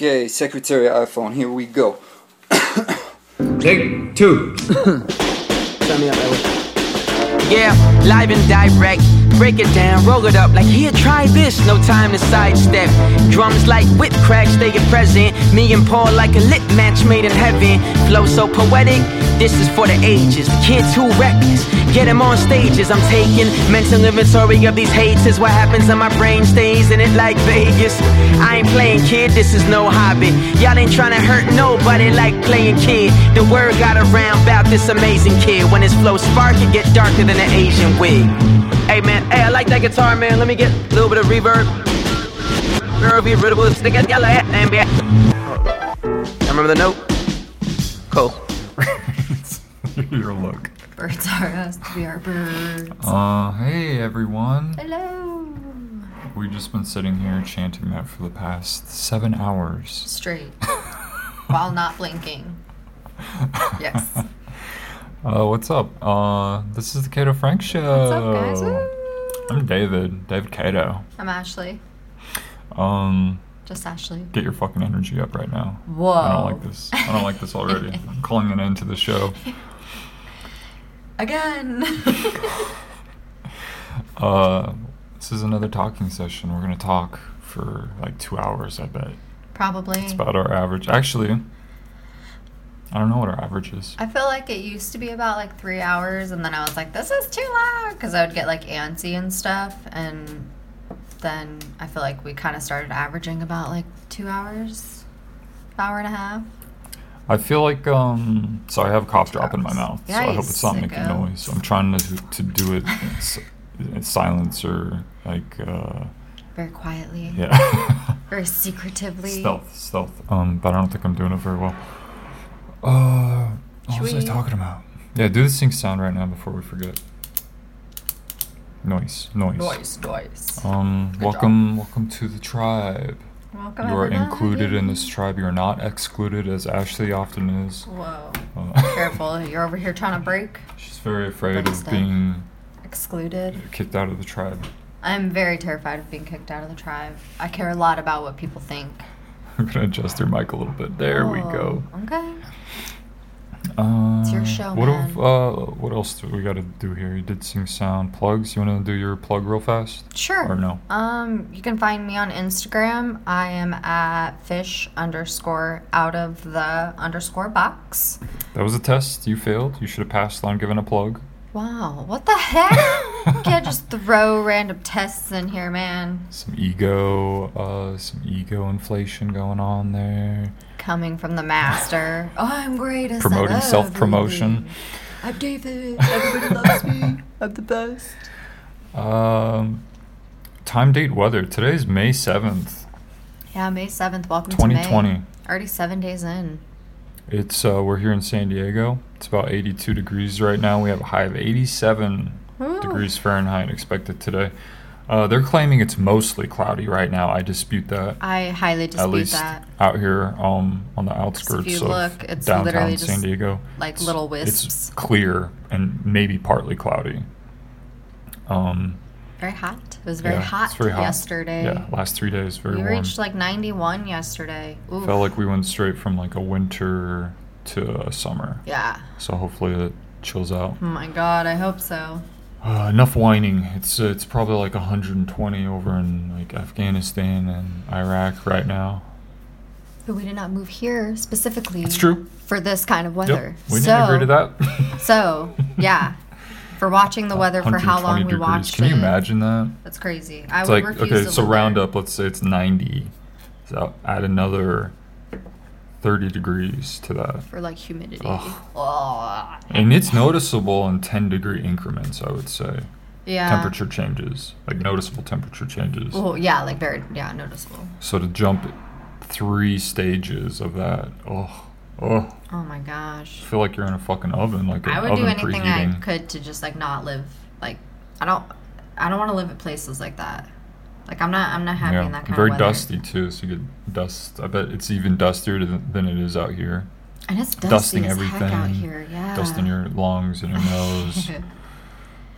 Okay, Secretary iPhone, here we go. Take two. Sign me up, Yeah, live and direct. Break it down, roll it up like here, try this. No time to sidestep. Drums like whip cracks, they get present. Me and Paul like a lit match made in heaven. Flow so poetic, this is for the ages. The kids who reckless, get them on stages. I'm taking mental inventory of these haters. What happens in my brain stays in it like Vegas. I ain't playing kid, this is no hobby. Y'all ain't trying to hurt nobody like playing kid. The word got around about this amazing kid. When his flow spark, it get darker than an Asian wig. Hey man, hey, I like that guitar, man. Let me get a little bit of reverb. Girl, Reverb, reverb, stick it, yellow, and be. Remember the note? Cool. Your look. Birds are us, we are birds. Uh, hey everyone. Hello. We've just been sitting here chanting that for the past seven hours. Straight. While not blinking. Yes. Uh, what's up? Uh, this is the Cato Frank Show. What's up, guys? Woo. I'm David, David Cato. I'm Ashley. Um, Just Ashley. get your fucking energy up right now. Whoa. I don't like this. I don't like this already. I'm calling an end to the show. Again. Uh, this is another talking session. We're gonna talk for like two hours. I bet Probably. it's about our average. Actually, I don't know what our average is. I feel like it used to be about like three hours, and then I was like, this is too long because I would get like antsy and stuff. And then I feel like we kind of started averaging about like two hours, hour and a half. I feel like um. So I have a cough drop in my mouth, Yeah, so I hope it's not making noise. I'm trying to to do it in, in silence or like uh Very quietly. yeah. Very secretively. stealth, stealth. Um, but I don't think I'm doing it very well. Uh, what Should was I we- talking about? Yeah, do the sync sound right now before we forget. Noise, noise. Noise, noise. Um, Good welcome, welcome to the tribe. Welcome, you are everybody. included in this tribe. You are not excluded, as Ashley often is. Whoa. Uh, Careful, you're over here trying to break. She's very afraid of being Excluded. kicked out of the tribe. I'm very terrified of being kicked out of the tribe. I care a lot about what people think. I'm gonna adjust her mic a little bit. There we go. Oh, Okay. Uh, your show, what man. If, uh, what else do we got to do here? You did sing sound plugs. You want to do your plug real fast? Sure. Or no? Um, you can find me on Instagram. I am at fish underscore out of the underscore box. That was a test. You failed. You should have passed on giving a plug. Wow, what the heck? you can't just throw random tests in here, man. Some ego, uh, some ego inflation going on there. Coming from the master. Oh, I'm great. Promoting self-promotion. I'm David. Everybody loves me. I'm the best. Um, time, date, weather. Today's May seventh, Yeah, May 7th. Welcome to twenty May. twenty. Already seven days in. It's uh, we're here in San Diego. It's about eighty-two degrees right now. We have a high of eighty-seven Woo. degrees Fahrenheit expected today. Uh, they're claiming it's mostly cloudy right now. I dispute that. I highly dispute At least that. out here um, on the outskirts if you of look, it's downtown literally San just Diego. like It's- little It's wisps. clear and maybe partly cloudy. Um, Very hot. It was very yeah, hot very hot. yesterday. Yeah, last three days very we warm. reached like 91 yesterday. Ooh. Felt like we went straight from like a winter to a summer. yeah. So hopefully it chills out. Oh my god, I hope so. Uh, enough whining. It's uh, it's probably like 120 over in like Afghanistan and Iraq right now. But we did not move here specifically. It's true. For this kind of Yep, weather. we so, didn't agree to that. So, yeah. For watching the weather for how 120 long we degrees. watched Can you it. imagine that? That's crazy. I It's would like refuse okay, so live round there. up. Let's say it's 90. So add another 30 degrees to that, For like humidity. Ugh. Ugh. and it's noticeable in 10 degree increments. I would say Yeah. temperature changes, like noticeable temperature changes. Oh, yeah, like very, yeah, noticeable. So to jump three stages of that, oh, oh, Oh my gosh. I feel like you're in a fucking oven, like I would oven do anything preheating. I could to just like not live like I don't I don't want to live at places like that. Like I'm not I'm not happy in that kind very of weather. dusty too. So you get dust. I bet it's even dustier than, than it is out here. And it's dusty dusting everything, out here. Yeah. dusting your lungs and your nose.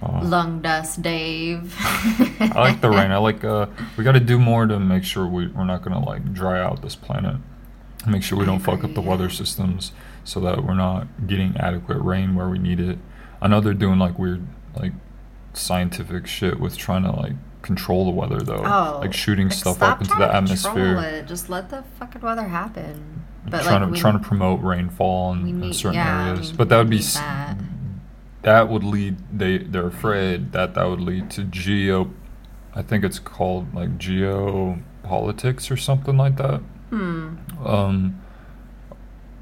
Uh, Lung dust, Dave. I like the rain. I like. Uh, we got to do more to make sure we, we're not gonna like dry out this planet. make sure we I don't fuck up agree, the weather systems so that we're not getting adequate rain where we need it. I know they're doing like weird like scientific shit with trying to like control the weather though, Oh, like shooting like, stuff up into the atmosphere. It. Just let the fucking weather happen. But trying like, to trying to promote rainfall in, we in certain yeah, areas, but that would be that. that would lead they they're afraid that that would lead to geo I think it's called like geopolitics or something like that. Hmm. Um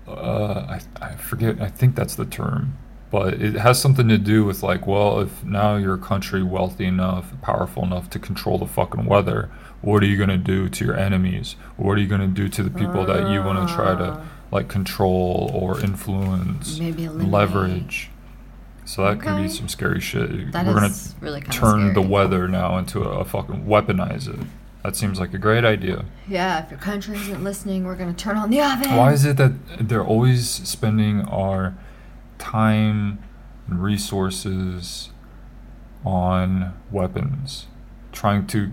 uh I I forget I think that's the term. But it has something to do with like, well, if now you're a country wealthy enough, powerful enough to control the fucking weather, what are you gonna do to your enemies? What are you gonna do to the people that you want to try to Ah. like control or influence, Maybe leverage? So that can be some scary shit. That We're gonna really kind of turn the weather now into a, a fucking weaponize it. That seems like a great idea. Yeah, if your country isn't listening, we're gonna turn on the oven. Why is it that they're always spending our time and resources on weapons, trying to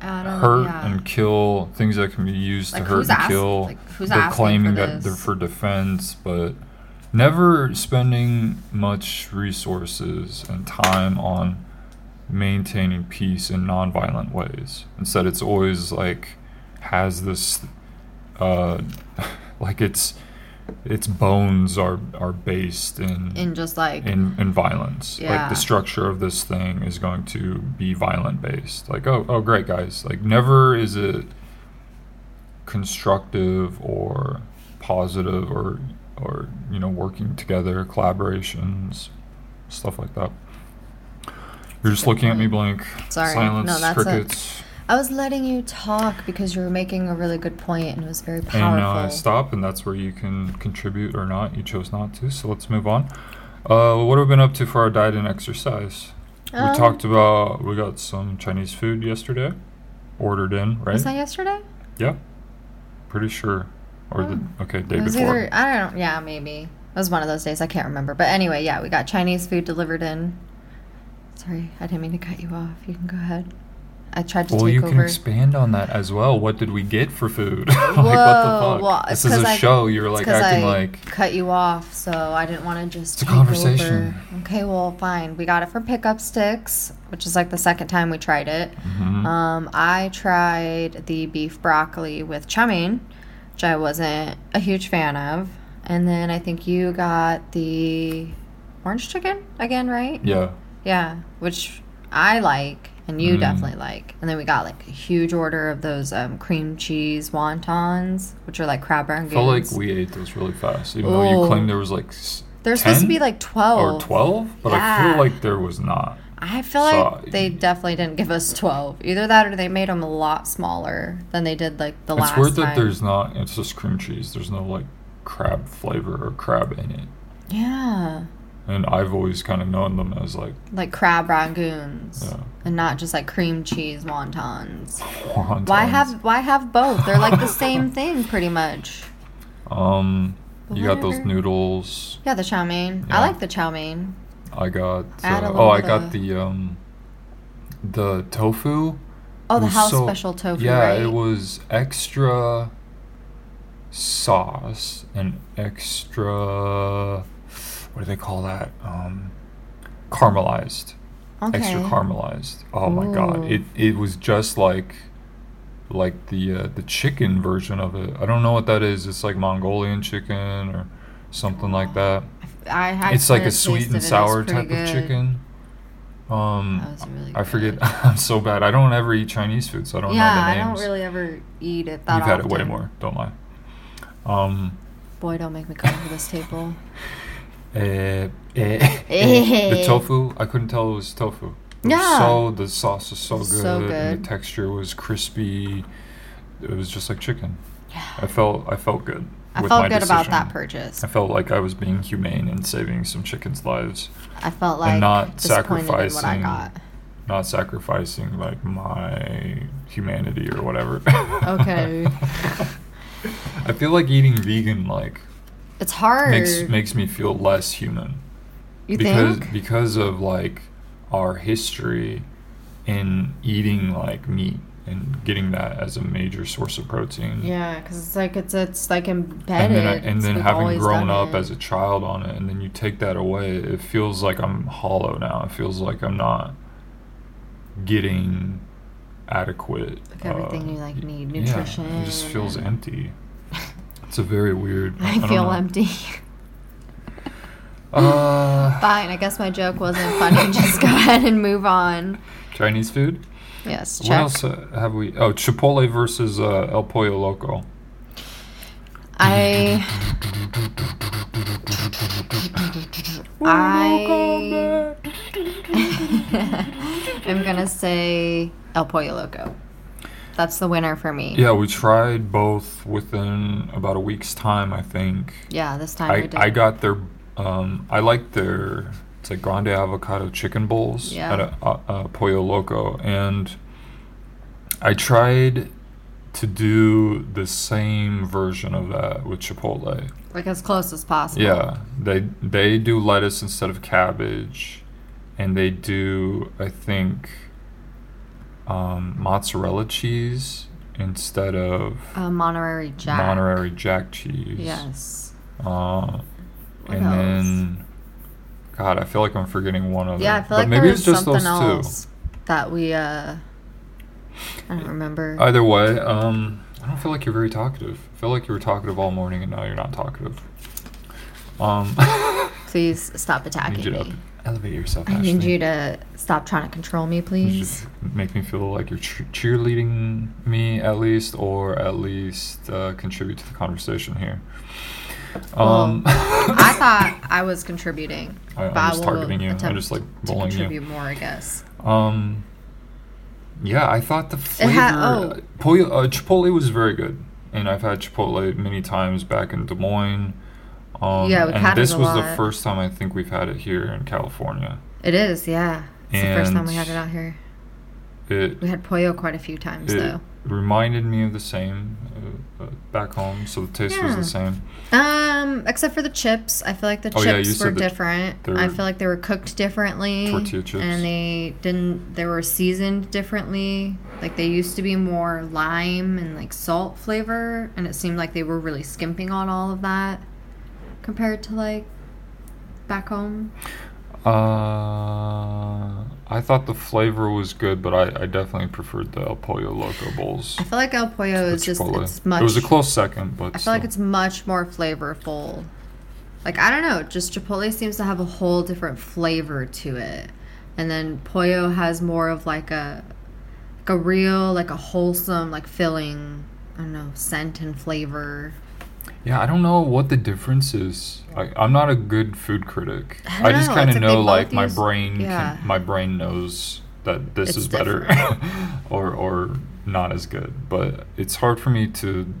hurt yeah. and kill things that can be used Like, to hurt and kill? like, who's they're claiming that they're for defense, but never spending much resources and time on maintaining peace in nonviolent ways. Instead, it's always like has this, uh, like its its bones are are based in in just like in, in violence. Like the structure of this thing is going to be violent based. Like, oh, oh, great guys. Like, never is it constructive or positive or or you know working together, collaborations, stuff like that. You're just looking at me blank. Sorry. Silence, No, that's it. I was letting you talk because you were making a really good point and it was very powerful. And powerful. I stop, and that's where you can contribute or not. You chose not to, so let's move on. Uh, what have we been up to for our diet and exercise? Um, we talked about we got some Chinese food yesterday, ordered in, right? Was that yesterday? yeah, pretty sure. Or the okay day before. either I don't. Yeah, maybe. It was one of those days. I can't remember. But anyway, yeah, we got Chinese food delivered in. Sorry, I didn't mean to cut you off. You can go ahead. I tried to well, take you can expand on that as well. What did we get for food? like Whoa, what the fuck? well, this is a I- show. You're like acting I like cut you off, so I didn't want to just. It's a conversation. over. Okay, well, fine. We got it from Pick Up Stix, which is like the second time we tried it. Mhm. Um, I tried the beef broccoli with chumming, which I wasn't a huge fan of, and then I think you got the orange chicken again, right? yeah. Yeah, which I like and you Mm. definitely like. And then we got like a huge order of those um, cream cheese wontons, which are like crab I felt like we ate those really fast, even though you claimed there was like They're supposed to be like 12. or twelve, but I feel like there was not. I feel So, like they definitely didn't give us 12. Either that or they made them a lot smaller than they did like the it's last It's weird that time. there's not. It's just cream cheese. There's no like crab flavor or crab in it. Yeah. And I've always kind of known them as like Like crab rangoons. Yeah. And not just like cream cheese wontons. wontons. Why have why have both? They're like the same thing pretty much. um? You got those noodles. Yeah, the chow mein. Yeah. I like the chow mein. I got. Uh, oh, I got of- the um. The tofu. Oh, the house so- special tofu, Yeah, right? it was extra sauce and extra. What do they call that? Um, caramelized. okay. Extra caramelized. Oh my god! It it was just like like the uh, the chicken version of it. I don't know what that is. It's like Mongolian chicken or something like that. I had It's like a sweet and it. It was sour type good. of chicken. Um, That was really I forget. I'm so bad. I don't ever eat Chinese food, so I don't yeah, know the names. I don't really ever eat it that You've had it way more. Don't lie. Um, Boy, don't make me come to this table. eh, eh, eh, the tofu. I couldn't tell it was tofu. It was Yeah. So the sauce was so good. So And good. the texture was crispy. It was just like chicken. Yeah. I felt. I felt good. I with felt my good about decision. that purchase. I felt like I was being humane and saving some chickens' lives, I felt like not disappointed in what I sacrificing- got. not sacrificing like my humanity or whatever. Okay. I feel like eating vegan like It's hard. makes makes me feel less human you because think? because of like our history in eating like meat and getting that as a major source of protein. Yeah, because it's like it's it's like And embedded. then, I, and then having grown up it. as a child on it, and then you take that away, it feels like I'm hollow now. It feels like I'm not getting adequate. Like everything uh, you, like, need, yeah, nutrition it just feels empty. It's a very weird. I don't feel empty. Uh, Fine, I guess my joke wasn't funny. Just go ahead and move on. Chinese food. Yes, check. What else uh, have we? Oh, Chipotle versus uh, El Pollo Loco. I I am gonna say El Pollo Loco. That's the winner for me. Yeah, we tried both within about a week's time, I think. Yeah, this time I, did. I got their um I like their it's like grande avocado chicken bowls Yeah. at a, a, a Pollo Loco and I tried to do the same version of that with Chipotle. like as close as possible. Yeah, they they do lettuce instead of cabbage, and they do I think um, mozzarella cheese instead of Uh, Monterey Jack. Monterey Jack cheese. Yes. Uh, and else? then, God, I feel like I'm forgetting one of Yeah, I them. feel but like maybe it's just something those else that we uh I don't remember. Either way, um, I don't feel like you're very talkative. I feel like you were talkative all morning, and now you're not talkative. Um, Please stop attacking need you to me. Elevate yourself. I need Ashley. you to stop trying to control me, please. make me feel like you're cheer- cheerleading me at least, or at least uh, contribute to the conversation here. Um, I thought I was contributing. I- I'm just targeting you. I'm just, like, to bullying you. contribute more, I guess. um, yeah, I thought the flavor had- oh. Uh, Chipotle was very good, and I've had Chipotle many times back in Des Moines. Um, Yeah, we've and had this was the first time I think we've had it here in California. It is, yeah. It's the first time we had it out here. It We had pollo quite a few times, it though. reminded me of the same uh, uh, back home, so the taste was the same. Um, except for the chips, I feel like the Oh, yeah, chips said were different. I feel like they were cooked differently, tortilla chips. and they didn't. They were seasoned differently. Like they used to be more lime and like salt flavor, and it seemed like they were really skimping on all of that compared to like back home. Uh, I thought the flavor was good, but I, I definitely preferred the El Pollo Loco bowls. I feel like El Pollo is just Chipotle. it's much. It was a close second, but I feel like it's much more flavorful. Like I don't know, just Chipotle seems to have a whole different flavor to it, and then Pollo has more of like a, like a real, like a wholesome, like filling. I don't know, scent and flavor. Yeah, I don't know what the difference is. I, I'm not a good food critic. I I, just kind of like know, like my use- brain, yeah. can, my brain knows that this It's is better, or or not as good. But it's hard for me to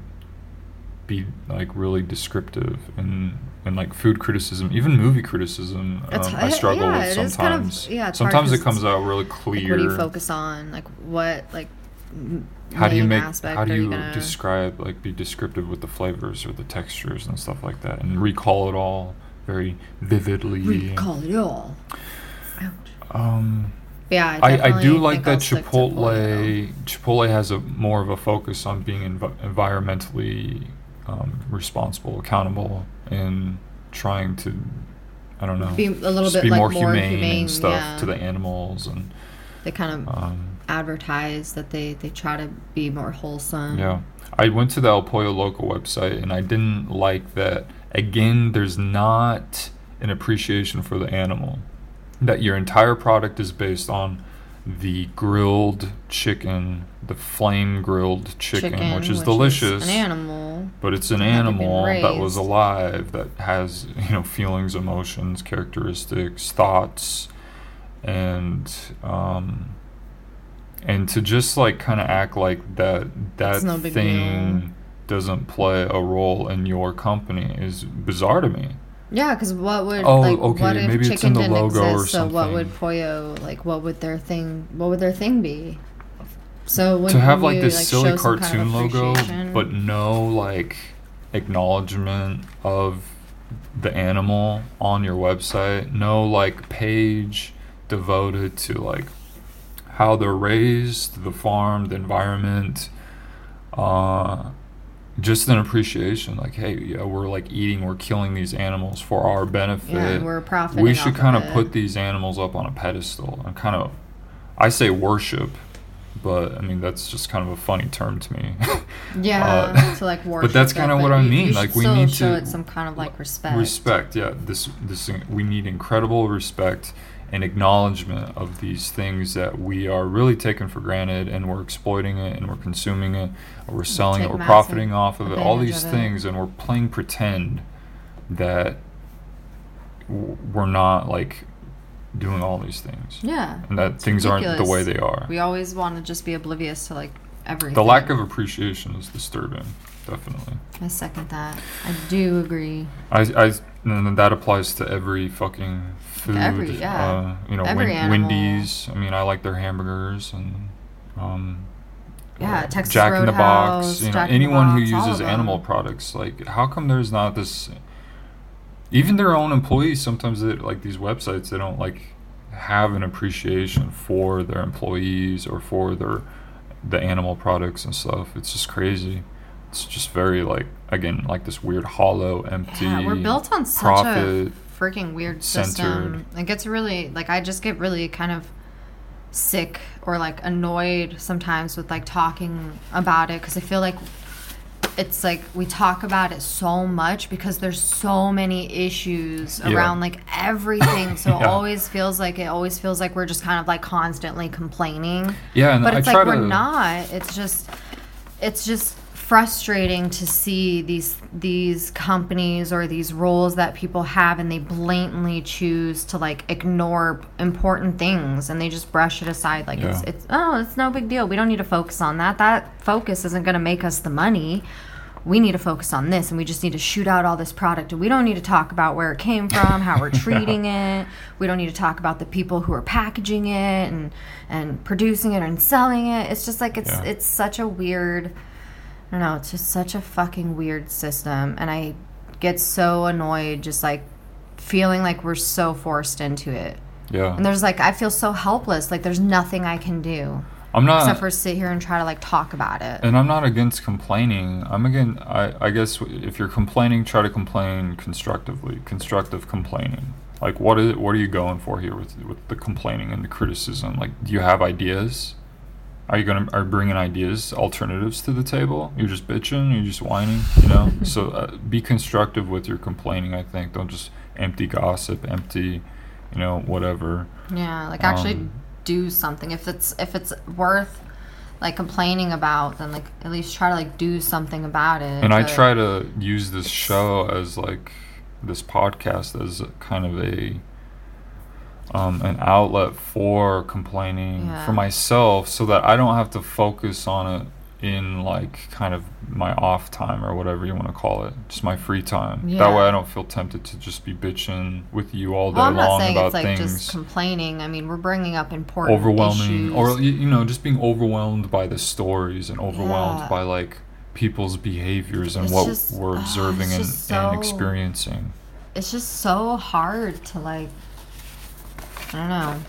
be like really descriptive and in like food criticism, even movie criticism. Um, I struggle yeah, with it is kind of- sometimes. yeah, sometimes it comes out really Like, clear. what do you focus on? Like what, like. How do you make aspect how do you gonna- describe like be descriptive with the flavors or the textures and stuff like that and recall it all very vividly recall it all? Ouch. um Yeah, I, I definitely do like that. Chipotle Chipotle has a more of a focus on being env- environmentally um, responsible, accountable, and trying to I don't know Be a little just bit, be like, more, more humane, humane, and stuff yeah. to the animals and They kind of um, advertise that they they try to be more wholesome. Yeah. I went to the El Pollo Loco website and I didn't like that. Again, there's not an appreciation for the animal. That your entire product is based on the grilled chicken, the flame grilled chicken, which is delicious. an animal. but it's an animal that was alive, that has, you know, feelings, emotions, characteristics, thoughts, and um and to just like kind of act like that that no thing deal. doesn't play a role in your company is bizarre to me. Yeah, because what would Oh, like okay, what if maybe chicken it's in the didn't logo or exist? So what would something. Pollo like? What would their thing? What would their thing be? So to have you, like this like, silly cartoon kind of logo but no like acknowledgement of the animal on your website no like page devoted to like how they're raised, the farm, the environment, uh, just an appreciation. Like, hey, yeah, we're like eating, we're killing these animals for our benefit. Yeah, we're profiting. we should kind of it. put these animals up on a pedestal and kind of, I say worship, but I mean that's just kind of a funny term to me. Yeah, uh, to like worship. But that's kinda what I mean, like, we need show to it some kind of like respect. respect yeah this this we need incredible respect and acknowledgement of these things that we are really taking for granted and we're exploiting it and we're consuming it or we're selling Take it we're profiting off of it all these of it. things and we're playing pretend that we're not like doing all these things Yeah. and that things aren't the way they are We always want to just be oblivious to like everything. the lack of appreciation is disturbing definitely I second that. I do agree. I, I, and that applies to every fucking food. Every- yeah. Uh, you know, Every Win- Wendy's. I mean, I like their hamburgers and, um, Yeah, uh, Texas Jack in the Box. Roadhouse, You know, Jack anyone who Box, all uses animal products. Like, how come there's not this? Even their own employees. Sometimes they like these websites. They don't like have an appreciation for their employees or for their the animal products and stuff. It's just crazy. It's just very like again like this weird hollow, empty. Yeah, we're built on such profit. a freaking weird centered. system. It gets really like I just get really kind of sick or like annoyed sometimes with like talking about it because I feel like it's like we talk about it so much because there's so many issues Yeah. around like everything. So it always feels like it always feels like we're just kind of like constantly complaining. Yeah, and but it's try like to. we're not. It's just it's just frustrating to see these these companies or these roles that people have and they blatantly choose to like ignore important things and they just brush it aside like it's Yeah. it's oh it's no big deal. We don't need to focus on that. That focus isn't going to make us the money. We need to focus on this and we just need to shoot out all this product. And we don't need to talk about where it came from how we're treating it. We don't need to talk about the people who are packaging it and and producing it and selling it. It's just like it's Yeah. it's such a weird I don't know, it's just such a fucking weird system and I get so annoyed just like feeling like we're so forced into it. Yeah, And there's like I feel so helpless, like there's nothing I can do I'm not. except for sit here and try to like talk about it. and I'm not against complaining. I'm again. I, I guess if you're complaining, try to complain constructively. Constructive complaining. Like what is what are you going for here with with the complaining and the criticism? Like, do you have ideas? Are you gonna are bringing ideas, alternatives to the table? You're just bitching. You're just whining. You know. so uh, be constructive with your complaining. I think don't just empty gossip, empty, you know, whatever. Yeah, like actually Um, do something. If it's if it's worth like complaining about, then like at least try to like do something about it. and I try to use this show as like this podcast as kind of a um, an outlet for complaining Yeah. for myself so that I don't have to focus on it in like kind of my off time or whatever you want to call it just my free time that way I don't feel tempted to just be bitching with you all day Well, I'm not long saying about it's like things just complaining. I mean, we're bringing up important overwhelming issues. or you know just being overwhelmed by the stories and overwhelmed Yeah. by like people's behaviors and It's what just- we're ah, observing it's and, just and experiencing it's just so hard to like I don't know.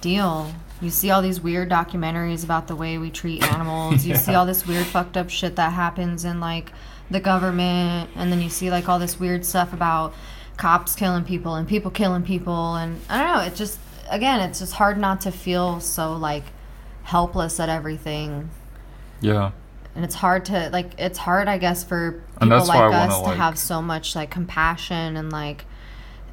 Deal. You see all these weird documentaries about the way we treat animals. You see all this weird fucked up shit that happens in like the government and then you see like all this weird stuff about cops killing people and people killing people and I don't know, it just again, it's just hard not to feel so like helpless at everything. Yeah. And it's hard to like it's hard i guess for people like us wanna, to like- have so much like compassion and like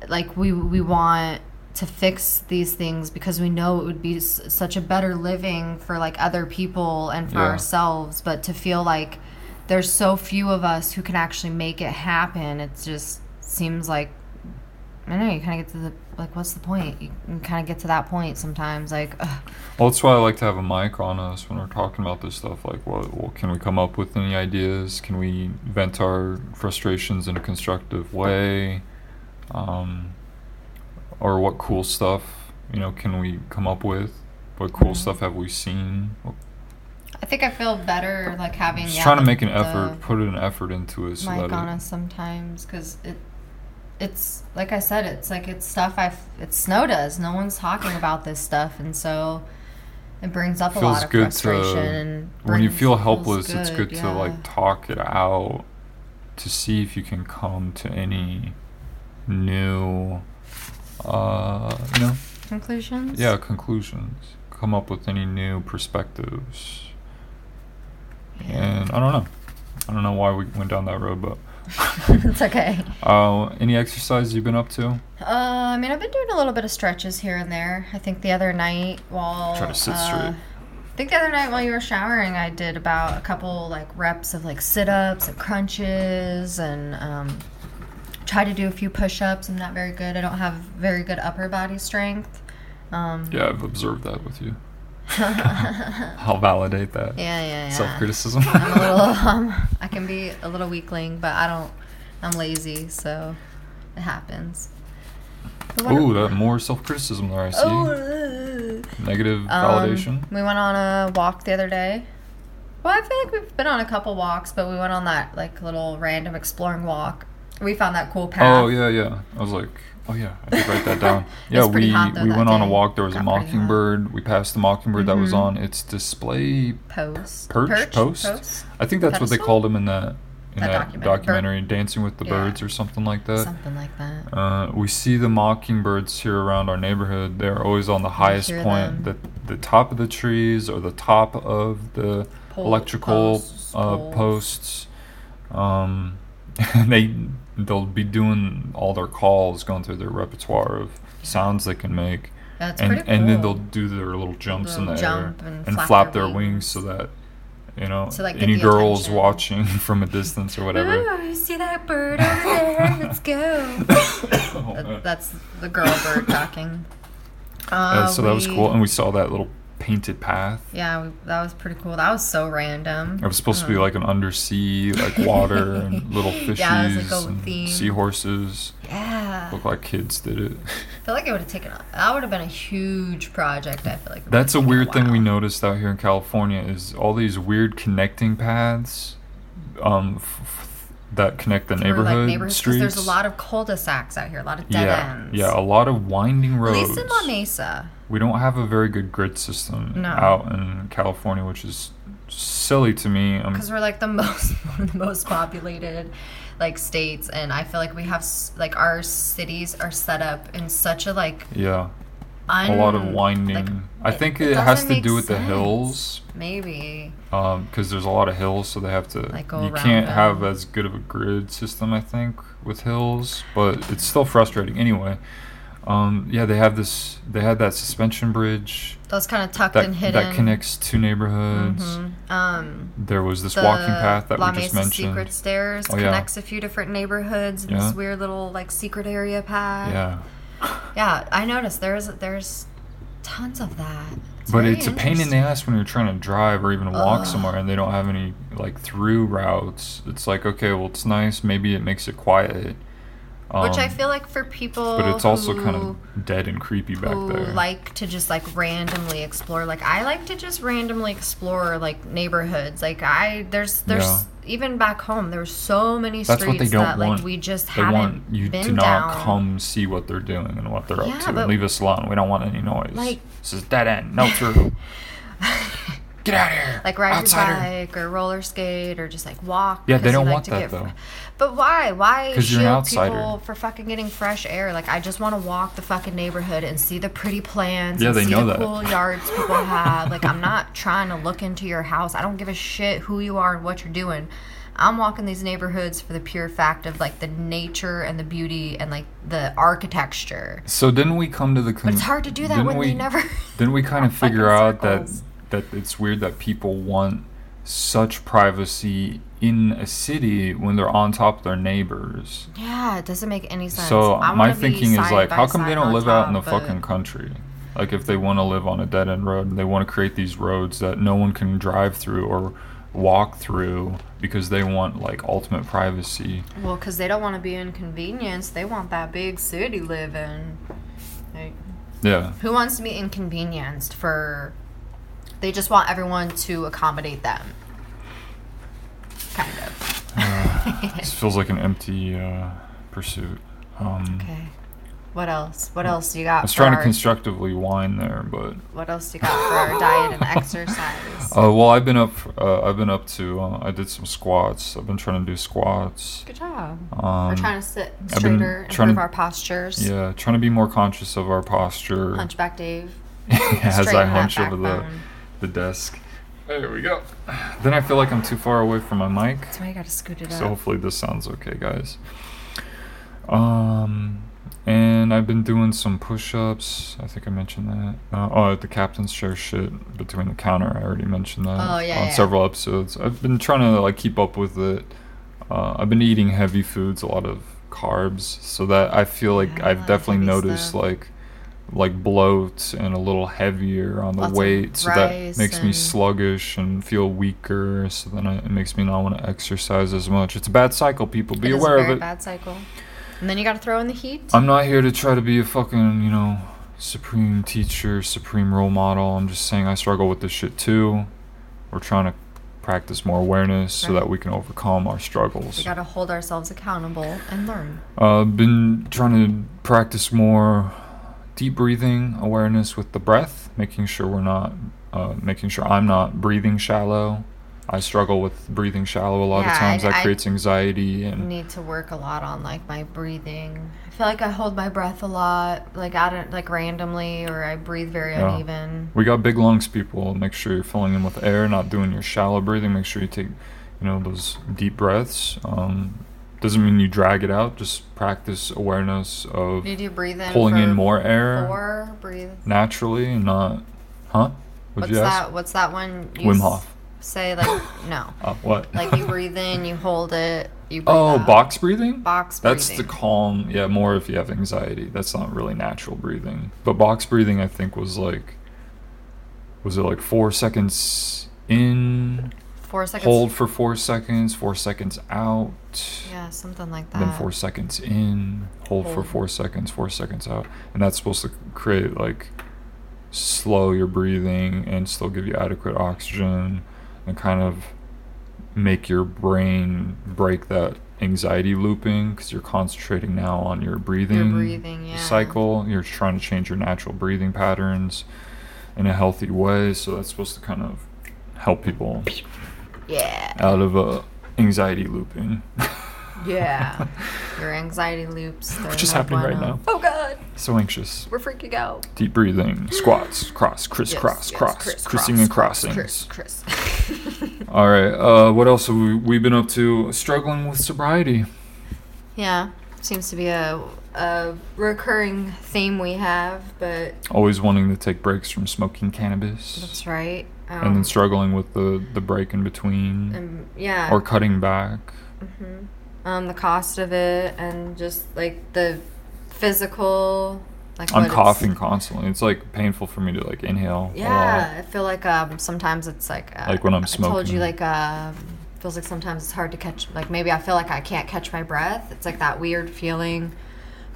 like we we want to fix these things because we know it would be s- such a better living for like other people and for Yeah. ourselves but to feel like there's so few of us who can actually make it happen it just seems like i don't know you kind of get to the like what's the point you can kind of get to that point sometimes like ugh. well that's why i like to have a mic on us when we're talking about this stuff like what well, can we come up with any ideas can we vent our frustrations in a constructive way um, or what cool stuff you know can we come up with what cool Mhm. stuff have we seen i think i feel better like having just yeah, trying to make an effort put an effort into it so mic on us sometimes because it it's like I said it's like it's stuff I it's Snow does no one's talking about this stuff and so It brings up a lot of good frustration. to when you feel helpless. it's good to like talk it out to see if you can come to any new, uh, you know, conclusions. yeah, conclusions. Come up with any new perspectives. And I don't know. I don't know why we went down that road, but it's okay. uh, any exercise you've been up to? Uh, I mean, I've been doing a little bit of stretches here and there. I think the other night while Try to sit uh, straight. I think the other night while you were showering, I did about a couple like reps of like sit ups and crunches and um, tried to do a few push ups. I'm not very good. I don't have very good upper body strength. Um, Yeah, I've observed that with you. I'll validate that. yeah, yeah, yeah. Self criticism. I'm a little. Um, I can be a little weakling, but I don't. I'm lazy, so it happens. Oh, that more self criticism there. I see. Oh, Negative Um, validation. we went on a walk the other day. Well, I feel like we've been on a couple walks, but we went on that like little random exploring walk. We found that cool path. Oh yeah, yeah. I was like, oh yeah, I did write that down. Yeah, we though, we went on a walk. There was a Got hot. mockingbird. We passed the mockingbird that was Mhm. on its display. Post. Perch? Post? Post? I think that's what they called him in that in That that, documentary. documentary, Dancing with the Yeah. Birds or something like that. Something like that. Uh, we see the mockingbirds here around our neighborhood. They're always on the highest point, them. the the top of the trees or the top of the Pole- electrical posts, uh, posts. Um, they they'll be doing all their calls, going through their repertoire of sounds they can make, That's and pretty and then they'll do their little jumps in the Little air and and flap flap their wings wings. so that you know To, like, any girls attention. watching from a distance or whatever. Ooh, you see that bird over there? Let's go. Oh, That- That's the girl bird talking. Uh, Uh, so that was cool, and we saw that little painted path. Yeah, that was pretty cool. That was so random. It was supposed to be Uh, like an undersea, like water and little fishies Yeah, like a and seahorses. Yeah. Looked like kids did it. I feel like it would have taken. That would have been a huge project. I feel like. That's a weird thing we noticed out here in California is all these weird connecting paths, um, f- f- that connect the Or, neighborhood like neighborhoods, streets. There's a lot of cul-de-sacs out here. A lot of dead yeah, ends. yeah, a lot of winding At roads. least in La Mesa. We don't have a very good grid system No. out in California, which is silly to me. Um, because we're like the most one of the most populated like states and i feel like we have like our cities are set up in such a like yeah, un, a lot of like, winding. I think it it, has to do with the hills. maybe because there's a lot of hills, so they have to. Like, go you can't have as good of a grid system, I think, with hills, but it's still frustrating. Anyway, um, yeah, they have this. They had that suspension bridge those kind of tucked that and hidden that connects two neighborhoods. Mhm. um There was this the walking path that La we just Mesa mentioned. secret stairs Oh, yeah. connects a few different neighborhoods Yeah. this weird little like secret area path Yeah, yeah i noticed there's there's tons of that but it's a pain in the ass when you're trying to drive or even walk Ugh. somewhere and they don't have any like through routes. It's like okay, well, it's nice. Maybe it makes it quiet. Which i um, feel like for people But it's also who- kind of dead and creepy back there. like to just like randomly explore. Like I like to just randomly explore like neighborhoods. Like I there's there's Yeah. even back home there's so many That's streets what they don't that want. like we just They haven't want you been to not down. come see what they're doing and what they're Yeah, up to. And leave us alone. We don't want any noise. Like- this is dead end. No through. Get out of here. like ride outsider. your bike or roller skate or just like walk. Yeah, they don't like want to that, get- though. But why? Why 'Cause you're an shield people for fucking getting fresh air? Like I just want to walk the fucking neighborhood and see the pretty plants. Yeah, and they see know the that. cool yards people have. Like I'm not trying to look into your house. I don't give a shit who you are and what you're doing. I'm walking these neighborhoods for the pure fact of like the nature and the beauty and like the architecture. So didn't we come to the? Con- But it's hard to do that when we, they never. Didn't we kind of figure out that that it's weird that people want such privacy in a city when they're on top of their neighbors? Yeah, it doesn't make any sense. So I my thinking is like, how come they don't on live out in the fucking country? Like if they want to live on a dead end road and they want to create these roads that no one can drive through or walk through because they want like ultimate privacy. Well, because they don't want to be inconvenienced. They want that big city living. Like, Yeah. who wants to be inconvenienced for. They just want everyone to accommodate them. Kind of. This feels like an empty uh, pursuit. Um, Okay. What else? What else you got? I was trying to constructively whine there, but What else do you got for our diet and exercise? uh, well, I've been up. Uh, I've been up to. Uh, I did some squats. I've been trying to do squats. Good job. Um, We're trying to sit straighter, improve to- our postures. Yeah, trying to be more conscious of our posture. Hunchback Dave. as I hunch over the. The desk. There we go. Then I feel like I'm too far away from my mic. That's why you gotta scoot it So up. hopefully this sounds okay, guys. Um, and I've been doing some push-ups. I think I mentioned that. Uh, oh, the captain's chair shit between the counter. I already mentioned that Oh, yeah, on yeah. several episodes. I've been trying to like keep up with it. Uh, I've been eating heavy foods, a lot of carbs, so that I feel like Yeah, a I've definitely noticed stuff. like like bloat and a little heavier on the Lots weight, so that makes me sluggish and feel weaker. So then it makes me not want to exercise as much. It's a bad cycle. People be It aware of it. bad cycle. And then you gotta throw in the heat. I'm not here to try to be a fucking you know supreme teacher, supreme role model. I'm just saying I struggle with this shit too. We're trying to practice more awareness so that we can overcome our struggles. we gotta hold ourselves accountable and learn. I've uh, been trying to practice more deep breathing awareness with the breath, making sure we're not, uh, making sure I'm not breathing shallow. I struggle with breathing shallow a lot Yeah, of times. I- that I creates anxiety and need to work a lot on like my breathing. I feel like I hold my breath a lot, like out of like randomly, or I breathe very Yeah. uneven. we got big lungs, people. Make sure you're filling them with air, not doing your shallow breathing. Make sure you take, you know, those deep breaths. Um, doesn't mean you drag it out. Just practice awareness of you breathe in? pulling in more air Four. Breathe. naturally and not, huh? Would What's that? What's that one? You Wim Hof. Say like no. Uh, what? Like you breathe in, you hold it, you Oh, out. box breathing? Box That's the calm. Yeah, more if you have anxiety. That's not really natural breathing. But box breathing, I think, was like, was it like four seconds in, Four seconds. hold for four seconds, four seconds out, Yeah, something like that. then four seconds in, hold, for four seconds, four seconds out. And that's supposed to create like slow your breathing and still give you adequate oxygen and kind of make your brain break that anxiety looping because you're concentrating now on your breathing, your breathing, yeah. cycle. You're trying to change your natural breathing patterns in a healthy way. So that's supposed to kind of help people Yeah. out of uh, anxiety looping. Yeah. Your anxiety loops. Which is happening right now. Oh god, so anxious. we're freaking out. Deep breathing, squats, cross, crisscross, Yes, yes, cross, criss, crissing and cross, crossing. Chris, Chris. All right. Uh, what else have we, we been up to? Struggling with sobriety. yeah, seems to be a a recurring theme we have, but Always wanting to take breaks from smoking cannabis, that's right. Um, and then struggling with the the break in between, and, yeah. or cutting back. hmm Um, the cost of it and just like the physical. Like I'm coughing constantly. It's like painful for me to like inhale. Yeah. I feel like um sometimes it's like uh, Like when I'm I told you like um feels like sometimes it's hard to catch. Like maybe I feel like I can't catch my breath. It's like that weird feeling.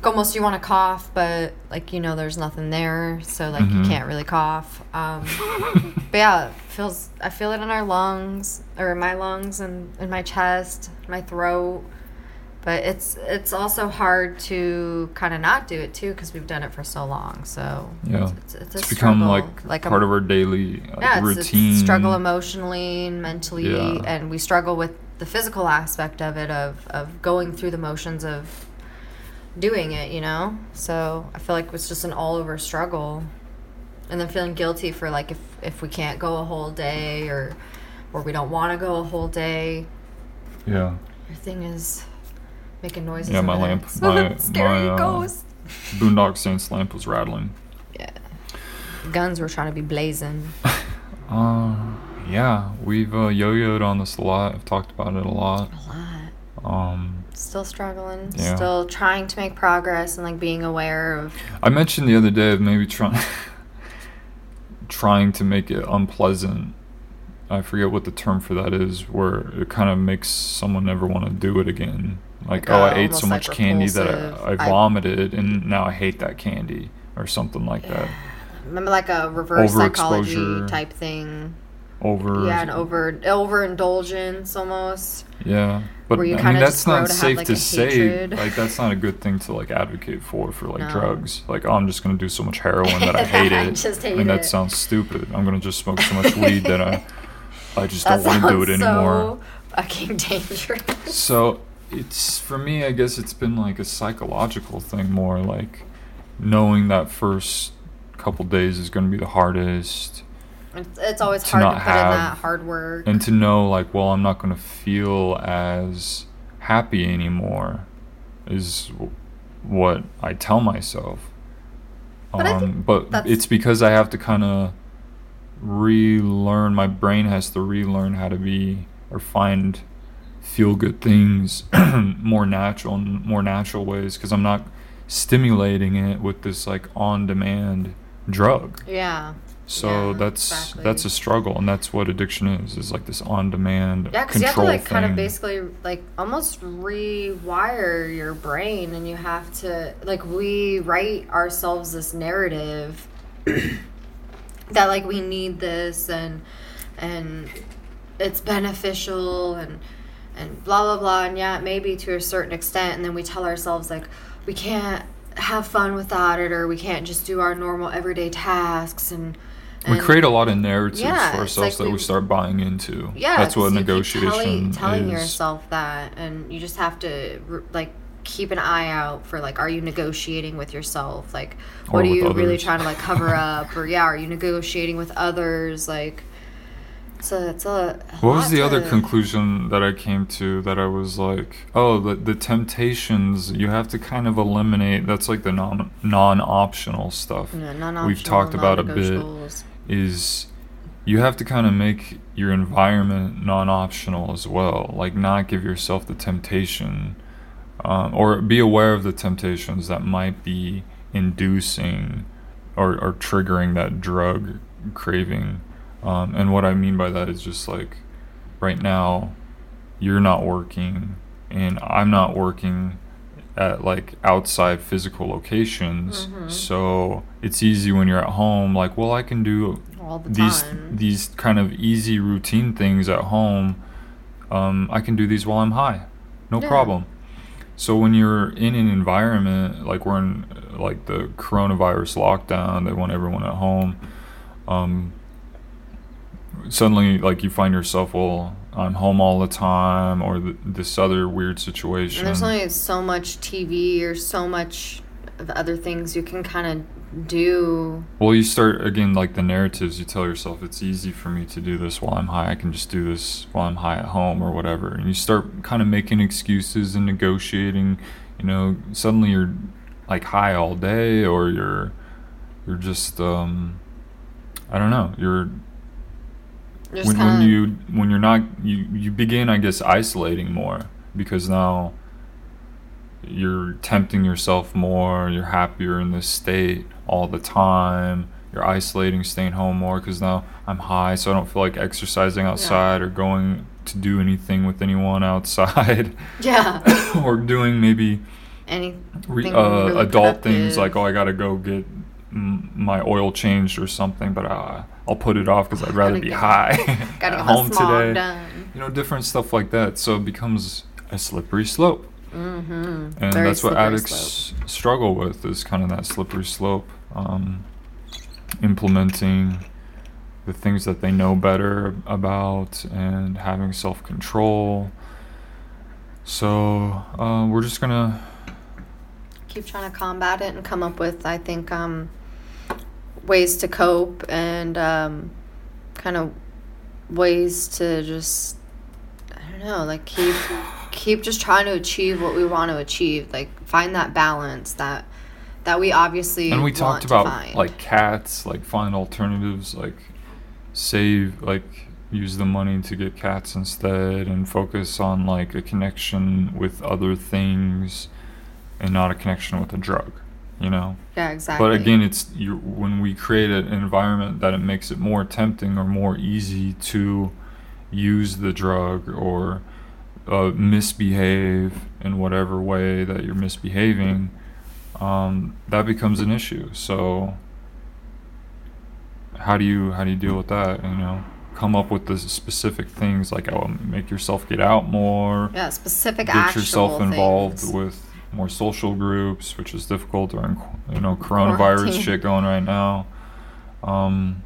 Like almost you want to cough, but like you know there's nothing there, so like you Mhm. can't really cough. Um, but yeah, it feels I feel it in our lungs or in my lungs and in my chest, my throat. But it's it's also hard to kind of not do it too because we've done it for so long. So Yeah. it's, it's, a It's become like, like part a, of our daily uh, yeah, it's, it's routine. struggle emotionally and mentally, Yeah. and we struggle with the physical aspect of it of of going through the motions of doing it. You know, so I feel like it's just an all over struggle, and then feeling guilty for like if if we can't go a whole day or or we don't want to go a whole day. Yeah. Your thing is making noises. Yeah, my lamp- my- scary my, uh. Boondock Saints lamp was rattling. Yeah, guns were trying to be blazing. Uh, yeah, we've uh, yo-yoed on this a lot. I've talked about it a lot. A lot. Um, Still struggling. Yeah. Still trying to make progress and like being aware of. I mentioned the other day of maybe trying trying to make it unpleasant. I forget what the term for that is, where it kind of makes someone never want to do it again. Like, Like, oh, uh, I ate so much like candy that. I, I I- vomited, and now I hate that candy, or something like that. Remember, like a reverse psychology type thing. Over. Yeah, and over overindulgence almost. Yeah, but I mean that's not safe like, to say. hatred. Like that's not a good thing to like advocate for for like No. drugs. Like oh, I'm just gonna do so much heroin that I hate I it. just I hate mean that it. sounds stupid. I'm gonna just smoke so much weed that I I just That don't want to do it sounds anymore. so fucking dangerous. So it's for me, I guess it's been like a psychological thing more like knowing that first couple days is going to be the hardest It's, it's always To hard to not put in that hard work. and to know like well I'm not going to feel as happy anymore is what I tell myself. But um, but it's because I have to kind of relearn my brain has to relearn how to be or find feel good things more natural more natural ways because I'm not stimulating it with this like on demand drug. yeah. So Yeah, that's exactly. that's a struggle, and that's what addiction is. Is like this on-demand Yeah, because you have to like kind of basically like almost rewire your brain, and you have to like we write ourselves this narrative that like we need this and and it's beneficial and and blah blah blah and yeah maybe to a certain extent and then we tell ourselves like we can't have fun without it or we can't just do our normal everyday tasks and, we create a lot of narratives Yeah, for ourselves like that we we- start buying into. yeah that's what negotiation telling, telling is. yourself that and you just have to like keep an eye out for like are you negotiating with yourself like Or what are you really trying to like cover up or yeah are you negotiating with others like so it's a What was the other conclusion that I came to that I was like, oh, the, the temptations you have to kind of eliminate. That's like the non non optional stuff. Yeah, non-optional, We've talked about a bit. Is you have to kind of make your environment non-optional as well. Like not give yourself the temptation um, or be aware of the temptations that might be inducing or, or triggering that drug craving. Um, and what i mean by that is just like right now you're not working and i'm not working at like outside physical locations. Mm-hmm. so it's easy when you're at home like well i can do all the these time. these kind of easy routine things at home. Um, i can do these while i'm high. No Yeah. problem. So when you're in an environment like we're in like the coronavirus lockdown they want everyone at home um, suddenly like you find yourself well i'm home all the time or th- this other weird situation and there's only so much tv or so much of other things you can kind of do Well, you start again like the narratives. You tell yourself it's easy for me to do this while I'm high. I can just do this while I'm high at home or whatever. And you start kind of making excuses and negotiating. You know, suddenly you're like high all day, or you're you're just um, I don't know. You're Just when, kinda, when you when you're not you you begin I guess isolating more because now you're tempting yourself more. You're happier in this state all the time. You're isolating, staying home more because now I'm high, so I don't feel like exercising outside or going to do anything with anyone outside yeah or doing maybe any re- uh, really adult things like oh I gotta go get mm, my oil changed or something, but uh, I'll put it off because I'd rather be high gotta at home today. done. You know, different stuff like that. So it becomes a slippery slope, mm-hmm. and Very that's what addicts slope. struggle with is kind of that slippery slope. Um, implementing the things that they know better about and having self control. So uh, we're just gonna keep trying to combat it and come up with i think um, ways to cope and um, kind of ways to just i don't know like keep keep just trying to achieve what we want to achieve like find that balance that that we obviously and we talked about like cats like find alternatives like save like use the money to get cats instead and focus on like a connection with other things and not a connection with a drug you know? Yeah exactly. But again it's you when we create an environment that it makes it more tempting or more easy to use the drug or uh, misbehave in whatever way that you're misbehaving um, that becomes an issue. So how do you how do you deal with that you know? Come up with the specific things like oh, make yourself get out more, Yeah, specific get yourself involved things. with more social groups, which is difficult during you know coronavirus shit going right now. Um,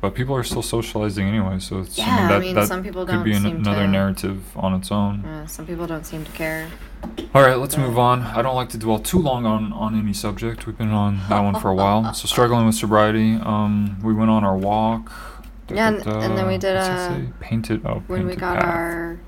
but people are still socializing anyway, so it's, Yeah, I mean, I that, mean, that some people could don't be an, another to- narrative on its own. Yeah, some people don't seem to care. All right, let's Yeah. move on. I don't like to dwell too long on, on any subject. We've been on that one for a while. So struggling with sobriety. Um, we went on our walk. Da, Yeah, da, and- and then we did a- painted. Oh, When we got path. our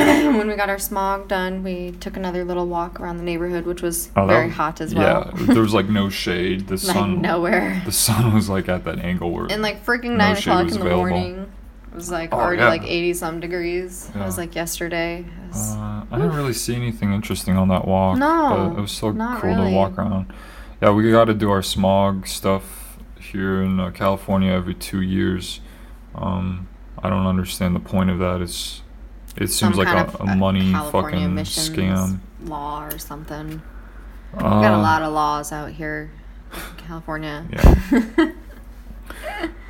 when we got our smog done, we took another little walk around the neighborhood, which was Oh, very was- hot as well. Yeah, there was like no shade. The like sun. nowhere. The sun was like at that angle where. And like freaking no nine o'clock in the available. morning. It was like Oh, already yeah. like eighty some degrees. It was like yesterday. Was- Uh, I didn't really see anything interesting on that walk. No, but it was so cool really. to walk around. Yeah, we got to do our smog stuff here in uh, California every two years. Um, I don't understand the point of that. It's it seems like a, a uh, money California fucking scam. law or something. Uh, We got a lot of laws out here, in California. Yeah.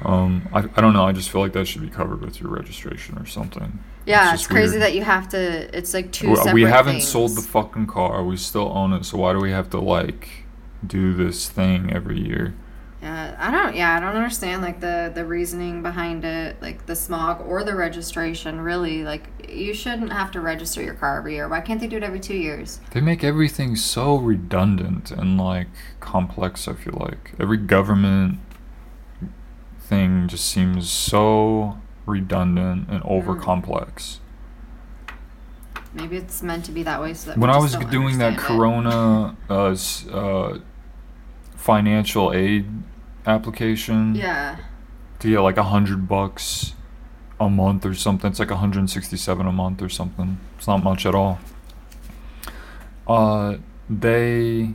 Um, I, I don't know. I just feel like that should be covered with your registration or something. yeah, just it's crazy weird. that you have to. It's like two we haven't things. sold the fucking car. We still own it. So why do we have to like do this thing every year? Yeah, I don't. Yeah, I don't understand like the the reasoning behind it, like the smog or the registration. Really, like you shouldn't have to register your car every year. Why can't they do it every two years? They make everything so redundant and like complex. I feel like every government thing just seems so redundant and over complex. Maybe it's meant to be that way. So that When I was doing that it. Corona uh, uh, financial aid application Yeah. to get like a hundred bucks a month or something, it's like 167 a month or something. It's not much at all. Uh, they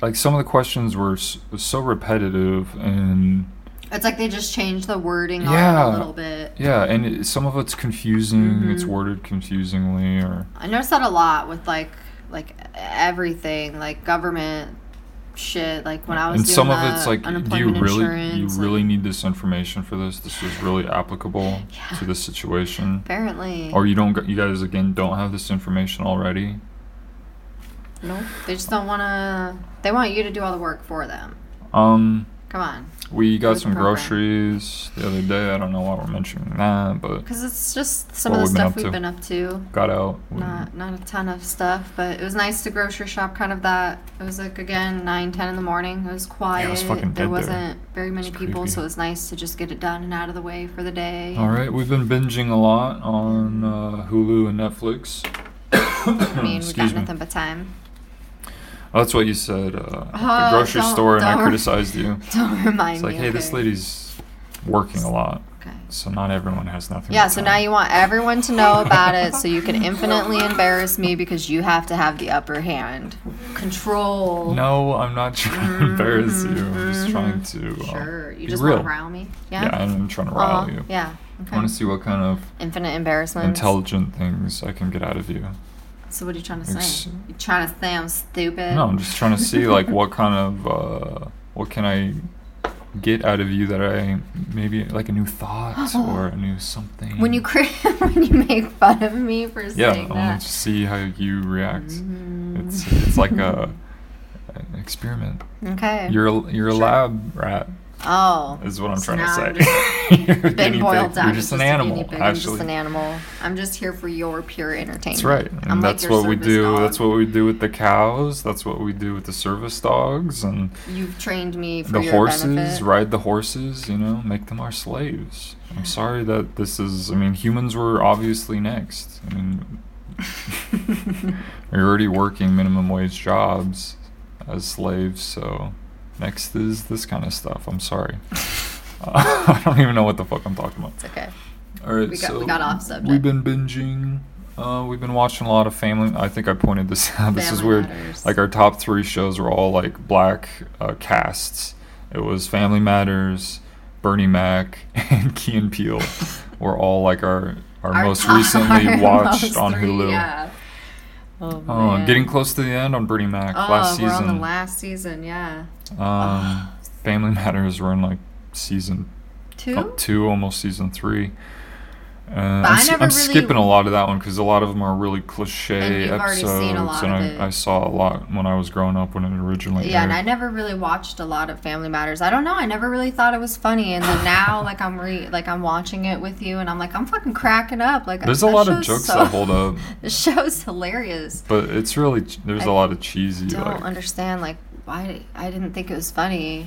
like some of the questions were so repetitive and It's like they just changed the wording on Yeah. a little bit. yeah, and it, some of it's confusing. It's Mhm. worded confusingly, or I noticed that a lot with like like everything, like government shit. Like when I was and doing some of the it's like, do you really you really need this information for this? This is really applicable Yeah. to this situation, apparently. or you don't? You guys again don't have this information already. no, they just don't want to. They want you to do all the work for them. Um, Come on, we got some program. groceries the other day. I don't know why we're mentioning that, but because it's just some of the we've been stuff up we've been up to. got out. Not not a ton of stuff, but it was nice to grocery shop. Kind of that. It was like again nine ten in the morning. It was quiet. fucking dead there there. wasn't very many people, creepy. so it was nice to just get it done and out of the way for the day. All right, we've been binging a lot on uh, Hulu and Netflix. I mean, we got me. nothing but time. Oh, that's what you said. Uh, at the grocery store, and I criticized you. Don't remind me. It's like, me. hey, this lady's working a lot, Okay. so not everyone has nothing. Yeah, so now you want everyone to know about it so you can infinitely embarrass me because you have to have the upper hand. Control. No, I'm not trying to embarrass you. I'm just trying to. Uh, Mm-hmm. Sure. You be just real. want to rile me? Yeah? Yeah, I'm trying to rile you. Yeah. I Okay. want to see what kind of Infinite embarrassment. intelligent things I can get out of you. So what are you trying to say? You trying to say I'm stupid? No, I'm just trying to see like what kind of uh, what can I get out of you that I maybe like a new thought or a new something. When you cri- when you make fun of me for yeah, I saying want that. to see how you react. Mhm. It's it's like a an experiment. Okay. You're a, you're a lab rat. Oh. Is what I'm So trying to say. You're Been boiled down. You're just an animal, pig. I'm just actually. an animal. I'm just here for your pure entertainment. That's right. And I'm that's your what we do. dog. That's what we do with the cows. That's what we do with the service dogs and You've trained me for the horses. benefit. Ride the horses. You know, make them our slaves. I'm sorry that this is. I mean, humans were obviously next. I mean, we're already working minimum wage jobs as slaves, so next is this kind of stuff. I'm sorry. I don't even know what the fuck I'm talking about. It's okay. All right, We got- so we got off subject. We've been binging. Uh, we've been watching a lot of Family. I think I pointed this out. this is weird. Matters. Like our top three shows were all like black uh, casts. It was Family Matters, Bernie Mac, and Key and Peele. were all like our our, Our most recently watched most on three, Hulu. Yeah. Oh, Oh, getting close to the end on Bernie Mac Oh, last we're season. on the last season. Yeah. um, Family Matters were in like season Two? two, almost season three. Uh, but I'm, I s- never I'm really- skipping a lot of that one because a lot of them are really cliche And you've already episodes, seen a lot and of I. I saw a lot when I was growing up when it originally Yeah, and. I never really watched a lot of Family Matters. I don't know. I never really thought it was funny, and then now, like I'm re like I'm watching it with you, and I'm like I'm fucking cracking up. Like There's a lot of jokes so- that hold up, The show's hilarious. but it's really there's a I lot of cheesy. I don't Like, understand like why I didn't think it was funny.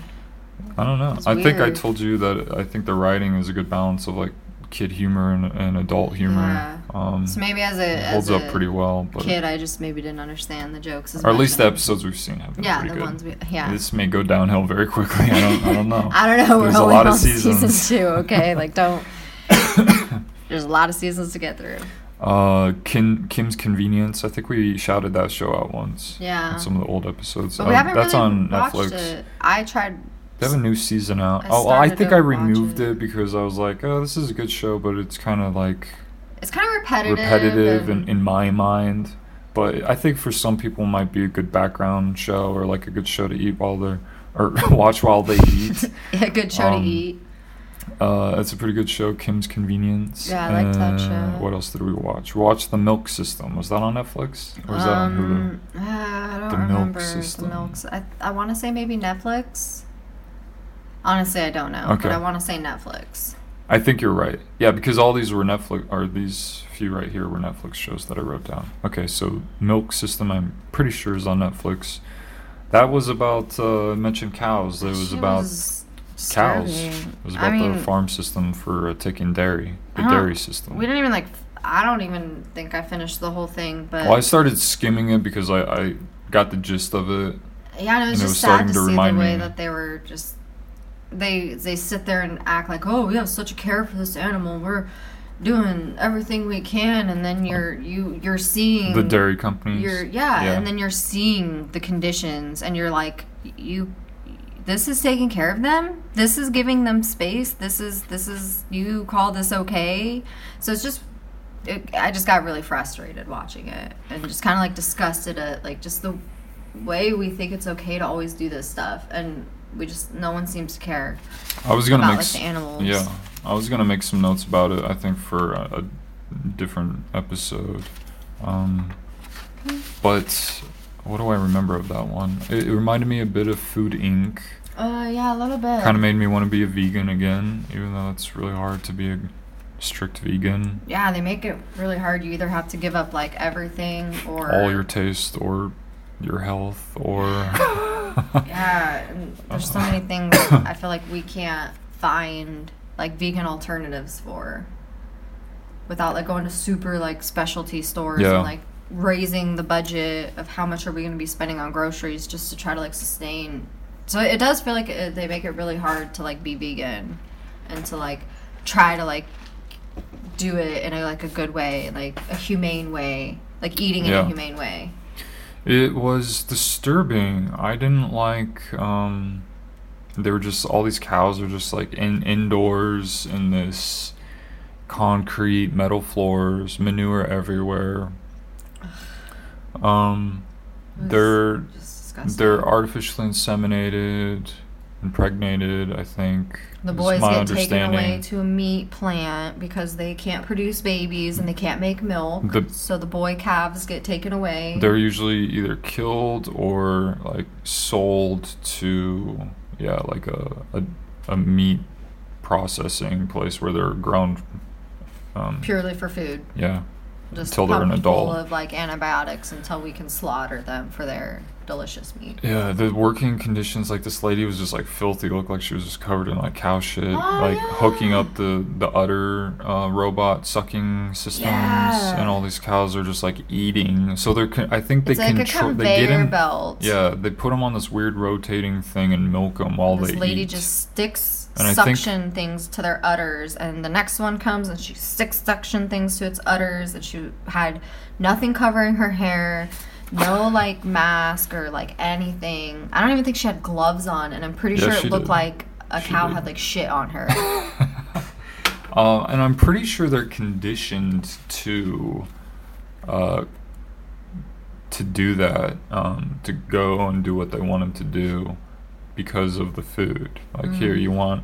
I don't know. It's I think I told you that I think the writing is a good balance of like kid humor and, and adult humor. Yeah. Um, So maybe as a it as holds a up pretty well, but kid, I just maybe didn't understand the jokes as or at least the episodes we've seen have been Yeah, pretty the good. ones we yeah. This may go downhill very quickly. I don't. I don't know. I don't know. We're There's a lot of on season seasons. two. Okay, like don't. There's a lot of seasons to get through. Uh, Kim, Kim's Convenience. I think we shouted that show out once. Yeah. Some of the old episodes. But we Uh, haven't that's really on watched Netflix. it. I tried. They have a new season out. I oh, I think I removed it. it. because I was like, oh, this is a good show, but it's kind of like It's kind of repetitive. repetitive and, in, in my mind. But I think for some people, it might be a good background show or like a good show to eat while they're or watch while they eat. a good show Um, to eat. Uh, it's a pretty good show, Kim's Convenience. Yeah, I liked that show. What else did we watch? We watched The Milk System. Was that on Netflix or was that on Hulu? Um, uh, I don't The Milk System. the milks. I I want to say maybe Netflix. Honestly, I don't know, Okay. but I want to say Netflix. I think you're right. Yeah, because all these were Netflix, or these few right here were Netflix shows that I wrote down. Okay, so Milk System, I'm pretty sure is on Netflix. That was about uh, mentioned cows. It was Shit about was cows. It was I about mean, the farm system for uh, taking dairy, the dairy system. We didn't even like. I don't even think I finished the whole thing, but Well, I started skimming it because I, I got the gist of it. Yeah, and it was And it just was sad starting to, to see the remind way me- that they were just they they sit there and act like, oh, we have such a care for this animal. We're doing everything we can, and then you're you you're seeing The dairy companies. You're yeah, Yeah. and then you're seeing the conditions, and you're like, you. This is taking care of them. This is giving them space. This is this is you call this okay? So it's just it, I just got really frustrated watching it and just kind of like disgusted at like just the way we think it's okay to always do this stuff and we just no one seems to care I was gonna about make like s- the animals. Yeah, I was gonna make some notes about it. I think for a, a different episode. Um, but what do I remember of that one? It, it reminded me a bit of Food Inc. Uh, yeah, a little bit. Kind of made me want to be a vegan again, even though it's really hard to be a strict vegan. Yeah, they make it really hard. You either have to give up like everything or All your taste or your health or. yeah. There's so many things I feel like we can't find like vegan alternatives for without like going to super like specialty stores Yeah. and like raising the budget of how much are we going to be spending on groceries just to try to like sustain. So it does feel like it, they make it really hard to like be vegan and to like try to like do it in a like a good way, like a humane way, like eating in Yeah. a humane way. It was disturbing. I didn't like um they were just all these cows are just like in indoors in this concrete metal floors, manure everywhere. Um they're just they're artificially inseminated, impregnated, I think. The boys my get taken away to a meat plant because they can't produce babies and they can't make milk. The- so the boy calves get taken away. They're usually either killed or like sold to yeah, like a a, a meat processing place where they're grown. Um, purely for food. yeah, Just Until they're an adult. of like antibiotics until we can slaughter them for their delicious meat. yeah. The working conditions, like this lady was just like filthy. Looked like she was just covered in like cow shit. Oh, like yeah. hooking up the the udder uh, robot sucking systems, Yeah. and all these cows are just like eating. So they're. Con- I think they It's like. They get in. belt. Yeah, they put them on this weird rotating thing and milk them while This they lady eat. just sticks And I think- suction things to their udders, and the next one comes and she sticks suction things to its udders, and she had nothing covering her hair, no like mask or like anything. I don't even think she had gloves on, and I'm pretty Yeah, sure it looked did. like a She cow did. had like shit on her. Uh, and I'm pretty sure they're conditioned to, uh, to do that, um, to go and do what they want them to do, because of the food. Like here, Mm. you want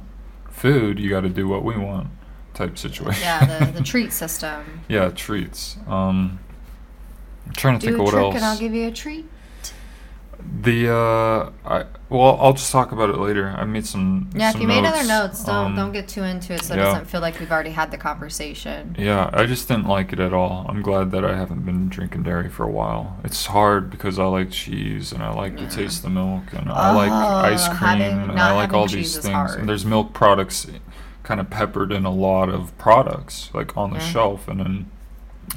food, you got to do what we want, type situation. Yeah, the, the treat system. yeah, treats. Um, I'm trying to Do think of what trick else. and I'll give you a treat. The uh, I well, I'll just talk about it later. I made some. Yeah, if some you made other notes, don't Um, don't get too into it so it yeah. doesn't feel like we've already had the conversation. Yeah, I just didn't like it at all. I'm glad that I haven't been drinking dairy for a while. It's hard because I like cheese and I like the taste of the milk and I like ice Oh, cream having- and I like all these things. hard. And there's milk products kind of peppered in a lot of products like on the Yeah. shelf and then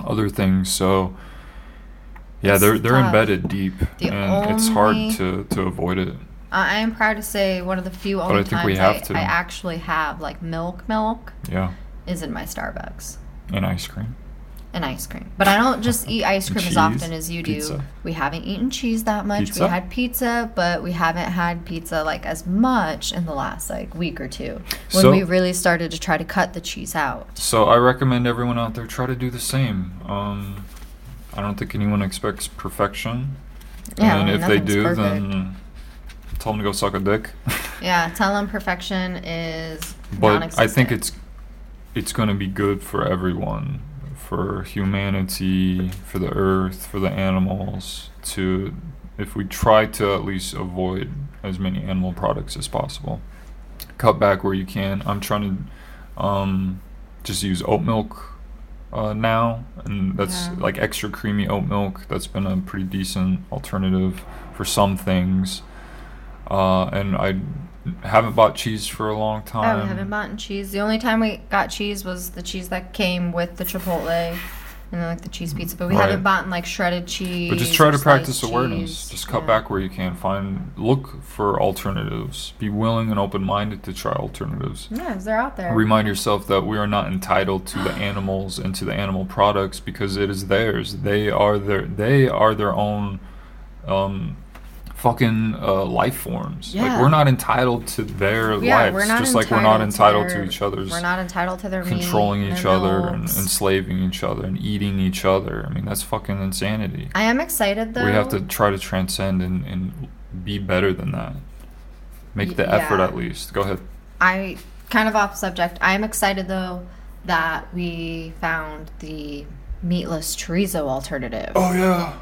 other things. So yeah, It's they're they're tough. embedded deep The and it's hard to to avoid it. I am proud to say one of the few I only times have I, to. I actually have like milk milk Yeah, is in my Starbucks and ice cream. and ice cream. But I don't just eat ice cream as often as you do. pizza. We haven't eaten cheese that much. Pizza? We had pizza, but we haven't had pizza like as much in the last like week or two when So- we really started to try to cut the cheese out. So I recommend everyone out there try to do the same. Um, I don't think anyone expects perfection. Yeah, and if they do, perfect. then tell them to go suck a dick. Yeah, tell them perfection is but I think it's it's going to be good for everyone, for humanity, for the earth, for the animals. To if we try to at least avoid as many animal products as possible, cut back where you can. I'm trying to um, just use oat milk uh, now, and that's Yeah. like extra creamy oat milk. That's been a pretty decent alternative for some things. Uh, and I haven't bought cheese for a long time. Oh, we haven't bought cheese. The only time we got cheese was the cheese that came with the Chipotle and then like the cheese pizza. But we Right. haven't bought like shredded cheese. But just try to practice awareness. cheese. Just cut Yeah. back where you can. Find, look for alternatives. Be willing and open-minded to try alternatives. Yeah, they're out there. Remind yourself that we are not entitled to the animals and to the animal products because it is theirs. They are their. They are their own. Um, fucking uh, life forms. Yeah. Like we're not entitled to their yeah, lives, just like we're not entitled to their- each other's We're not entitled to their controlling and each their other and enslaving each other and eating each other. I mean, that's fucking insanity. I am excited though. we have to try to transcend and, and be better than that. Make the effort at least. Go ahead. I kind of off subject. I am excited though that we found the meatless chorizo alternative. Oh yeah.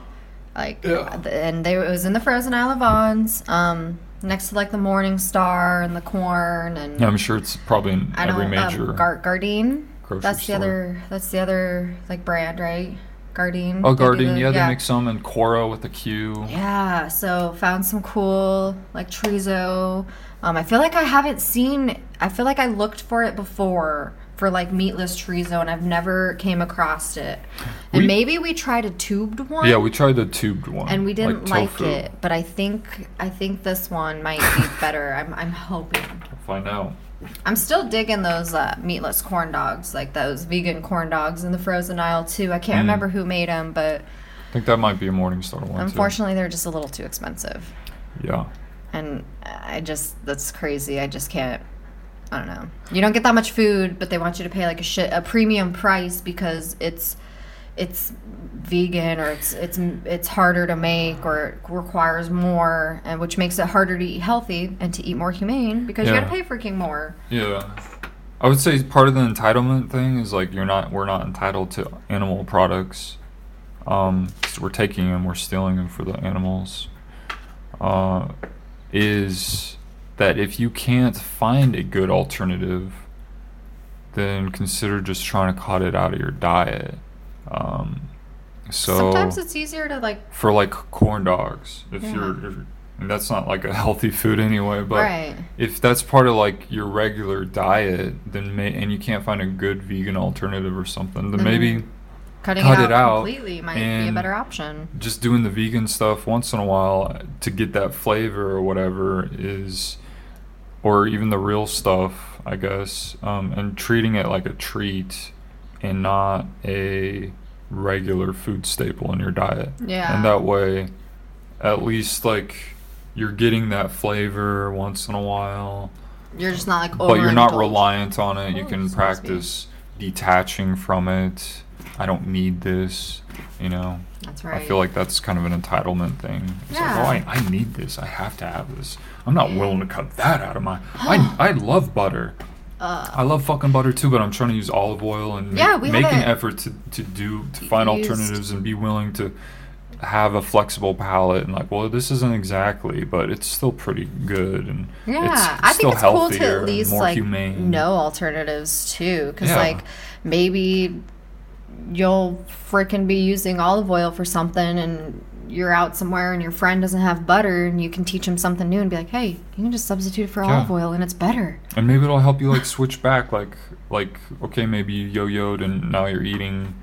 Like Yeah. and they it was in the frozen aisle of Vons, um, next to like the Morningstar and the corn and Yeah, I'm sure it's probably in I every don't major. um, Gar- Gardein. grocery That's the other. That's the other like brand, right? Gardein. oh, They do Gardein. the- Yeah, they make some and Cora with a Q. Yeah, so found some cool like chorizo. Um, I feel like I haven't seen. I feel like I looked for it before for like meatless chorizo, and I've never came across it. And We- maybe we tried a tubed one. Yeah, we tried the tubed one. and we didn't like, tofu. it. But I think I think this one might be better. I'm I'm hoping. We'll find out. I'm still digging those uh, meatless corn dogs, like those vegan corn dogs in the frozen aisle too. I can't Mm. remember who made them, but I think that might be a Morningstar one. too. unfortunately, they're just a little too expensive. Yeah. and I just that's crazy. I just can't. I don't know. You don't get that much food, but they want you to pay like a shit a premium price because it's it's vegan or it's it's it's harder to make or it requires more, and which makes it harder to eat healthy and to eat more humane because you Yeah. got to pay freaking more. Yeah. I would say part of the entitlement thing is like you're not we're not entitled to animal products. Um 'cause we're taking them, we're stealing them for the animals. Uh is that if you can't find a good alternative, then consider just trying to cut it out of your diet. Um so Sometimes it's easier to like for like corn dogs, if Yeah. you're, if, that's not like a healthy food anyway, but right. if that's part of like your regular diet, then may and you can't find a good vegan alternative or something, then Mhm. maybe Cutting cut it it out out completely might be a better option. just doing the vegan stuff once in a while to get that flavor or whatever is, or even the real stuff, I guess, um, and treating it like a treat and not a regular food staple in your diet. Yeah. And that way, at least like you're getting that flavor once in a while. You're just not like but you're not reliant on it. You Oh, can practice detaching from it. I don't need this, you know. That's right. I feel like that's kind of an entitlement thing. It's Yeah. like, oh, I, I need this. I have to have this. I'm not willing to cut that out of my. I I love butter. uh, I love fucking butter too, but I'm trying to use olive oil and Yeah, make, we make an effort to, to do to find used- alternatives and be willing to have a flexible palate and like, well, this isn't exactly, but it's still pretty good and yeah, it's I still think it's cool to at least like humane. know alternatives too, because Yeah. like maybe you'll freaking be using olive oil for something and you're out somewhere and your friend doesn't have butter and you can teach him something new and be like, hey, you can just substitute it for Yeah. olive oil and it's better. and maybe it'll help you like switch back like like okay maybe you yo-yoed and now you're eating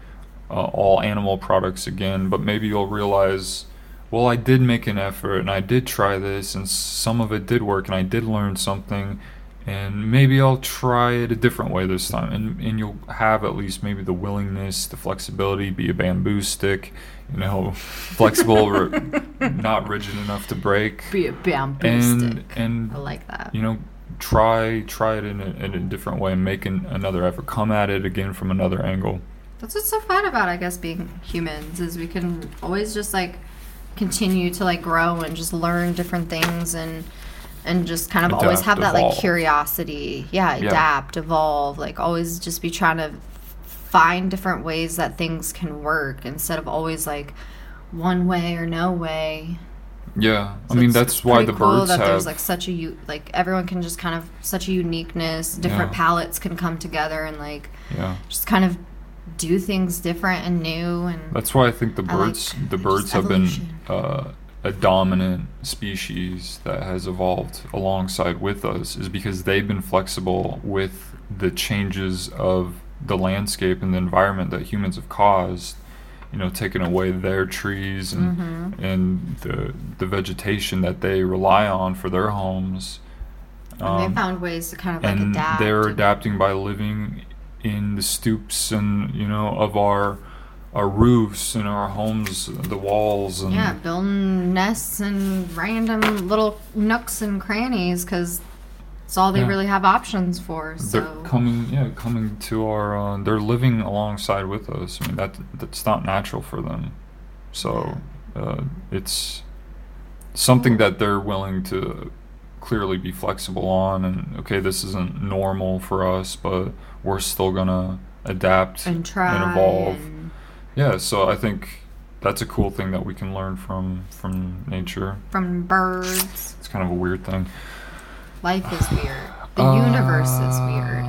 uh, all animal products again but maybe you'll realize well i did make an effort and i did try this and some of it did work and i did learn something and mm-hmm. maybe i'll try it a different way this time and, and you'll have at least maybe the willingness the flexibility be a bamboo stick you know flexible not rigid enough to break Be a bamboo and stick. and I like that. you know try try it in a, in a different way and make an, another effort come at it again from another angle That's what's so fun about, I guess, being humans is we can always just like continue to like grow and just learn different things and and just kind of always have that like curiosity. Yeah, Yeah. adapt, evolve, like always just be trying to find different ways that things can work instead of always like one way or no way. yeah i mean that's why the cool birds that have there's like such a u- like everyone can just kind of such a uniqueness, different Yeah. palettes can come together and like yeah just kind of do things different and new and that's why i think the I like birds the birds have been uh, a dominant species that has evolved alongside with us is because they've been flexible with the changes of the landscape and the environment that humans have caused you know taking away their trees and Mm-hmm. and the the vegetation that they rely on for their homes And Um, they found ways to kind of like and adapt. they're adapting by living in the stoops and you know of our our roofs and our homes the walls and yeah, building nests and random little nooks and crannies because it's all they Yeah. really have options for. they're So coming yeah coming to our uh, they're living alongside with us i mean that that's not natural for them so uh, it's something that they're willing to clearly be flexible on and okay this isn't normal for us but we're still gonna adapt and try and evolve and yeah so i think that's a cool thing that we can learn from from nature from birds. it's kind of a weird thing Life is weird. The universe is weird.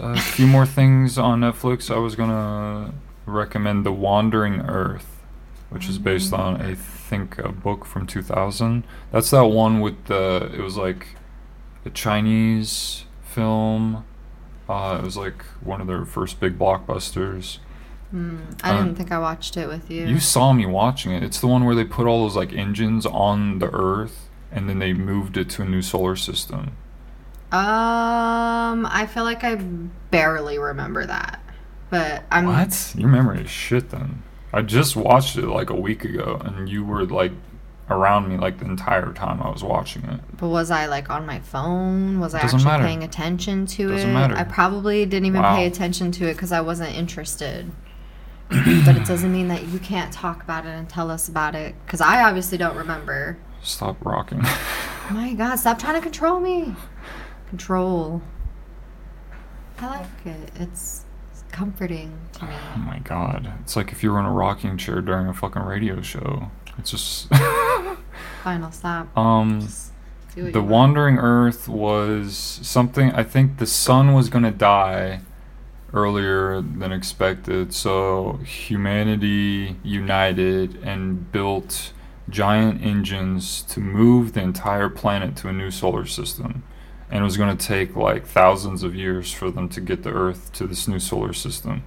a few more things on Netflix. I was gonna recommend The Wandering Earth, which is based on I think a book from 2000. That's that one with the. It was like a Chinese film. Uh, it was like one of their first big blockbusters. Hmm. I Um, didn't think I watched it with you. You saw me watching it. It's the one where they put all those like engines on the Earth and then they moved it to a new solar system. um, I feel like I barely remember that, but I'm. What? Your memory is shit then. I just watched it like a week ago and you were like around me like the entire time I was watching it. But was I like on my phone? Was I Doesn't actually matter. paying attention to Doesn't it? matter. I probably didn't even Wow. pay attention to it because I wasn't interested. but it doesn't mean that you can't talk about it and tell us about it because I obviously don't remember. Stop rocking. My God, stop trying to control me. Control. I like it. It's, it's comforting to me. oh my god. It's like if you were in a rocking chair during a fucking radio show. It's just Fine, I'll stop. um what The. Wandering Earth was something I think the sun was going to die earlier than expected, so humanity united and built giant engines to move the entire planet to a new solar system. And it was going to take like thousands of years for them to get the Earth to this new solar system.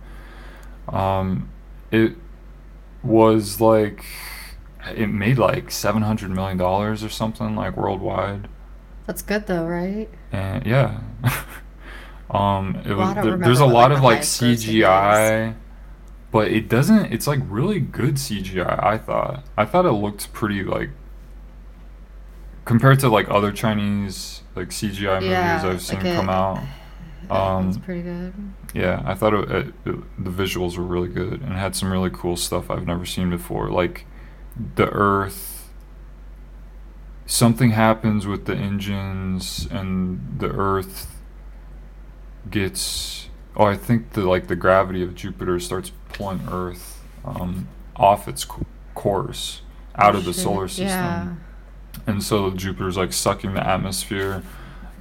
Um, it was like it made like seven hundred million dollars or something like worldwide That's good though, right? and yeah um it Well, was there- there's a lot like, of like cgi but it doesn't it's like really good cgi i thought i thought it looked pretty like compared to like other chinese like cgi Yeah, movies i've seen like come it- out um pretty good. yeah i thought it, it, it- the visuals were really good and had some really cool stuff i've never seen before like the earth something happens with the engines and the earth gets oh I think the like the gravity of Jupiter starts pulling Earth um, off its co- course out of the Shit, solar system, Yeah. and so Jupiter's like sucking the atmosphere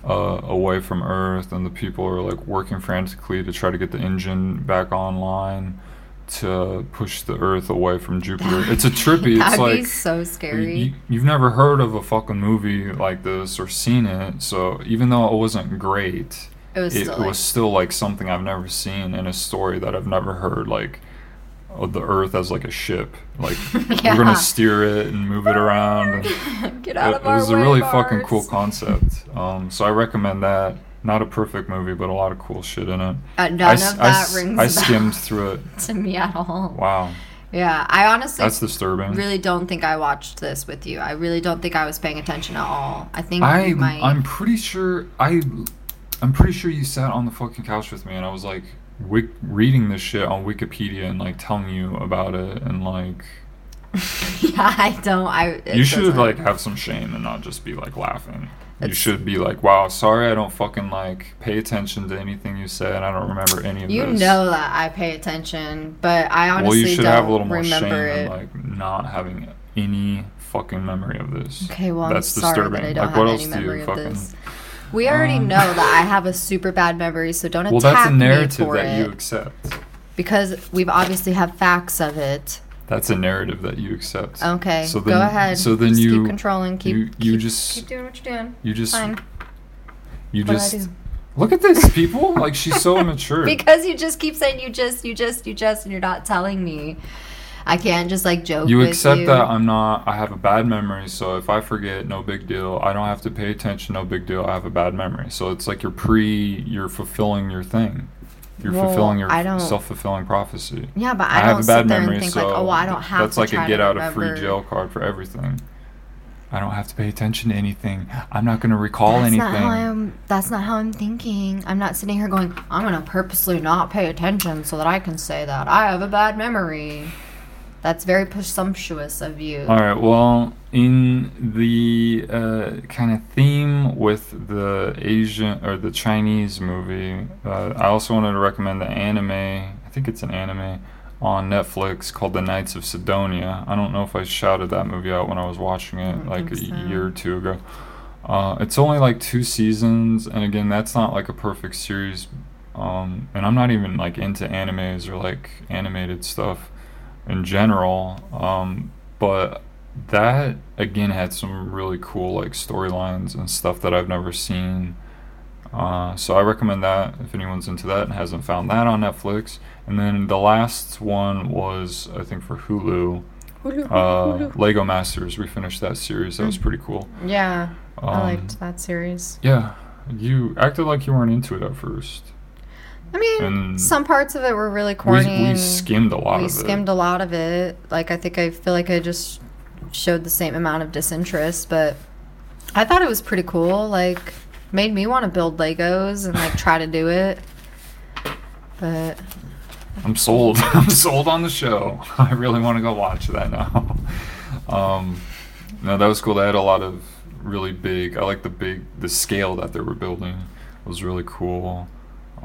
uh, away from Earth, and the people are like working frantically to try to get the engine back online to push the Earth away from Jupiter. it's a trippy. It's That'd like be so scary. you, you've never heard of a fucking movie like this or seen it, so even though it wasn't great, it was it still was like, still like something I've never seen in a story that I've never heard. Like of the Earth as like a ship, like Yeah. we're gonna steer it and move it around. Get out it, of it our was a really fucking cool concept. Um, so I recommend that. Not a perfect movie, but a lot of cool shit in it. Uh, none I, of I that s- rings I skimmed through it. to me at all. Wow, Yeah, I honestly that's disturbing. really don't think I watched this with you. I really don't think I was paying attention at all. I think I might. I'm pretty sure I I'm pretty sure you sat on the fucking couch with me and I was like wik- reading this shit on Wikipedia and like telling you about it and like yeah, I don't. I. you should doesn't- like have some shame and not just be like laughing. You should be like, wow, sorry I don't fucking like pay attention to anything you say and I don't remember any of You this. know that I pay attention, but I honestly well, you should don't have a little more remember shame it. like not having any fucking memory of this. Okay, well, That's I'm disturbing. that I don't like, what else do you fucking? We already Um, know that I have a super bad memory, so don't Well, attack that's a me narrative that it you accept. because we've obviously have facts of it. That's a narrative that you accept. Okay, So go then- ahead. So then Just you keep controlling. Keep you, you keep, just keep doing what you're doing. you just Fine. you What just look at this people like she's so immature. Because you just keep saying you just, you just, you just, and you're not telling me. I can't just like joke. you accept you. that I'm not. I have a bad memory, so if I forget, no big deal. I don't have to pay attention, no big deal. I have a bad memory, so it's like you're pre, you're fulfilling your thing. You're Well, fulfilling your self-fulfilling prophecy. Yeah, but I, I, have a bad memory, think so like, oh, I don't have that's to like a get out of free jail card for everything. I don't have to pay attention to anything. I'm not going to recall That's anything. not how I'm. That's not how I'm thinking. I'm not sitting here going, I'm gonna purposely not pay attention so that I can say that I have a bad memory. That's very presumptuous of you. All right. Well, in the uh, kind of theme with the Asian or the Chinese movie, uh, I also wanted to recommend the anime. I think it's an anime on Netflix called The Knights of Sidonia. I don't know if I shouted that movie out when I was watching it like a so. year or two ago. Uh, it's only like two seasons, and again, that's not like a perfect series. Um, and I'm not even like into animes or like animated stuff in general. Um, but that again had some really cool like storylines and stuff that I've never seen. Uh, so I recommend that if anyone's into that and hasn't found that on Netflix. And then the last one was I think for Hulu. Uh, Lego Masters. We finished that series. That was pretty cool. yeah, I Um, liked that series. Yeah, you acted like you weren't into it at first. I mean, and some parts of it were really corny. we and skimmed a lot of it. we skimmed it. a lot of it. Like I think I feel like I just showed the same amount of disinterest, but I thought it was pretty cool. Like made me want to build Legos and like try to do it. But I'm sold. I'm sold on the show. I really want to go watch that now. um, no, that was cool. They had a lot of really big. I like the big, the scale that they were building It was really cool.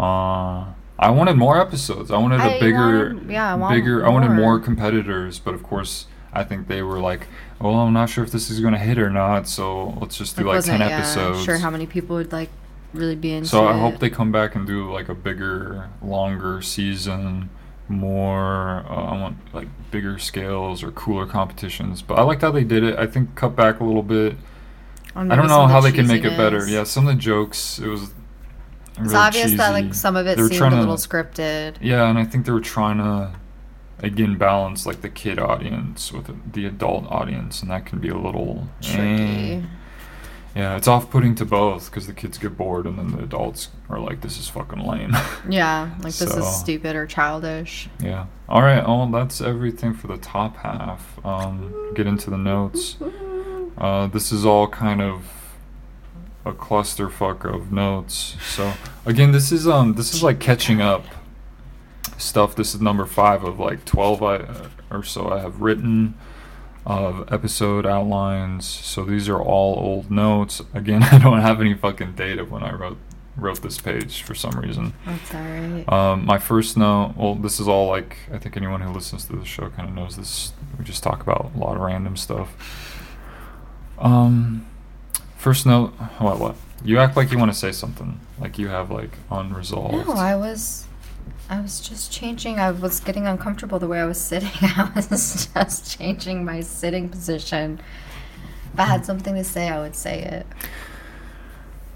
Uh, I wanted more episodes. I wanted a I bigger, wanted- yeah, I want bigger. I wanted more. more competitors, but of course, I think they were like, "Well, I'm not sure if this is going to hit or not, so let's just do like ten wasn't, yeah, episodes." Sure, how many people would like really be into So I it. hope they come back and do like a bigger, longer season, more. Uh, I want like bigger scales or cooler competitions. But I liked how they did it. I think cut back a little bit. I don't know how the they can make it better. Yeah, some of the jokes it was. It's obvious that like some of it seemed a to- little scripted. Yeah, and I think they were trying to again balance like the kid audience with the adult audience, and that can be a little eh. Tricky. Yeah, it's off-putting to both because the kids get bored, and then the adults are like, "This is fucking lame." Yeah, like this is stupid or childish. yeah. All right. Oh, that's everything for the top half. Um, get into the notes. Uh, this is all kind of a clusterfuck of notes. So again, this is um, this is like catching up stuff. This is number five of like twelve I, uh, or so I have written of episode outlines. So these are all old notes. Again, I don't have any fucking data when I wrote wrote this page for some reason. That's alright. Um, my first note, well, this is all like, I think anyone who listens to the show kind of knows this. We just talk about a lot of random stuff. Um, first note, what, what? You act like you want to say something. Like you have, like, unresolved. No, I was I was just changing. I was getting uncomfortable the way I was sitting. I was just changing my sitting position. If I had something to say, I would say it.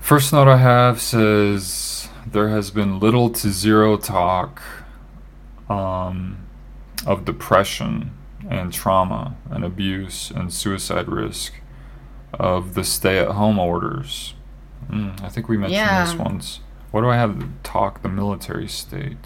First note I have says there has been little to zero talk um, of depression and trauma and abuse and suicide risk of the stay at home orders. Mm, I think we mentioned this once. What do I have to talk the military state?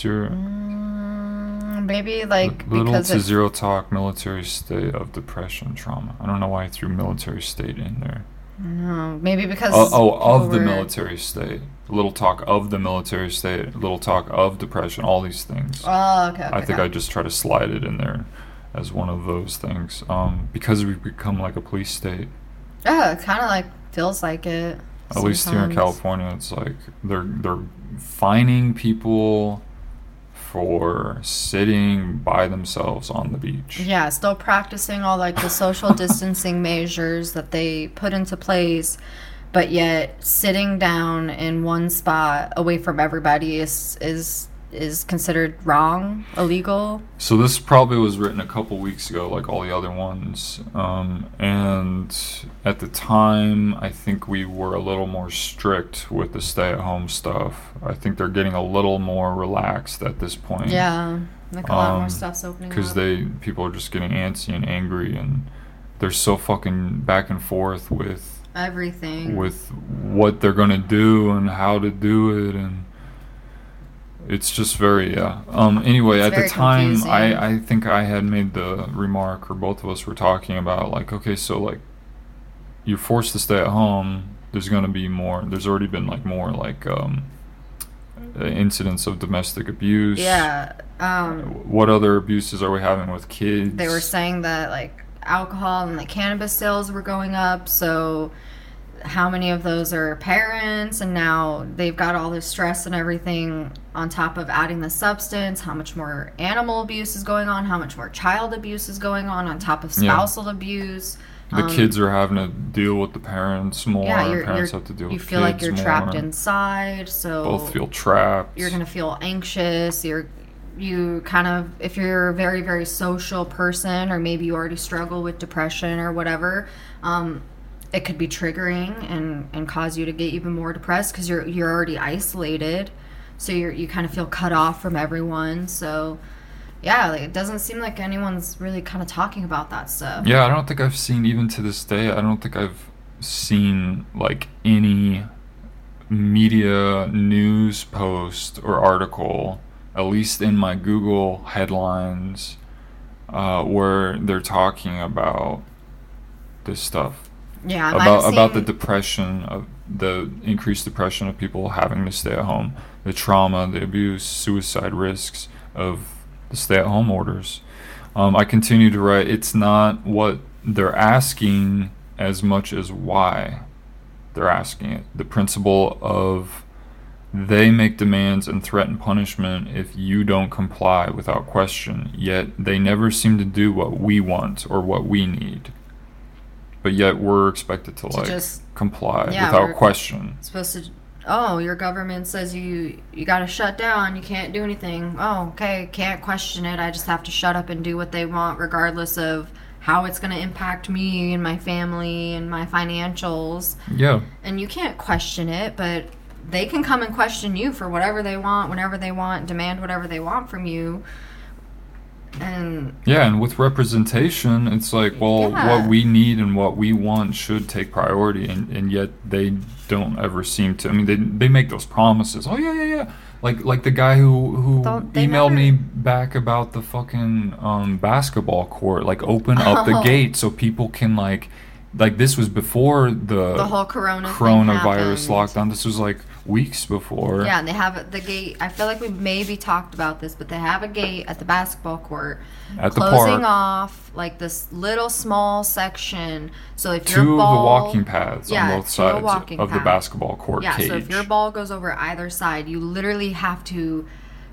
Your Mm, maybe like little because to zero talk military state of depression trauma? I don't know why I threw military state in there. No, maybe because Oh, oh, of the military state. A little talk of the military state. A little talk of depression. All these things. Oh, okay. okay I think got I just try to slide it in there as one of those things. Um, because we've become like a police state. Oh, it kind of like feels like it. At least here in. California, it's like they're they're fining people for sitting by themselves on the beach. Yeah, still practicing all like the social distancing measures that they put into place, but yet sitting down in one spot away from everybody is is is considered wrong, illegal. So this probably was written a couple weeks ago, like all the other ones. Um, and at the time, I think we were a little more strict with the stay-at-home stuff. I think they're getting a little more relaxed at this point. Yeah, like a lot more Um, stuff's opening because they people are just getting antsy and angry, and they're so fucking back and forth with Everything. with what they're gonna do and how to do it, and it's just very yeah. Um. Anyway, It's at the time, confusing. I I think I had made the remark, or both of us were talking about like, okay, so like, you're forced to stay at home. There's gonna be more. There's already been like more like um uh, incidents of domestic abuse. yeah. Um, What other abuses are we having with kids? they were saying that like alcohol and like cannabis sales were going up so how many of those are parents and now they've got all this stress and everything on top of adding the substance how much more animal abuse is going on how much more child abuse is going on on top of Yeah. spousal abuse the Um, kids are having to deal with the parents more. yeah you're, parents you're have to deal you feel like you're trapped inside so Both feel trapped. you're gonna feel anxious you're you kind of if you're a very very social person or maybe you already struggle with depression or whatever um, it could be triggering and and cause you to get even more depressed because you're you're already isolated. So you're you kind of feel cut off from everyone. So yeah like, it doesn't seem like anyone's really kind of talking about that stuff. Yeah, I don't think I've seen even to this day. I don't think I've seen like any media news post or article, at least in my Google headlines, uh, where they're talking about this stuff yeah I might have about about the depression of the increased depression of people having to stay at home, the trauma, the abuse, suicide risks of the stay-at-home orders. Um, I continue to write. It's not what they're asking as much as why they're asking it. The principle of they make demands and threaten punishment if you don't comply without question, yet they never seem to do what we want or what we need. But yet we're expected to, To like just- comply yeah, without question. supposed to oh your government says you you got to shut down you can't do anything oh okay can't question it i just have to shut up and do what they want regardless of how it's going to impact me and my family and my financials Yeah. and you can't question it but they can come and question you for whatever they want whenever they want demand whatever they want from you and Yeah, and with representation, it's like, well, Yeah. what we need and what we want should take priority, and, and yet they don't ever seem to. I mean, they they make those promises. Oh yeah, yeah, yeah. Like like the guy who who Don't- emailed me back about the fucking um, basketball court. Like, open up the Oh. gate so people can like like this was before the The whole corona coronavirus lockdown. This was like The whole corona thing coronavirus happened. lockdown. This was like weeks before. Yeah, and they have the gate. I feel like we maybe talked about this, but they have a gate at the basketball court, At the closing off like this little small section. So if your Two of the walking paths Yeah, on both two sides of the basketball court yeah, cage. so if your ball goes over either side, you literally have to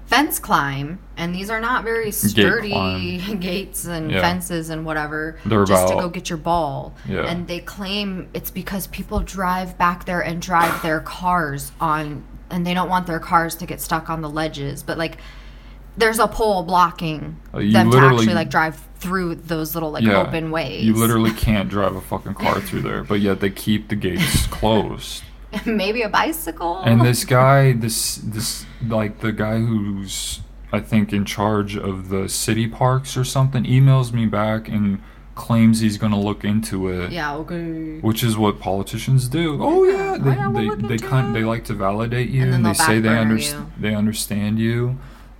fence climb, and these are not very sturdy gates and Yeah. fences and whatever. They're just to go get your ball. Yeah. And they claim it's because people drive back there and drive their cars on, and they don't want their cars to get stuck on the ledges. But like, there's a pole blocking Uh, them to actually like drive through those little like yeah, open ways. You literally can't drive a fucking car through there, but yet they keep the gates closed. maybe a bicycle. And this guy, this this like the guy who's I think in charge of the city parks or something, emails me back and claims he's gonna look into it. yeah, okay. Which is what politicians do. Oh yeah, they I know, we'll they, they kind they like to validate you And and, they say they backburner under, you. they understand you.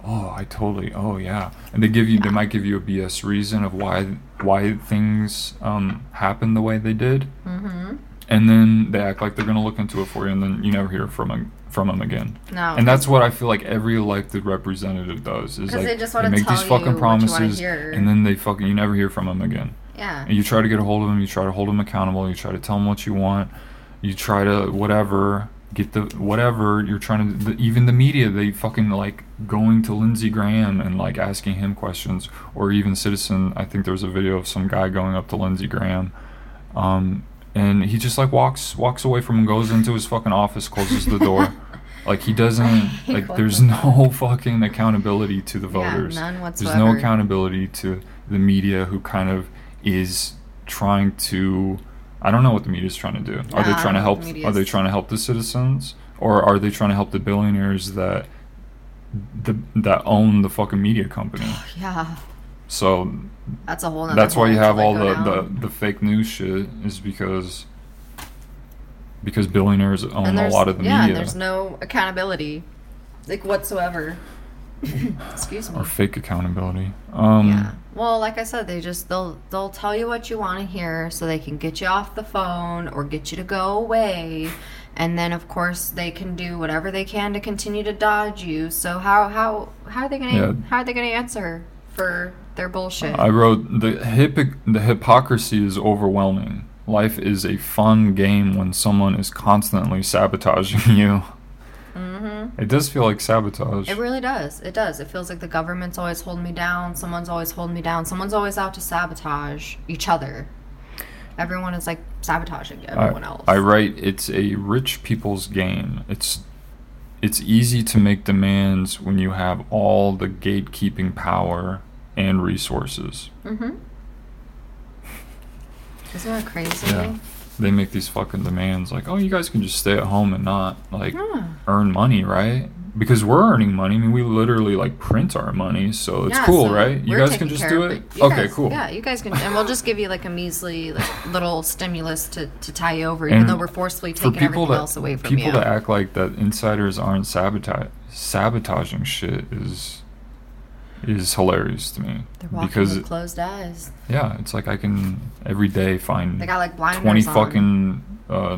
Oh, I totally. Oh yeah, and they give you they might give you a BS reason of why why things um happen the way they did. Mm-hmm. And then they act like they're gonna look into it for you, and then you never hear from them from them again. No. And that's what I feel like every elected representative does. is they, they just wanna make these fucking promises, and then they fucking you never hear from them again. yeah. And you try to get a hold of them, you try to hold them accountable, you try to tell them what you want, you try to whatever get the whatever you're trying to. The, even the media, they fucking like going to Lindsey Graham and like asking him questions, or even Citizen. I think there was a video of some guy going up to Lindsey Graham, um, and he just like walks walks away from him, goes into his fucking office, closes the door. Like he doesn't like. There's no fucking accountability to the voters. Yeah, none There's no accountability to the media who kind of is trying to I don't know what the media is trying to do. Are they trying to help the are they trying to help the citizens or are they trying to help the billionaires that the that own the fucking media company? Yeah. So That's a whole that's why you have all the, down. the the fake news shit is because because billionaires own a lot of the yeah, media there's no accountability, like whatsoever. Excuse me. or fake accountability. Um yeah. Well, like I said, they just they'll they'll tell you what you want to hear so they can get you off the phone or get you to go away. And then of course they can do whatever they can to continue to dodge you. So how how how are they to Yeah. how are they going to answer for their bullshit? I wrote the hypoc- the hypocrisy is overwhelming. Life is a fun game when someone is constantly sabotaging you. mm-hmm. It does feel like sabotage. It really does. It does. It feels like the government's always holding me down. Someone's always holding me down. Someone's always out to sabotage each other. Everyone is like sabotaging everyone I, else. I write it's a rich people's game. It's it's easy to make demands when you have all the gatekeeping power and resources. Mm-hmm. Isn't that crazy? Yeah. They make these fucking demands like, "Oh, you guys can just stay at home and not like Yeah. earn money, right? Because we're earning money. I mean, we literally like print our money, so it's Yeah, cool, so right? You guys can just do it. Okay, guys- cool. Yeah, you guys can, and we'll just give you like a measly like, little stimulus to, to tie you over, even And though we're forcefully taking everything that else away from you. people you. to act like that insiders aren't sabotage sabotaging shit is is hilarious to me They're walking because with closed eyes. yeah, it's like I can every day find They got like blinders twenty fucking uh,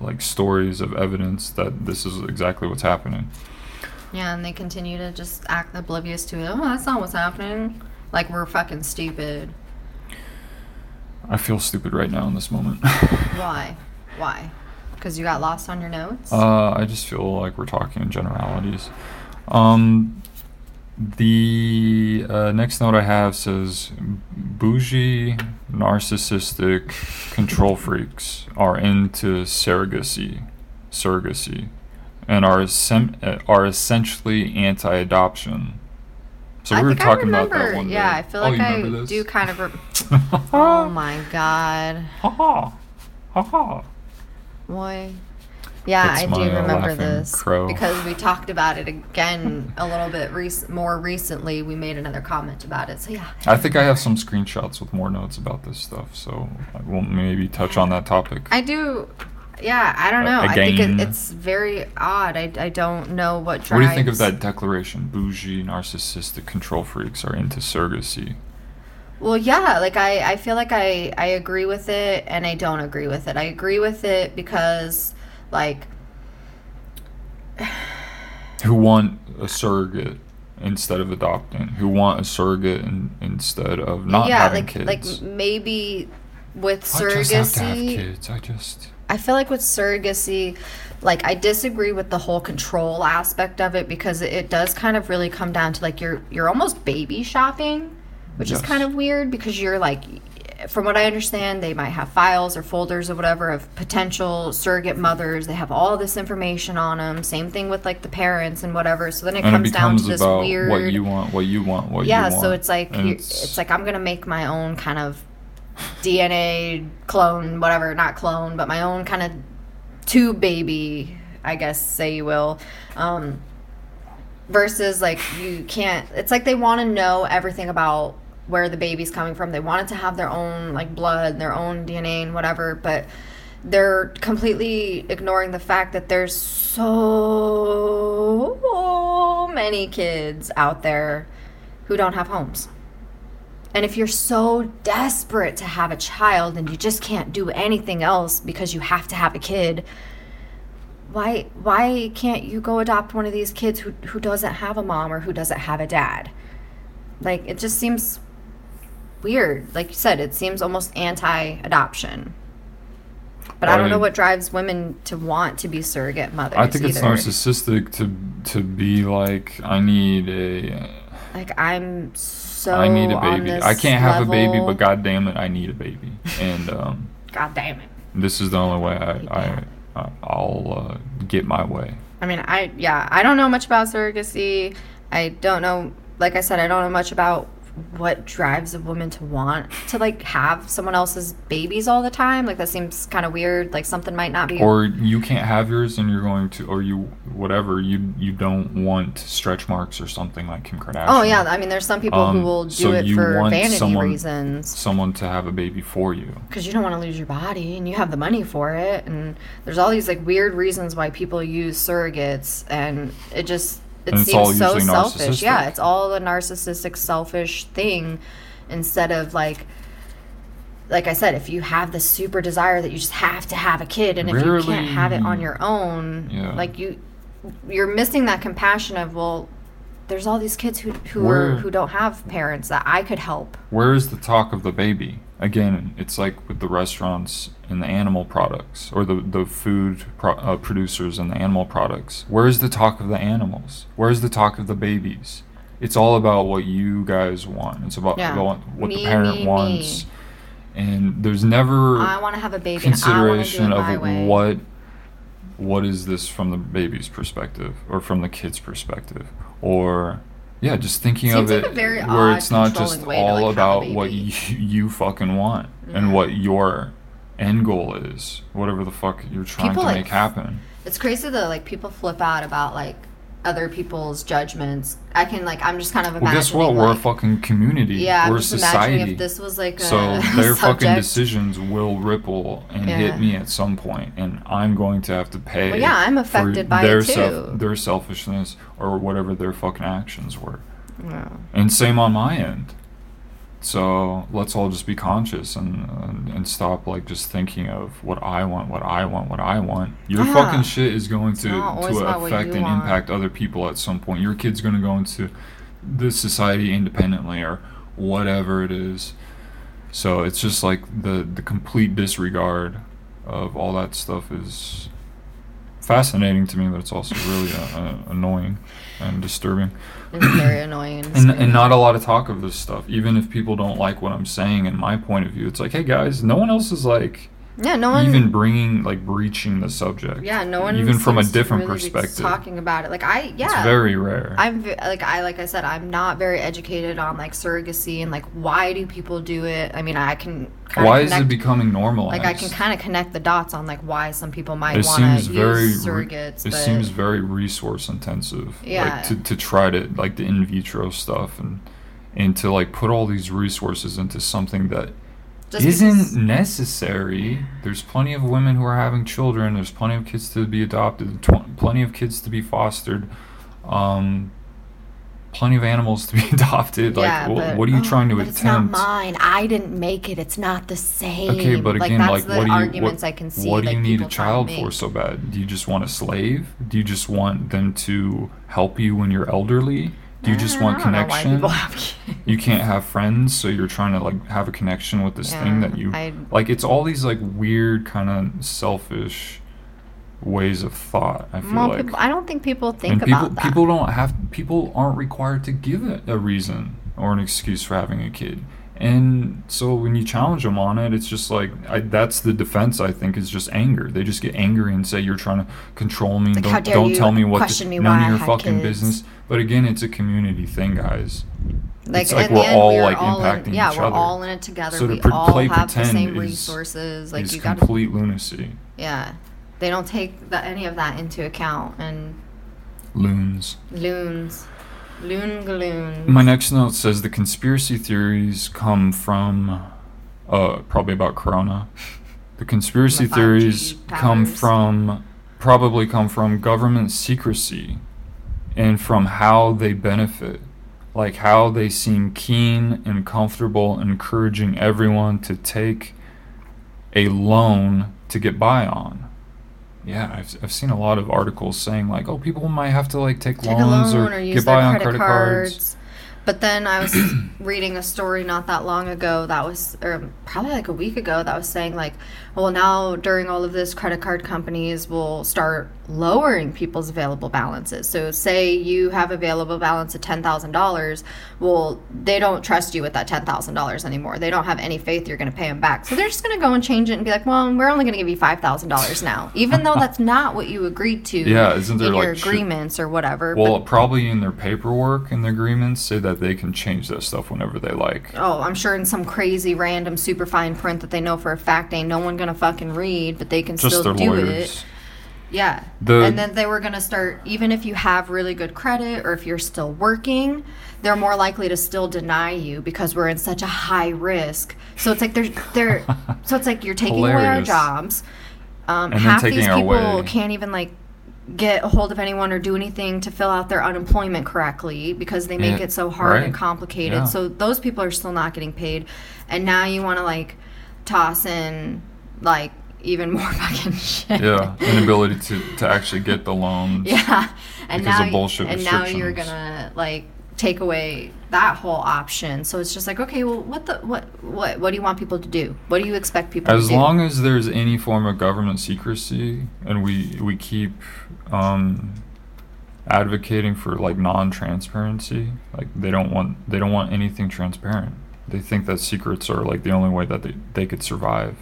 like stories of evidence that this is exactly what's happening. Yeah, and they continue to just act oblivious to it. Oh, that's not what's happening. Like we're fucking stupid. I feel stupid right now in this moment. Why? Why? Because you got lost on your notes. Uh, I just feel like we're talking in generalities. Um, the uh, next note I have says bougie, narcissistic control freaks are into surrogacy, surrogacy, and are sem- uh, are essentially anti-adoption. So I we were talking about that one day. Yeah, I feel Oh, like you I this? do kind of. Re- oh my god, Ha ha, ha ha. boy. Yeah, I do remember this crow. because we talked about it again a little bit rec- more recently. We made another comment about it. So yeah, I think I have some screenshots with more notes about this stuff, so I will maybe touch on that topic. I do. Yeah, I don't know. I think it, it's very odd. I, I don't know what drives. What do you think of that declaration? Bougie, narcissistic control freaks are into surrogacy. Well, yeah, like I, I feel like I, I agree with it and I don't agree with it. I agree with it because, like, who want a surrogate instead of adopting, who want a surrogate in, instead of not yeah, having like, kids. like maybe with surrogacy, I just have to have kids. I just I feel like with surrogacy, like I disagree with the whole control aspect of it because it, it does kind of really come down to like you're you're almost baby shopping, which is kind of weird because you're like from what I understand, they might have files or folders or whatever of potential surrogate mothers. They have all this information on them. Same thing with like the parents and whatever. So then it and comes it down to this weird what you want, what you want, what yeah you want. Yeah, so it's like you it's, like i'm gonna make my own kind of dna clone whatever not clone but my own kind of tube baby i guess say you will um versus like you can't it's like they want to know everything about where the baby's coming from they wanted to have their own like blood their own dna and whatever but they're completely ignoring the fact that there's so many kids out there who don't have homes and if you're so desperate to have a child and you just can't do anything else because you have to have a kid why why can't you go adopt one of these kids who who doesn't have a mom or who doesn't have a dad? Like it just seems weird. Like you said, it seems almost anti-adoption. But I don't know what drives women to want to be surrogate mothers. I think it's either. narcissistic to to be like I need a Like I'm so I need a baby. I can't have a baby, but god damn it, I need a baby. And um, God damn it. this is the only way I, I, I I'll uh, get my way. I mean, I yeah, I don't know much about surrogacy. I don't know, like I said, I don't know much about what drives a woman to want to like have someone else's babies all the time. Like that seems kind of weird. Like something might not be. Or you can't have yours, and you're going to, or you whatever you you don't want stretch marks or something like Kim Kardashian. oh yeah, I mean, there's some people who Um, will do so it for vanity someone- reasons someone to have a baby for you. because you don't want to lose your body and you have the money for it. And there's all these like weird reasons why people use surrogates, and it just it And seems so selfish. Yeah, it's all a narcissistic, selfish thing instead of like like I said, if you have this super desire that you just have to have a kid, and if you can't have it on your own, Yeah. like you, you're missing that compassion of well, there's all these kids who who Where- are who don't have parents that I could help. Where is the talk of the baby? Again, it's like with the restaurants and the animal products, or the the food pro- uh, producers and the animal products. Where is the talk of the animals? Where is the talk of the babies? It's all about what you guys want. It's about Yeah. what, Me, the parent me, wants, me. and there's never I want to have a baby. and I want to do consideration of way. what what is this from the baby's perspective or from the kid's perspective or yeah just thinking Seems of like it very where odd, it's not just controlling way to, all like, about what you, you fucking want and mm-hmm. what your end goal is whatever the fuck you're trying People, to like, make happen. It's crazy though, like people flip out about like other people's judgments. I can like I'm just kind of imagining. well guess what we're a fucking community yeah, we're I'm society if this was like a so their fucking decisions will ripple and Yeah. hit me at some point, and I'm going to have to pay. Well, yeah, I'm affected by it their too. their selfishness or whatever their fucking actions were, Yeah. and same on my end. So let's all just be conscious and and, and stop like just thinking of what I want, what I want, what I want. Your Yeah. fucking shit is going to to affect and want. impact other people at some point. Your kid's going to go into this society independently or whatever it is. So it's just like the the complete disregard of all that stuff is fascinating to me, but it's also really uh, uh, annoying and disturbing. It's very annoying. And, And, and not a lot of talk of this stuff. Even if people don't like what I'm saying and my point of view, it's like, hey guys, no one else is like yeah, no one even bringing like breaching the subject. yeah, no one even from a different really perspective. talking about it. Like I yeah, It's very rare. I'm like I like I said I'm not very educated on like surrogacy and like why do people do it? I mean I can Why of is it becoming normalized? like I can kind of connect the dots on like why some people might want to seems use very surrogates. it but seems very resource intensive Yeah. like to, to try to like the in vitro stuff and and to like put all these resources into something that just not because- necessary there's plenty of women who are having children there's plenty of kids to be adopted tw- plenty of kids to be fostered um plenty of animals to be adopted. Like, yeah, wh- but, what are you oh, trying to attempt? It's not mine. I didn't make it. It's not the same. Okay, but again, that's like, what do you what, I can see. what do like, you need a people try to child for so bad? Do you just want a slave? Do you just want them to help you when you're elderly? Do you just want mm, why connection? people have kids. You can't have friends, so you're trying to like have a connection with this thing that you I- like. It's all these like weird kind of selfish ways of thought. I feel Well, like. people, I don't think people think and people about that. people don't have people aren't required to give it a reason or an excuse for having a kid and so when you challenge them on it it's just like I, that's the defense i think is just anger they just get angry and say you're trying to control me Like, don't, don't tell me what to, me none of your fucking kids. business but again it's a community thing guys like, it's like we're end, all we like all impacting in, yeah, each we're all in it together. So to we pre- all play have the same is- resources. Like is you got to, complete lunacy yeah. They don't take the, any of that into account. And loons loons, loon. My next note says the conspiracy theories come from, uh, probably about Corona. The conspiracy The 5G theories come from, probably come from government secrecy and from how they benefit. Like how they seem keen and comfortable encouraging everyone to take a loan to get by on. Yeah, I've, I've seen a lot of articles saying like, oh, people might have to like take, take loans loan or, or use get their by on credit, credit cards. cards. But then I was reading a story not that long ago that was, or probably like a week ago, that was saying like, well, now during all of this, credit card companies will start lowering people's available balances. So say you have available balance of ten thousand dollars, well, they don't trust you with that ten thousand dollars anymore. They don't have any faith you're going to pay them back. So they're just going to go and change it and be like, well, we're only going to give you five thousand dollars now, even though that's not what you agreed to. Yeah, isn't there, in like, shit- agreements or whatever? Well, but, probably in their paperwork and their agreements say that they can change that stuff whenever they like. Oh, I'm sure in some crazy random super fine print that they know for a fact ain't no one gonna fucking read, but they can Just still do lawyers. it. Yeah. The- and then they were gonna start even if you have really good credit or if you're still working, they're more likely to still deny you because we're in such a high risk. So it's like they're they're so it's like you're taking away our jobs. Um, half these people can't even like get a hold of anyone or do anything to fill out their unemployment correctly because they make Yeah, it so hard and complicated. Yeah. So those people are still not getting paid, and now you want to like toss in like even more fucking shit. Yeah, inability to, to actually get the loans. Yeah, and Because now of bullshit and now you're gonna like take away that whole option. So it's just like, okay, well, what the what what what do you want people to do? What do you expect people As to do? As long as there's any form of government secrecy and we we keep um, advocating for like non-transparency, like they don't want they don't want anything transparent. They think that secrets are like the only way that they, they could survive.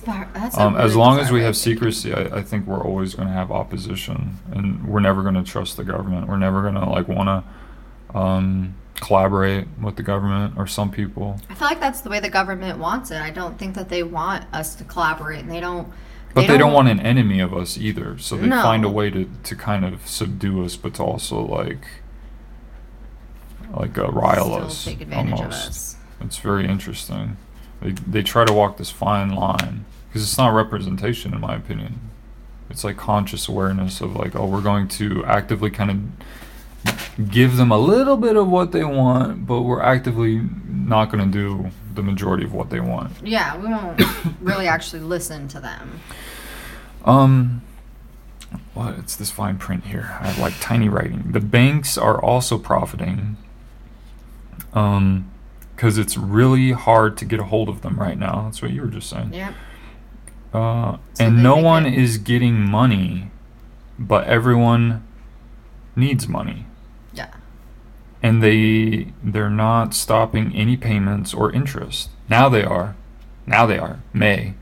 That's, bar- that's Um, as long as we have secrecy, I, I think we're always going to have opposition, and we're never going to trust the government. We're never going to like want to um, collaborate with the government or some people. I feel like that's the way the government wants it. I don't think that they want us to collaborate, and they don't. But they, don't, want an enemy of us either, so they No. find a way to, to kind of subdue us, but to also like like uh, rile still us take advantage almost. of us. It's very interesting. They they try to walk this fine line because it's not representation, in my opinion. It's like conscious awareness of like, oh, we're going to actively kind of give them a little bit of what they want, but we're actively not going to do the majority of what they want. Yeah, we won't really actually listen to them. Um, what? It's this fine print here. I have like tiny writing. The banks are also profiting. Um, because it's really hard to get a hold of them right now. That's what you were just saying. Yep. Uh, So and no one it- is getting money, but everyone needs money. Yeah. And they they're not stopping any payments or interest. Now they are. Now they are. May.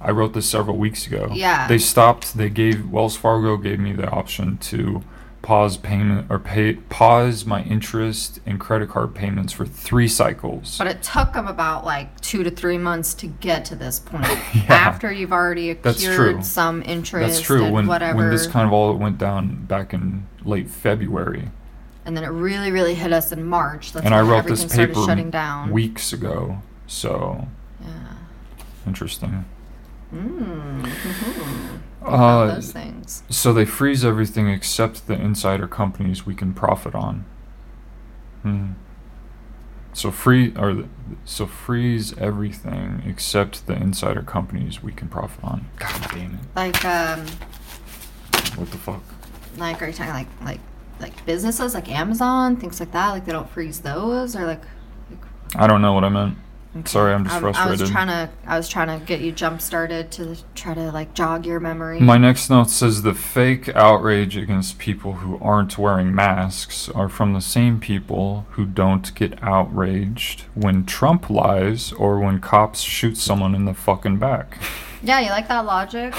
I wrote this several weeks ago. Yeah. They stopped. They gave Wells Fargo gave me the option to pause payment or pay pause my interest and credit card payments for three cycles. But it took them about like two to three months to get to this point. Yeah. After you've already accrued some interest That's true. When whatever. when this kind of all went down back in late February, and then it really, really hit us in March. That's and I wrote everything this started paper shutting down. weeks ago. So yeah. interesting. Mm. Uh, those things. So they freeze everything except the insider companies we can profit on. Hmm. So free or th- so freeze everything except the insider companies we can profit on. God damn it! Like, um, What the fuck? like, are you talking like, like, like businesses like Amazon, things like that? Like, they don't freeze those, or like. I don't know what I meant. Sorry, I'm just Um, I frustrated. was trying to, I was trying to get you jump started to try to like jog your memory. My next note says the fake outrage against people who aren't wearing masks are from the same people who don't get outraged when Trump lies or when cops shoot someone in the fucking back. Yeah, you like that logic?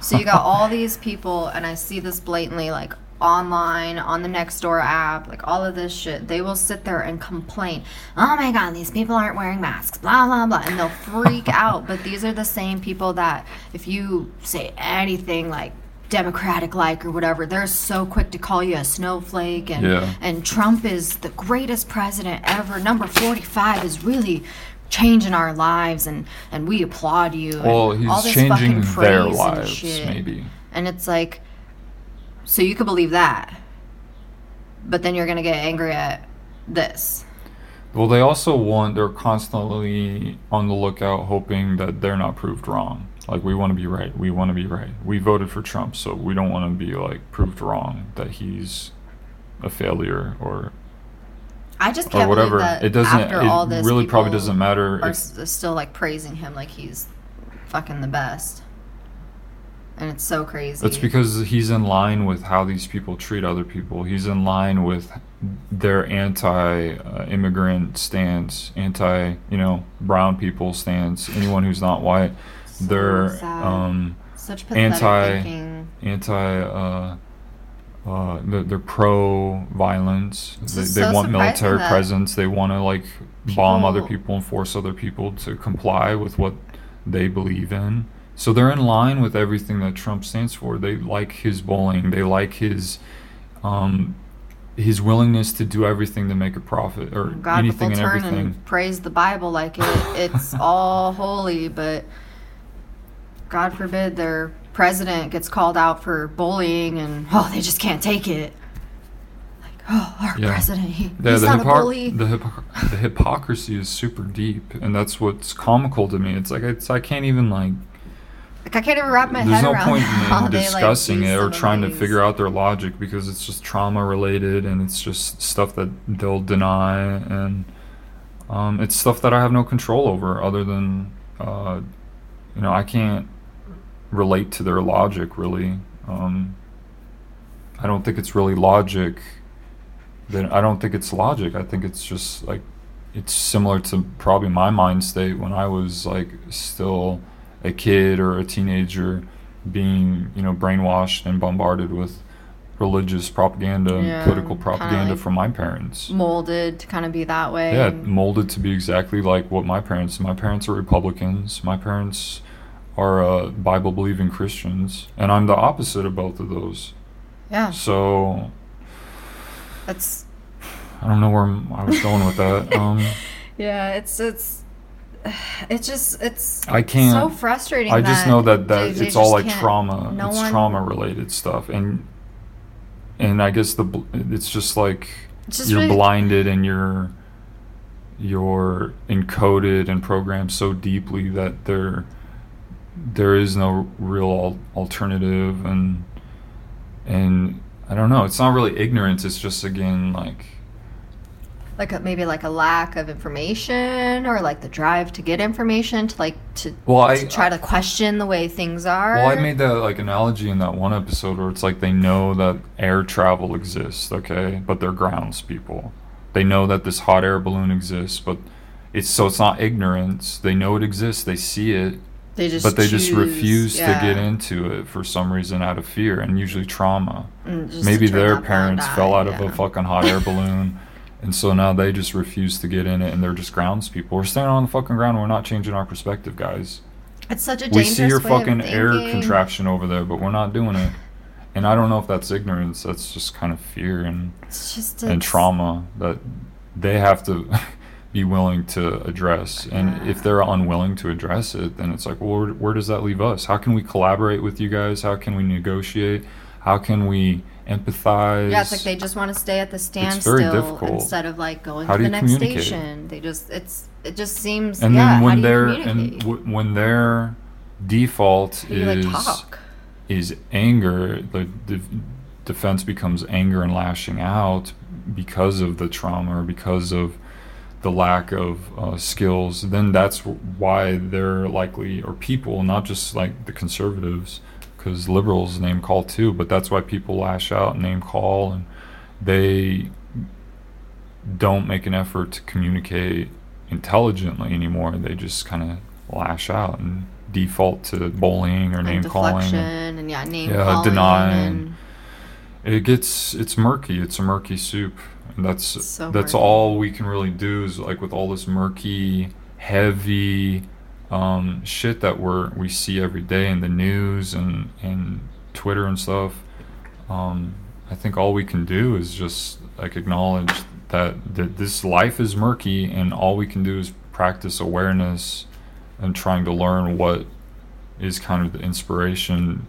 So you got all these people, and I see this blatantly, like online, on the Nextdoor app, like all of this shit. They will sit there and complain, oh my god, these people aren't wearing masks, blah, blah, blah. And they'll freak out. But these are the same people that, if you say anything like, democratic like or whatever they're so quick to call you a snowflake and Yeah. and Trump is the greatest president ever number 45 is really changing our lives and and we applaud you and Well, all he's this changing fucking their and lives, shit. maybe. And it's like, so you could believe that, but then you're gonna get angry at this. Well, they also want, they're constantly on the lookout hoping that they're not proved wrong. Like, we want to be right. We want to be right. We voted for Trump, so we don't want to be, like, proved wrong that he's a failure or I just or can't whatever. believe that It doesn't. after it all this, really probably doesn't matter. Are If, still like praising him like he's fucking the best, and it's so crazy. it's because he's in line with how these people treat other people. He's in line with their anti-immigrant stance, anti, you know, brown people stance. Anyone who's not white, So they're um, such pathetic anti- thinking. anti. Uh, uh, they're, they're pro-violence. It's They, so want military presence. They want to like bomb other people- people and force other people to comply with what they believe in. So they're in line with everything that Trump stands for. They like his bullying. They like his um, his willingness to do everything to make a profit or God, anything they'll and turn everything. and praise the Bible like it, it's all holy, but God forbid their president gets called out for bullying and oh they just can't take it. Like oh our Yeah. president he, Yeah, he's the, not a bully. the, the hypocrisy is super deep, and that's what's comical to me. It's like it's I can't even like. Like I can't even wrap my head. There's head no around point how in they, like, discussing it or trying to figure out their logic because it's just trauma related and it's just stuff that they'll deny and um, it's stuff that I have no control over other than uh, you know I can't relate to their logic really. Um, I don't think it's really logic. Then I don't think it's logic. I think it's just like it's similar to probably my mind state when I was like still a kid or a teenager being, you know, brainwashed and bombarded with religious propaganda and Yeah, political propaganda like from my parents. molded to kind of be that way. Yeah, molded to be exactly like what my parents. My parents are Republicans. My parents are uh, Bible believing Christians, and I'm the opposite of both of those. yeah. So That's I don't know where I was going with that. Um, yeah. It's it's it's just it's I can't. so frustrating. I just know that that they it's all like trauma. no it's one- trauma related stuff, and and I guess the it's just like It's just you're really- blinded and you're you're encoded and programmed so deeply that there there is no real alternative and and I don't know. It's not really ignorance. It's just again like like a, maybe like a lack of information or like the drive to get information to like to, Well, I- try to question the way things are. Well, I made that like analogy in that one episode where it's like they know that air travel exists, okay, but they're grounds people. They know that this hot air balloon exists, but it's so it's not ignorance. They know it exists. They see it, they just but they just refuse yeah, to get into it for some reason out of fear and usually trauma. Mm, and Maybe their parents fell out of a fucking hot air balloon. And so now they just refuse to get in it, and they're just grounds people. We're standing on the fucking ground. And we're not changing our perspective, guys. It's such a dangerous We see your fucking air contraption over there, but we're not doing it. And I don't know if that's ignorance. That's just kind of fear and just and trauma that they have to be willing to address. And if they're unwilling to address it, then it's like, well, where, where does that leave us? How can we collaborate with you guys? How can we negotiate? How can we empathize? Yeah, it's like they just want to stay at the standstill instead of like going How to the next station. They just it's it just seems and yeah. then when their and w- when their default you is like is anger, the, the defense becomes anger and lashing out because of the trauma or because of the lack of uh, skills, then that's why they're likely, or people, not just like the conservatives, because liberals name call too, but that's why people lash out and name call and they don't make an effort to communicate intelligently anymore. They just kind of lash out and default to bullying or and name calling. deflection and yeah, name Yeah, calling denying. and It gets it's murky. It's a murky soup. And that's So that's murky. all we can really do is like with all this murky, heavy um, shit that we're we see every day in the news and and Twitter and stuff. Um, I think all we can do is just like acknowledge that that this life is murky, and all we can do is practice awareness and trying to learn what is kind of the inspiration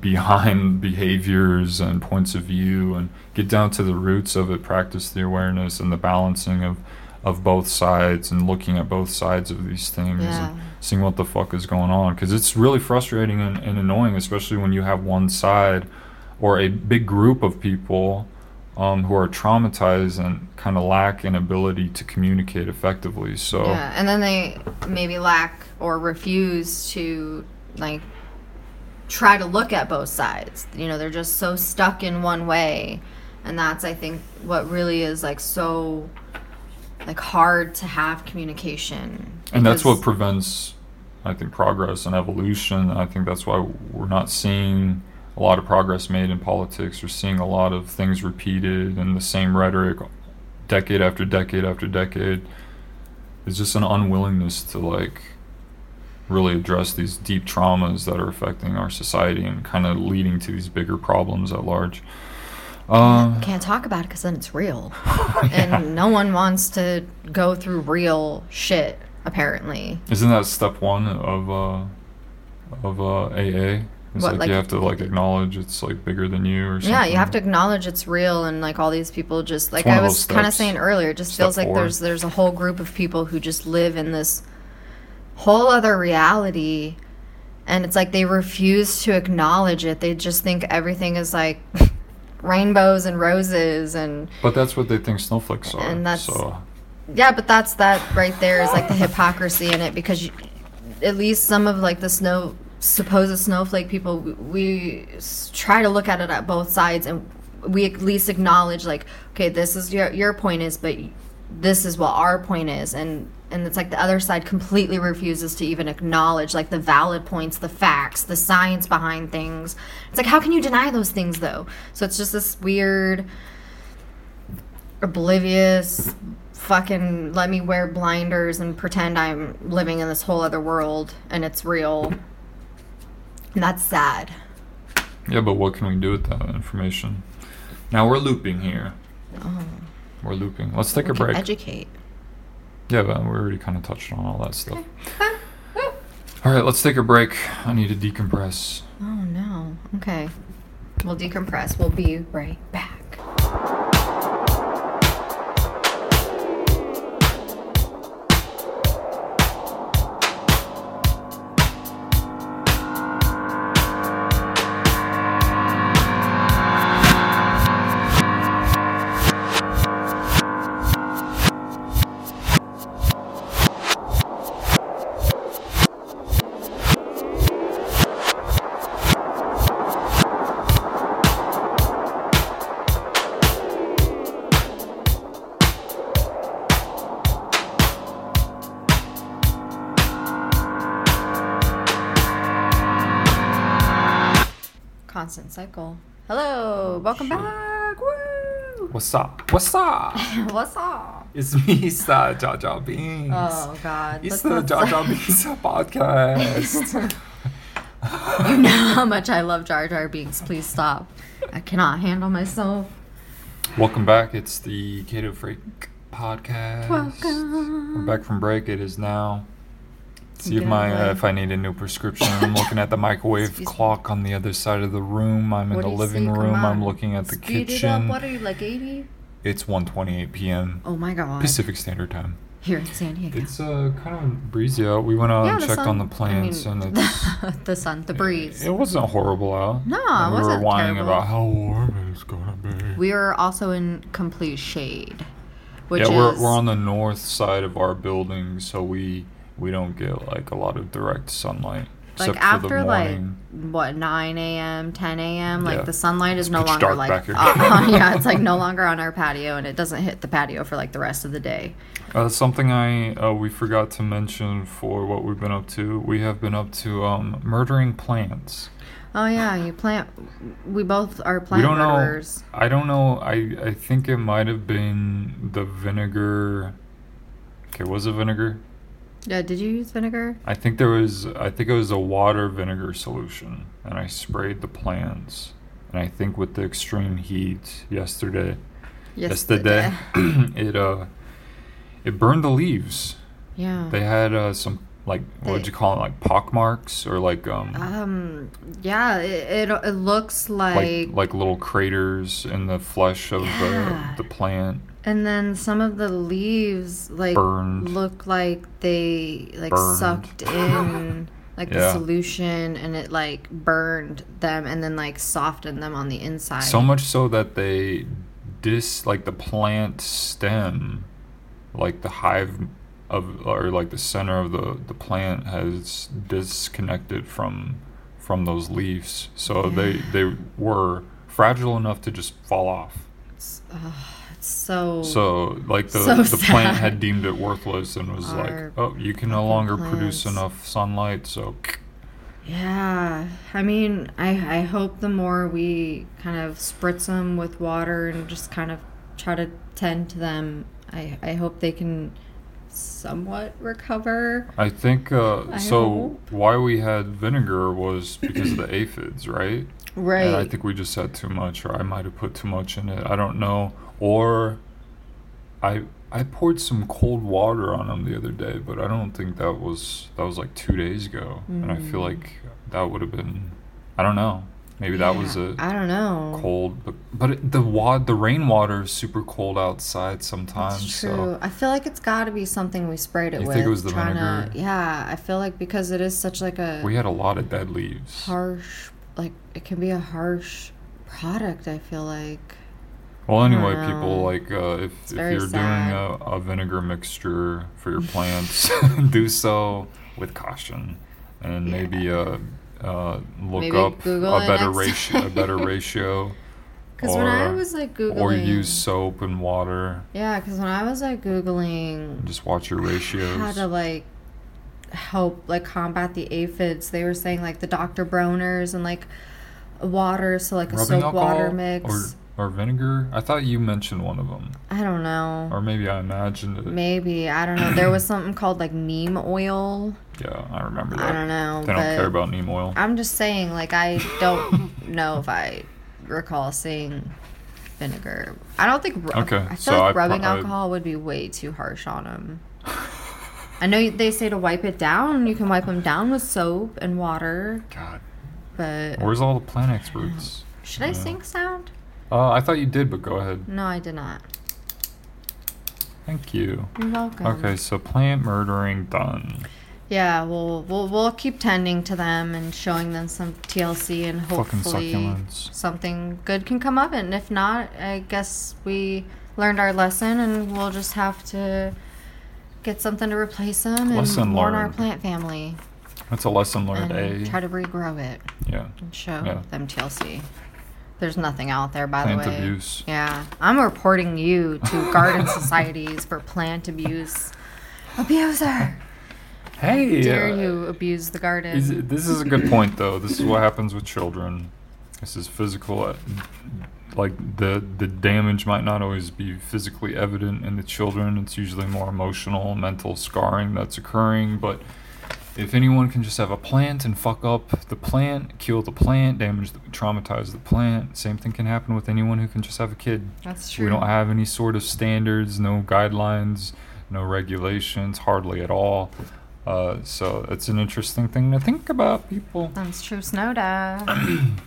behind behaviors and points of view and get down to the roots of it practice the awareness and the balancing of of both sides and looking at both sides of these things Yeah. and seeing what the fuck is going on because it's really frustrating and, and annoying especially when you have one side or a big group of people um, who are traumatized and kind of lack an ability to communicate effectively so Yeah, and then they maybe lack or refuse to like try to look at both sides. You know, they're just so stuck in one way, and that's I think what really is like so like hard to have communication. and that's what prevents i think progress and evolution i think that's why we're not seeing a lot of progress made in politics we're seeing a lot of things repeated and the same rhetoric decade after decade after decade it's just an unwillingness to like really address these deep traumas that are affecting our society and kind of leading to these bigger problems at large um, can't talk about it because then it's real, and no one wants to go through real shit. Apparently, Isn't that step one of uh of uh AA? It's What, like, like- you have to like acknowledge it's like bigger than you or something. Yeah, you have to acknowledge it's real, and like all these people just like I was kind of saying earlier, it just Step feels like four. there's there's a whole group of people who just live in this whole other reality, and it's like they refuse to acknowledge it. They just think everything is like rainbows and roses, and But that's what they think snowflakes are. And that's- so yeah, but that's that right there is like the hypocrisy in it because you, at least some of like the snow supposed snowflake people we, we try to look at it at both sides and we at least acknowledge like okay this is your your point is but this is what our point is and and it's like the other side completely refuses to even acknowledge like the valid points the facts the science behind things it's like how can you deny those things though so it's just this weird oblivious fucking let me wear blinders and pretend I'm living in this whole other world and it's real. And that's sad. yeah, but what can we do with that information? Now we're looping here. oh. We're looping. Let's take. We a break. Educate. Yeah, but we already kind of touched on all that stuff. Ah, all right, let's take a break. I need to decompress. Oh no. Okay. We'll decompress. We'll be right back. Cycle. Hello. Welcome back. Woo. What's up? What's up? What's up? it's me, Sir Jar Jar Beans. Oh god. It's Let's- the let's- Jar Jar Binks podcast. You know how much I love Jar Jar Binks. Please stop. I cannot handle myself. Welcome back. It's the Cato Freak podcast. Welcome. We're back from break. It is now See if my uh, if I need a new prescription. I'm looking at the microwave clock on the other side of the room. I'm in What the living? Room. I'm looking at the Speed kitchen. It up. What are you like 80? It's 1:28 p.m. Oh my god. Pacific Standard Time. Here in San Diego. It's uh kind of breezy out. We went out Yeah, and checked on the plants, I mean, and it's the sun, the breeze. It wasn't horrible out. No, And it we were wasn't whining terrible. about how warm it's gonna be. We are also in complete shade, which yeah, is we're we're on the north side of our building, so we we don't get like a lot of direct sunlight. like after like what 9 a.m 10 a.m like Yeah. the sunlight is It's no longer like uh, yeah it's like no longer on our patio and it doesn't hit the patio for like the rest of the day Uh, something I uh, we forgot to mention for what we've been up to. We have been up to um, murdering plants. oh yeah you plant we both are we plant don't murderers know. I don't know. I I think it might have been the vinegar. Okay, was it vinegar? Yeah did you use vinegar I think there was. I think it was a water vinegar solution, and I sprayed the plants. And I think with the extreme heat yesterday, yesterday, it uh, it burned the leaves. yeah They had uh, some like what'd you call it, like pock marks or like um um yeah it, it, it looks like, like like little craters in the flesh of Yeah. the the plant. And then some of the leaves like Burned. look like they like Burned. sucked in like the solution and it like burned them and then like softened them on the inside So much so that they dis like the plant stem, like the hive of or like the center of the the plant has disconnected from from those leaves. So they they were fragile enough to just fall off. It's, ugh, it's so So like the So the plant had deemed it worthless and was Our like, oh, you can no longer produce enough sunlight, so yeah i mean i i hope the more we kind of spritz them with water and just kind of try to tend to them i i hope they can somewhat recover I think uh, I so. hope. Why we had vinegar was because of the aphids, right? right And I think we just had too much, or I might have put too much in it. I don't know. Or I I poured some cold water on them the other day, but I don't think that was that was like two days ago, and I feel Mm. like that would have been. I don't know. Maybe that was a i don't know cold, but but it, the wa- the rainwater is super cold outside sometimes. That's true. So I feel like it's got to be something we sprayed it You with. think it was the trying vinegar? To, yeah, I feel like because it is such like a we had a lot of dead leaves. harsh, like it can be a harsh product. I feel like. Well, anyway, Wow. people like uh, if, if you're sad. doing a, a vinegar mixture for your plants, do so with caution, and Yeah. maybe uh, uh, look Maybe up Google a better ratio, a better ratio, Because when I Or- was like googling, or use soap and water. yeah, because when I was like googling Just watch your ratios. how to like help like combat the aphids, they were saying like the Dr. Bronner's and like water, so like a Rubbing soap water mix. or or vinegar. I thought you mentioned one of them, I don't know. or maybe I imagined it. Maybe I don't know. There was something called like neem oil. Yeah, I remember that. I don't know. They don't care about neem oil. I'm just saying, like I don't know if I recall seeing vinegar. I don't think. Okay, I feel so like I rubbing I- alcohol would be way too harsh on them. I know they say to wipe it down. You can wipe them down with soap and water, God, but where's all the plant experts? should I Yeah. sing sound? Uh, I thought you did, but go ahead. No, I did not. Thank you. You're welcome. Okay, so plant murdering done. Yeah, we'll we'll we'll keep tending to them and showing them some TLC and hopefully something good can come of it. And if not, I guess we learned our lesson and we'll just have to get something to replace them Lesson and warn our plant family That's a lesson learned, and eh? try to regrow it yeah. and show Yeah. them TLC. There's nothing out there, by Plant the way. abuse. Yeah, I'm reporting you to garden societies for plant abuse. Abuser! Hey, Dare uh, you abuse the garden? Is it- this is a good point, though. This is what happens with children. This is physical. uh, Like the the damage might not always be physically evident in the children. It's usually more emotional, mental scarring that's occurring. But if anyone can just have a plant and fuck up the plant, kill the plant, damage, the, traumatize the plant, same thing can happen with anyone who can just have a kid. That's true. We don't have any sort of standards, no guidelines, no regulations, hardly at all. Uh, so it's an interesting thing to think about, people. That's true, Snowda.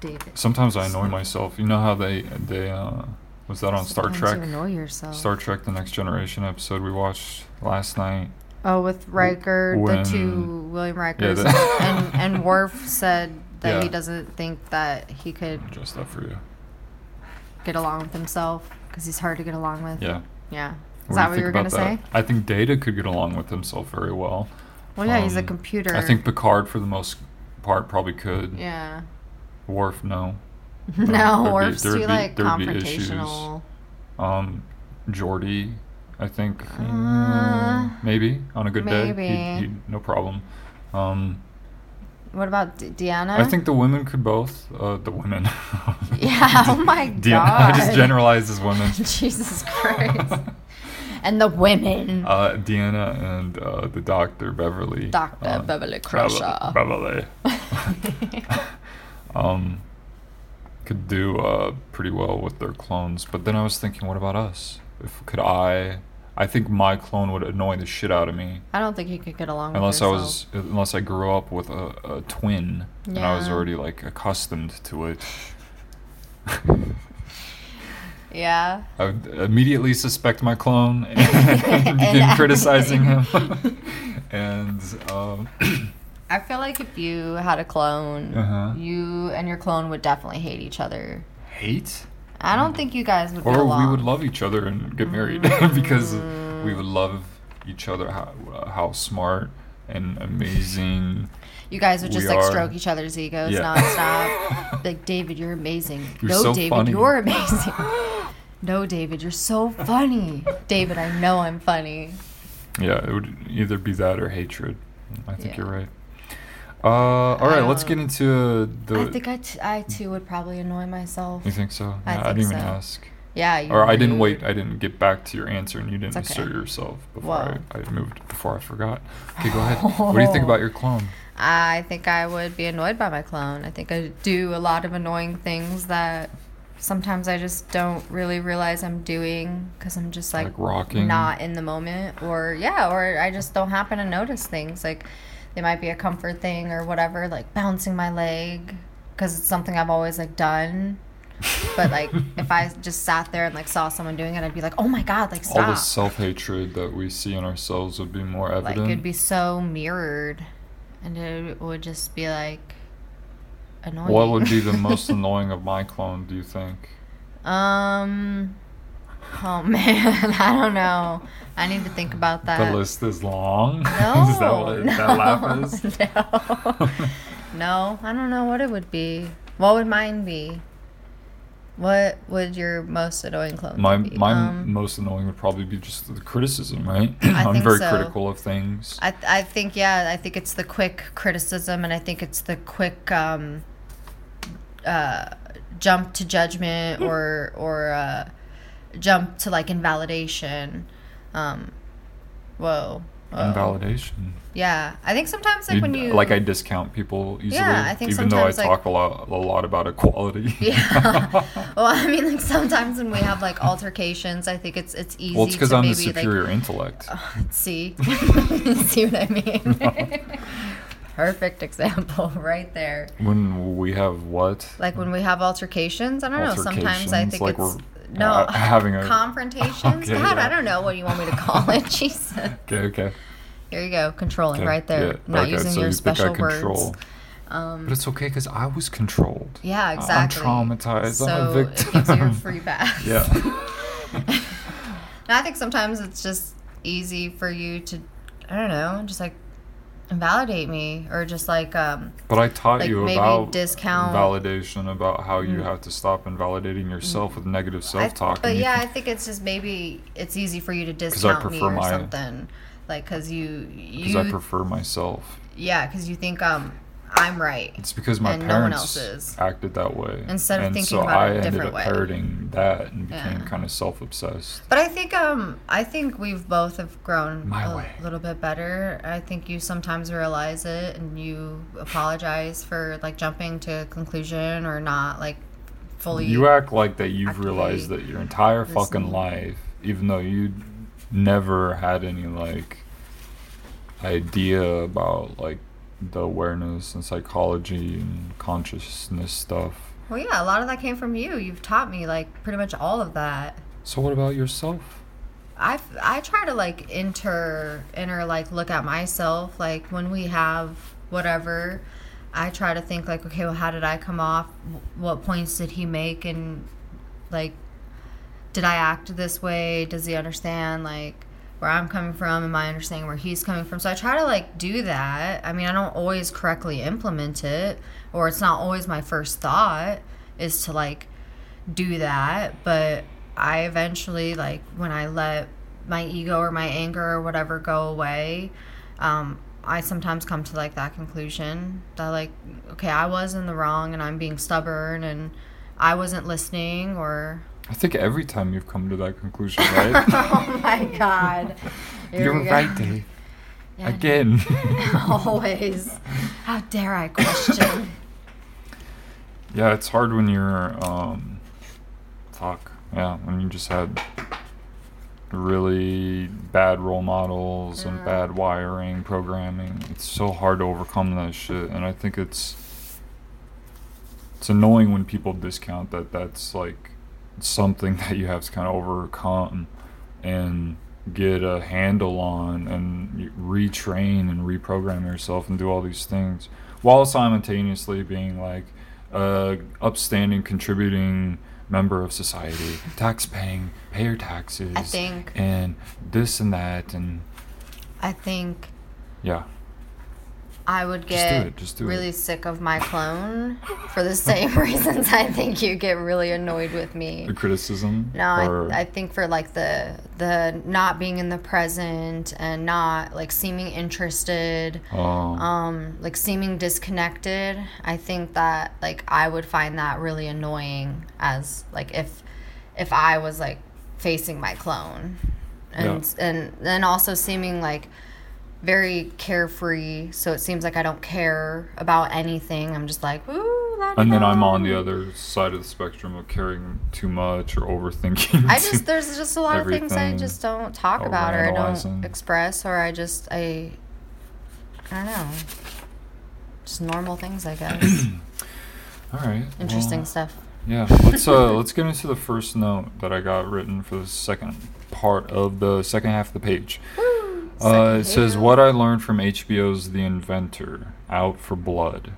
David. Sometimes I annoy myself. You know how they they uh, was that on Star Sometimes Trek? You annoy yourself. Star Trek: The Next Generation episode we watched last night. Oh, with Riker, when- the two William Rikers, the- and and Worf said that he doesn't think that he could Just that for you. get along with himself because he's hard to get along with. Yeah. Yeah. What Is do that what you were gonna about say? I think Data could get along with himself very well. Well, yeah, he's a Um, computer. I think Picard, for the most part, probably could. Yeah. Worf, no. no, there'd be- Worf's too be- like there'd be issues. confrontational. Um, Geordi, I think Uh, maybe on a good day, he'd, he'd, no problem. Um, What about D- Deanna? I think the women could both. Uh, the women. Yeah. Oh my Deanna, I just God. generalized as women. Jesus Christ. and the women. Uh, Deanna and uh, the doctor Beverly. Dr. uh, Beverly Bev- Crusher. Beverly. um, could do uh, pretty well with their clones. But then I was thinking, what about us? If could I? I think my clone would annoy the shit out of me I don't think he could get along unless with I was unless I grew up with a, a twin and I was already like accustomed to it. Yeah. I would immediately suspect my clone and begin And- criticizing him. and um, I feel like if you had a clone, Uh-huh. you and your clone would definitely hate each other. hate. I don't think you guys would or we would love each other and get married because we would love each other how, uh, how smart and amazing You guys would just like are- stroke each other's egos Yeah. nonstop. like, David, you're amazing. You're no, so David, funny. you're amazing. no, David, you're so funny. David, I know I'm funny. yeah it would either be that or hatred i think Yeah. you're right uh, all right let's get into the I think I, t- I too would probably annoy myself. you think so I Yeah, I think didn't even ask Yeah. You or i didn't wait i didn't get back to your answer and you didn't okay. assert yourself before I, I moved before i forgot okay go ahead what do you think about your clone I think I would be annoyed by my clone. I think I do a lot of annoying things that sometimes I just don't really realize I'm doing because I'm just like, Like rocking? not in the moment, or yeah, or I just don't happen to notice things like they might be a comfort thing or whatever, like bouncing my leg because it's something I've always like done. But like if I just sat there and like saw someone doing it, I'd be like, oh my god, like all the self-hatred that we see in ourselves would be more evident. Like it'd be so mirrored, and it would just be like annoying. what would be the most annoying of my clone do you think um. Oh man, I don't know. I need to think about that. the list is long No, is that what no, that laugh is no. no, I don't know what it would be. What would mine be? What would your most annoying clone My be? my Um, most annoying would probably be just the criticism, right? I'm very so. critical of things. I I think yeah, I think it's the quick criticism, and I think it's the quick um, uh, jump to judgment or or uh, jump to like invalidation. Um, whoa. whoa. Invalidation. Yeah, I think sometimes like when You'd- you like I discount people easily, Yeah, I think even though I like- talk a lot a lot about equality. Yeah. well, I mean, like sometimes when we have like altercations, I think it's it's easy well, it's because I'm the superior like intellect. see see what I mean. Perfect example right there. when we have what? Like when we have altercations, I don't know. Sometimes I think like it's we're, no uh, having a- confrontations. Okay, God, yeah. I don't know what you want me to call it. Jesus. Okay, okay. Here you go, controlling okay, right there. yeah, Not okay, using so your you special control. words. Um, But it's okay because I was controlled. yeah, exactly. I'm traumatized. So I'm a it victim. gives you a free pass. yeah. And I think sometimes it's just easy for you to, I don't know, just like invalidate me or just like, um, But I taught Like, you maybe about discount- validation, about how you Mm. have to stop invalidating yourself with negative self-talk. but yeah, can- I think it's just maybe it's easy for you to I discount me or my- something, like because you because I prefer myself. yeah because you think um I'm right. It's because my no parents else is. acted that way. Instead of and thinking so about I it a ended up way. parroting that and became Yeah. kind of self-obsessed. But I think um I think we've both have grown My a way. little bit better. I think you sometimes realize it and you apologize for like jumping to a conclusion or not like fully. You act like that you've realized that your entire fucking life, even though you never had any like idea about like the awareness and psychology and consciousness stuff. Well, yeah, a lot of that came from you. You've taught me like pretty much all of that. So what about yourself? I I try to like enter enter like look at myself like when we have whatever. I try to think like, okay, well, how did I come off? What points did he make? And like, did I act this way? Does he understand like where I'm coming from? Am my understanding where he's coming from? So I try to like do that. I mean, I don't always correctly implement it, or it's not always my first thought is to like do that. But I eventually like when I let my ego or my anger or whatever go away. Um, I sometimes come to like that conclusion that like okay I was in the wrong and I'm being stubborn and I wasn't listening or I think every time you've come to that conclusion, right? oh my god Here You're go. right, Dave. Yeah. Again. always how dare I question yeah, it's hard when you're um fuck. Yeah, when you just had really bad role models and bad wiring, programming. It's so hard to overcome that shit and I think it's it's annoying when people discount that that's like something that you have to kind of overcome and get a handle on and retrain and reprogram yourself and do all these things while simultaneously being like a upstanding contributing member of society tax paying pay your taxes I think- and this and that and I think yeah I would Just do get it, just do really it. sick of my clone for the same reasons I think you get really annoyed with me the criticism No, or- I, I think for like the the not being in the present and not like seeming interested, oh, um, like seeming disconnected. I think that like I would find that really annoying as like if if I was like facing my clone, and and then also seeming like very carefree. So it seems like I don't care about anything. I'm just like, me and then I'm on the other side of the spectrum of caring too much or overthinking. I just there's just a lot of things I just don't talk about or I don't express or I just I I don't know. Just normal things I guess. All right. Interesting well, stuff. Yeah. Let's uh let's get into the first note that I got written for the second part of the second half of the page. Uh, it says what I learned from HBO's The Inventor, Out for Blood.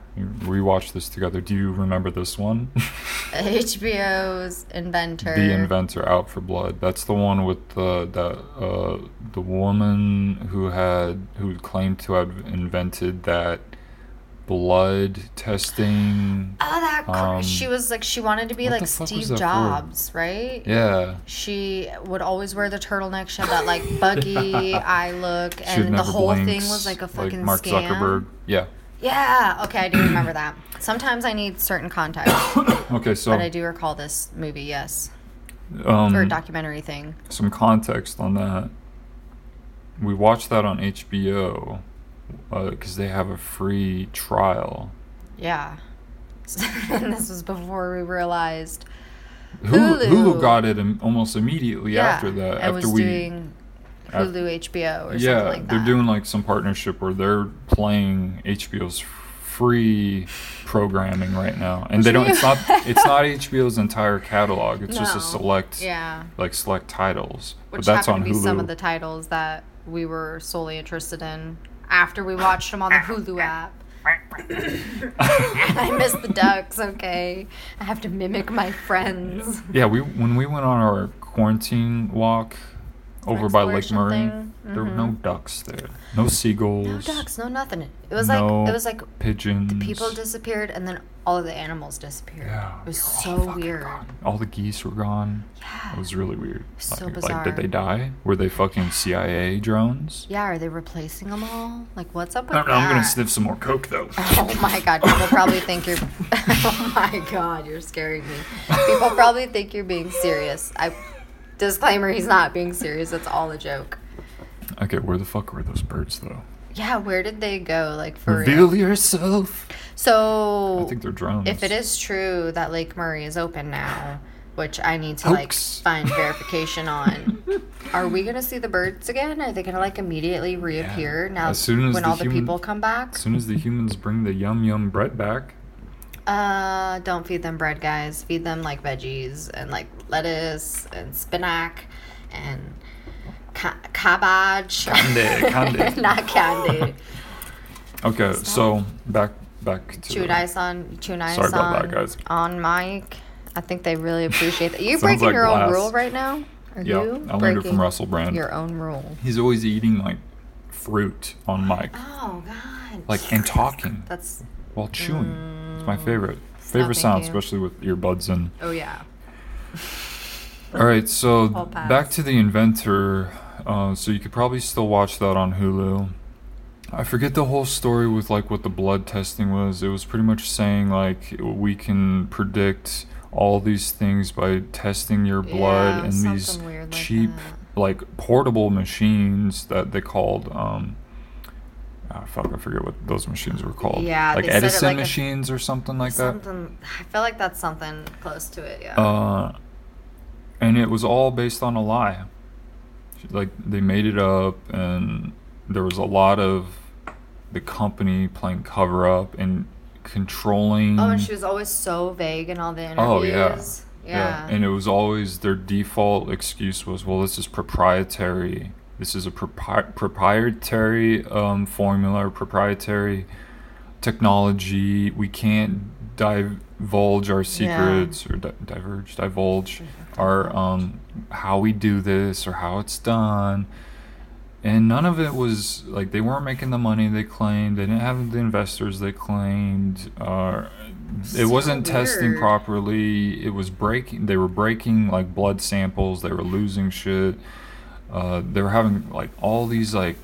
We watched this together. Do you remember this one? HBO's Inventor. the Inventor, Out for Blood. That's the one with the the uh, the woman who had who claimed to have invented that blood testing. Oh, that cr- Um, she was like she wanted to be like the fuck was Steve that for? Jobs, right? Yeah. She would always wear the turtleneck. She had that like buggy eye look, and the whole thing was like a fucking Mark scam. Zuckerberg. Yeah. Yeah. Okay, I do remember that. Sometimes I need certain context, Okay, so but I do recall this movie. Yes, um, or documentary thing. some context on that. We watched that on HBO Uh, because they have a free trial. Yeah. and this was before we realized. Hulu, Hulu. Got it im- almost immediately Yeah, after that. After we, doing Hulu HBO or yeah, something like they're doing like some partnership where they're playing HBO's free programming right now, and they don't. It's not. It's not HBO's entire catalog. It's just a select, Yeah. like select titles. Which but that's on happened to be Hulu. some of the titles that we were solely interested in after we watched them on the Hulu app. I miss the ducks, okay? I have to mimic my friends. Yeah, we when we went on our quarantine walk over by Lake Murray, thing? there were no mm-hmm. ducks there, no seagulls, No ducks, no nothing. It was No like it was like pigeons. The people disappeared and then all of the animals disappeared. Yeah, It was they were all so weird. gone. All the geese were gone. Yeah. It was really weird. So like, bizarre. Like, did they die? Were they fucking CIA drones? Yeah, are they replacing them all? Like, what's up with I'm, that? I'm gonna sniff some more coke though. Oh my god, people probably think you're. oh my god, you're scaring me. People probably think you're being serious. I disclaimer: he's not being serious. It's all a joke. okay, where the fuck were those birds though? Yeah, where did they go? Like for Reveal real? yourself. So I think they're drones. if it is true that Lake Murray is open now, which I need to Hoax. like find verification on. Are we gonna see the birds again? Are they gonna like immediately reappear now As soon as when the all the people come back? As soon as the humans bring the yum yum bread back, Uh, don't feed them bread, guys. Feed them like veggies and like lettuce and spinach and ca- cabbage. Candy, candy. Not candy. okay. So back back to Chewed ice on, chewed ice Sorry about on, that, guys. on mic. I think they really appreciate that. You Sounds breaking like your glass. own rule right now? Are Yeah, you I learned it from Russell Brand. Your own rule. He's always eating like fruit on mic. Oh God. like and talking That's. while chewing. It's my favorite favorite sound, you. especially with earbuds in. Oh yeah. All right, so back to the inventor. Uh, so you could probably still watch that on Hulu. I forget the whole story with like what the blood testing was. It was pretty much saying like we can predict all these things by testing your blood Yeah, in these weird like cheap like portable machines that they called um fuck I forget what those machines were called. Yeah, like they said it Edison like a- machines or something like that. Something. I feel like that's something close to it. Yeah. Uh, and it was all based on a lie. Like they made it up, and there was a lot of the company playing cover up and controlling. oh, and she was always so vague in all the interviews. Oh, yeah. Yeah. and it was always their default excuse was, "Well, this is proprietary. This is a propri- proprietary um, formula, or proprietary technology. We can't divulge our secrets or di- diverge, divulge our um, how we do this or how it's done." And none of it was like they weren't making the money they claimed. They didn't have the investors they claimed. Uh, it So wasn't testing properly. It was breaking. They were breaking like blood samples. They were losing shit. Uh, they were having like all these like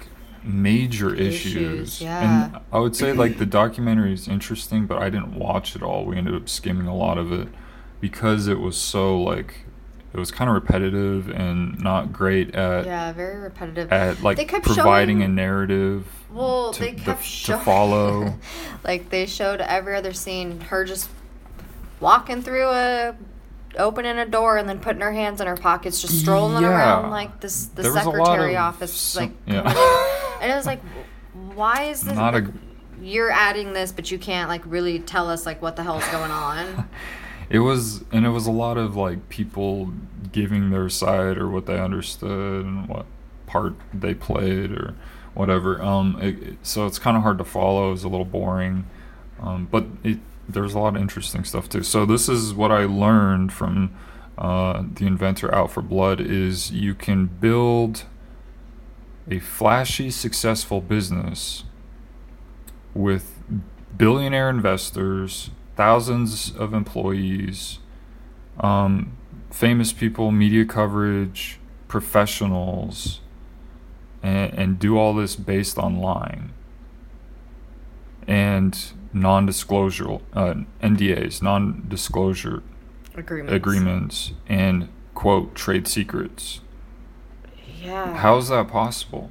major Issues, issues. yeah. And I would say like the documentary is interesting, but I didn't watch it all. We ended up skimming a lot of it because it was so like it was kind of repetitive and not great at yeah, very repetitive. at like They kept providing showing- a narrative well, to, they the- kept to follow. like they showed every other scene her just walking through a opening a door and then putting her hands in her pockets just strolling Yeah. around like this the There was a lot secretary of office some- like yeah. and it was like why is this Not a- you're adding this but you can't like really tell us like what the hell's going on It was, and it was a lot of like people giving their side or what they understood and what part they played or whatever. Um, it, so it's kind of hard to follow. It was a little boring, um, but it there's a lot of interesting stuff too. So this is what I learned from uh, the inventor Out for Blood is you can build a flashy, successful business with billionaire investors, thousands of employees, um, famous people, media coverage, professionals, and, and do all this based on lying and non-disclosure uh, NDAs, non-disclosure agreements agreements, and quote trade secrets. yeah How is that possible?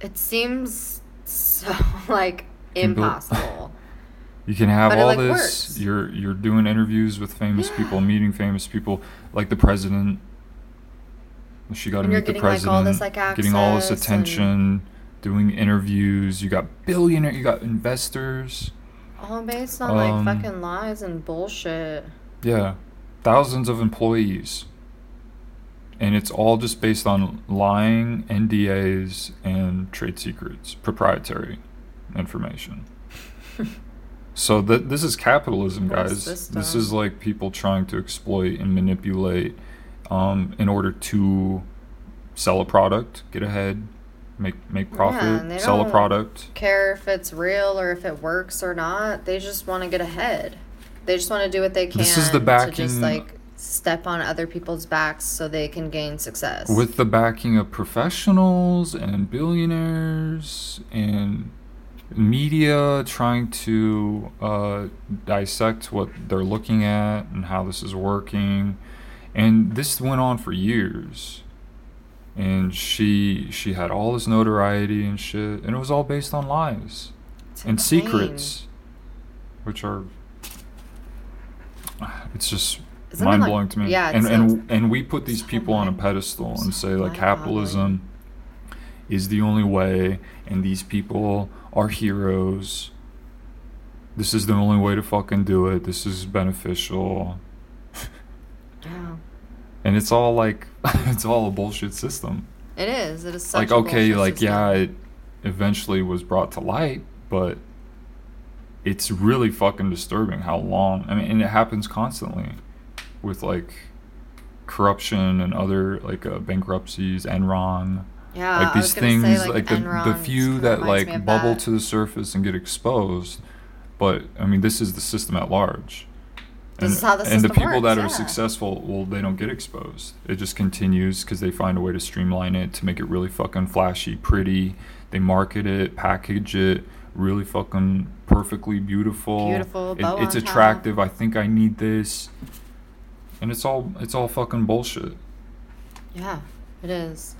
it seems so like impossible You can have But all like, this. works. You're you're doing interviews with famous people, meeting famous people, like the president. She got to And you're meet the getting, like, all president, this, like, getting all this access and- attention, doing interviews. You got billionaire, you got investors. all based on Um, like fucking lies and bullshit Yeah, thousands of employees, and it's all just based on lying, NDAs, and trade secrets, proprietary information. so th- this is capitalism, guys. This system. is like people trying to exploit and manipulate um, in order to sell a product, get ahead, make make profit, they sell a product. care if it's real or if it works or not. They just want to get ahead. They just want to do what they can This is the backing. to just like step on other people's backs so they can gain success. with the backing of professionals and billionaires and media trying to uh, dissect what they're looking at and how this is working and this went on for years and she she had all this notoriety and shit and it was all based on lies It's and insane. secrets which are it's just Isn't mind like- blowing to me. yeah, and and and we put these people on a pedestal and say like capitalism is the only way, and these people are heroes. This is the only way to fucking do it. This is beneficial, Yeah. And it's all like it's all a bullshit system. It is. It is such like a okay, like system. yeah, it eventually was brought to light, but it's really fucking disturbing how long. I mean, and it happens constantly with like corruption and other like uh, bankruptcies, Enron. Yeah, like I these things, say, like, the, the few that like bubble that. to the surface and get exposed. But I mean, this is the system at large. This and, is how the and the people that works, are successful, well, they don't get exposed. It just continues because they find a way to streamline it to make it really fucking flashy, pretty. They market it, package it, really fucking perfectly beautiful. Beautiful, It- bow it's on top. attractive. I think I need this, and it's all it's all fucking bullshit. Yeah, it is.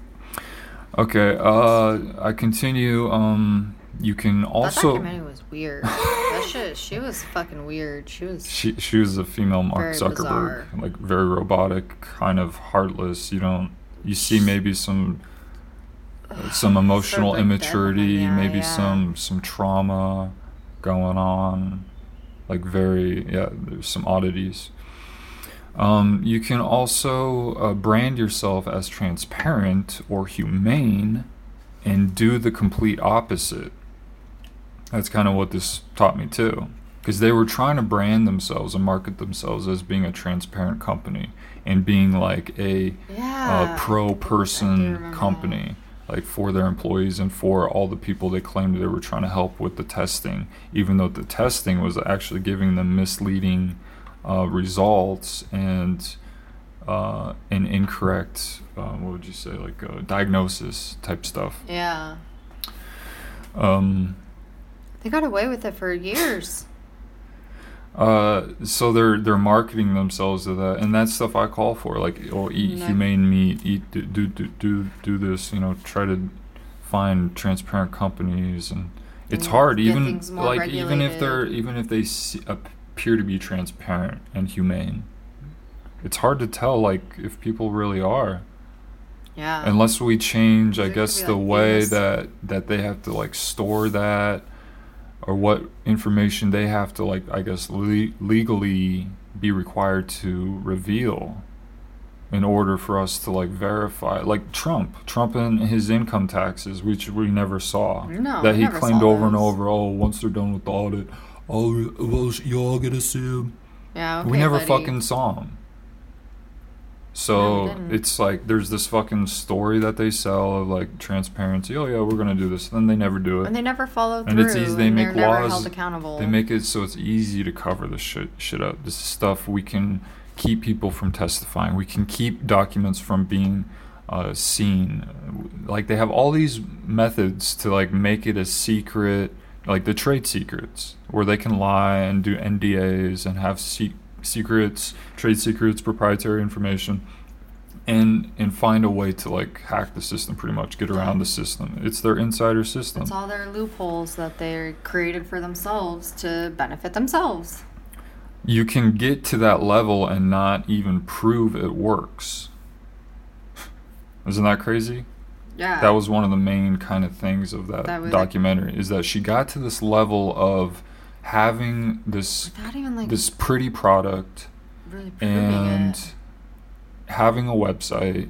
Okay, uh, I continue. Um, you can also. that documentary was weird. that shit, she was fucking weird. She was. She she was a female Mark Zuckerberg, bizarre. like very robotic, kind of heartless. You don't you see maybe some some emotional like immaturity, yeah, maybe yeah. some some trauma going on, like very yeah. There's some oddities. Um, you can also uh, brand yourself as transparent or humane, and do the complete opposite. That's kind of what this taught me too. Because they were trying to brand themselves and market themselves as being a transparent company and being like a Yeah. uh, pro person company, like for their employees and for all the people they claimed they were trying to help with the testing, even though the testing was actually giving them misleading uh, results and uh, an incorrect, uh, what would you say, like diagnosis type stuff. Yeah. Um, They got away with it for years. Uh, so they're they're marketing themselves to that, and that's stuff I call for. Like, oh, eat No. humane meat, eat do do do do, do this. You know, try to find transparent companies, and it's Mm, hard. even like even if they're even if they see, appear to be transparent and humane, it's hard to tell like if people really are. Yeah. Unless we change, I guess the like, way that that they have to like store that, or what information they have to like, I guess le- legally be required to reveal, in order for us to like verify. Like Trump, Trump and his income taxes, which we never saw. No, that he claimed over and over. Oh, once they're done with the audit, oh, well, y'all get a sue. yeah. Okay, we never buddy. fucking saw him. No, So didn't. it's like there's this fucking story that they sell of like transparency. Oh yeah, we're gonna do this. And Then they never do it. And they never follow through. And it's easy- they make laws- held accountable. They make it so it's easy to cover this shit shit up. This is stuff we can keep people from testifying. We can keep documents from being uh, seen. Like they have all these methods to like make it a secret, like the trade secrets, where they can lie and do NDAs and have se- secrets, trade secrets, proprietary information. And, and find a way to like hack the system pretty much get around the system it's their insider system It's all their loopholes that they created for themselves to benefit themselves. you can get to that level and not even prove it works. Isn't that crazy? Yeah. That was one of the main kind of things of that, That was, like- documentary is that she got to this level of having this even like this pretty product really and it. having a website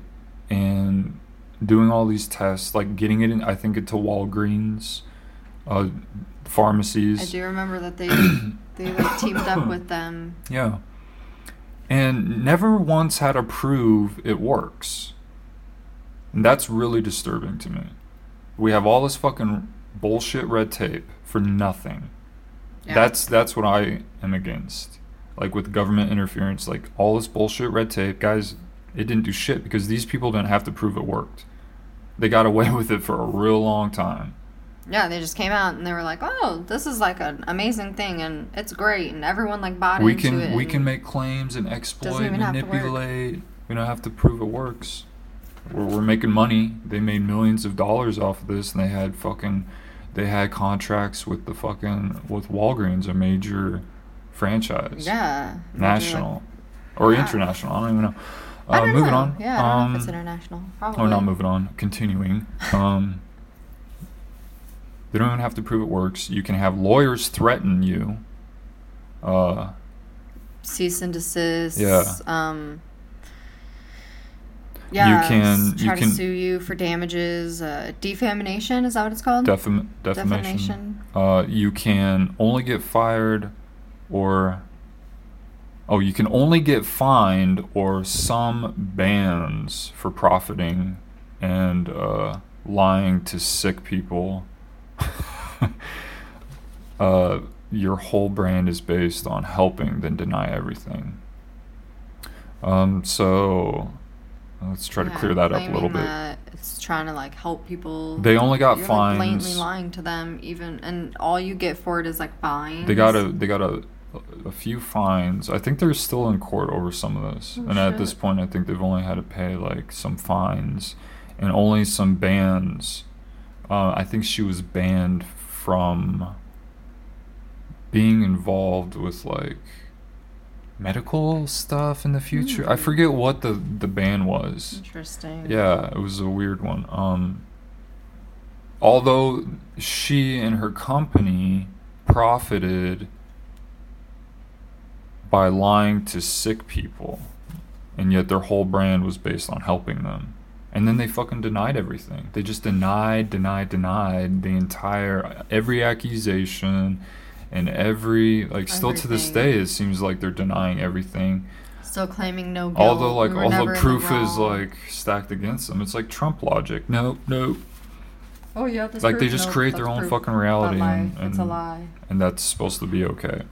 and doing all these tests like getting it in I think into Walgreens uh pharmacies I do remember that they they like teamed up with them. Yeah. And never once had to prove it works. And that's really disturbing to me. We have all this fucking bullshit red tape for nothing. Yeah. That's that's what I am against. Like with government interference, like all this bullshit red tape, guys, it didn't do shit because these people didn't have to prove it worked. They got away with it for a real long time. Yeah, they just came out and they were like, "Oh, this is like an amazing thing and it's great," and everyone like bought we into can it. we can make claims and exploit, even have to work. manipulate. We don't have to prove it works. We're, we're making money. They made millions of dollars off of this, and they had fucking, they had contracts with the fucking with Walgreens, a major franchise, Yeah. Like, national. or Yeah. international. I don't even know. Uh, don't moving know. on. Yeah, I don't know if it's Um, international. Probably. Oh, not moving on. Continuing. Um, they don't even have to prove it works. You can have lawyers threaten you. Uh, Cease and desist. Yeah. Um. Yeah, can- s- you try can- to sue you for damages. Uh, defamation is that what it's called? defam- defamation. Defamation. Uh, you can only get fired, or oh, you can only get fined or some bans for profiting and uh, lying to sick people. uh, your whole brand is based on helping, then deny everything. Um, so let's try to clear that up a little bit. It's trying to like help people. They only got You're like blatantly lying to them, even, and all you get for it is like fines. They got a they got a a few fines. I think they're still in court over some of this. Oh, and at this point I think they've only had to pay like some fines and only some bans. Uh, I think she was banned from being involved with like medical stuff in the future. I Hmm. forget what the the ban was. Interesting. Yeah, it was a weird one. Um, although she and her company profited by lying to sick people, and yet their whole brand was based on helping them. And then they fucking denied everything. They just denied, denied, denied the entire every accusation and every like still to this day it seems like they're denying everything. Still claiming no guilt. Although like We all the in proof is like stacked against them. It's like Trump logic. No, no. Oh yeah, that's like they just No, create their own proof. fucking reality lie. and, and it's a lie. and that's supposed to be okay.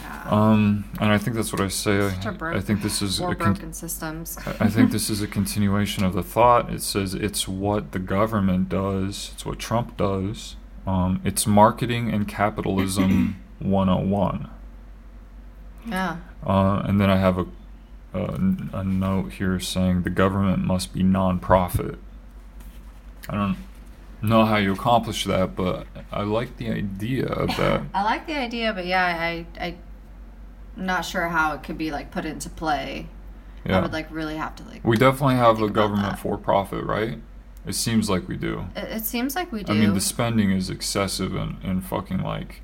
Yeah. Um, and I think that's what I say. Such broke- I think this is a con- broken systems. I I think this is a continuation of the thought. It says it's what the government does. It's what Trump does. Um, it's marketing and capitalism 101. yeah. Uh, and then I have a, a a note here saying the government must be non-profit. I don't know how you accomplish that, but I like the idea of that. I like the idea, but yeah, I I am not sure how it could be like put into play. Yeah. I would like really have to like. We definitely have a government for profit, right? It seems like we do. It, it seems like we do. I mean, the spending is excessive and, and fucking like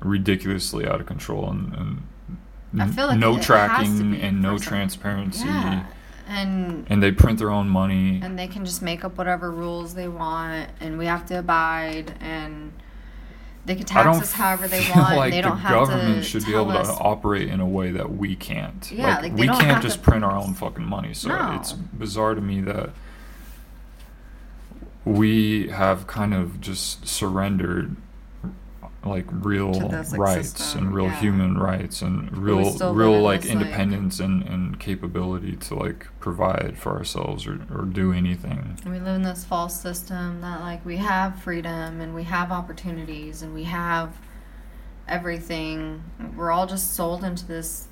ridiculously out of control and, and like no tracking and no some- transparency. yeah, and And they print their own money. and they can just make up whatever rules they want, and we have to abide, and they can tax us however they want. like they the don't have government to should be able us. to operate in a way that we can't. Yeah, like, they we can't just print our own fucking money. So No. it's bizarre to me that we have kind of just surrendered like real this, like, rights system, and real yeah. human rights and real real like this, like- independence and, and capability to like provide for ourselves or, or do anything. We live in this false system that like we have freedom and we have opportunities and we have everything. We're all just sold into this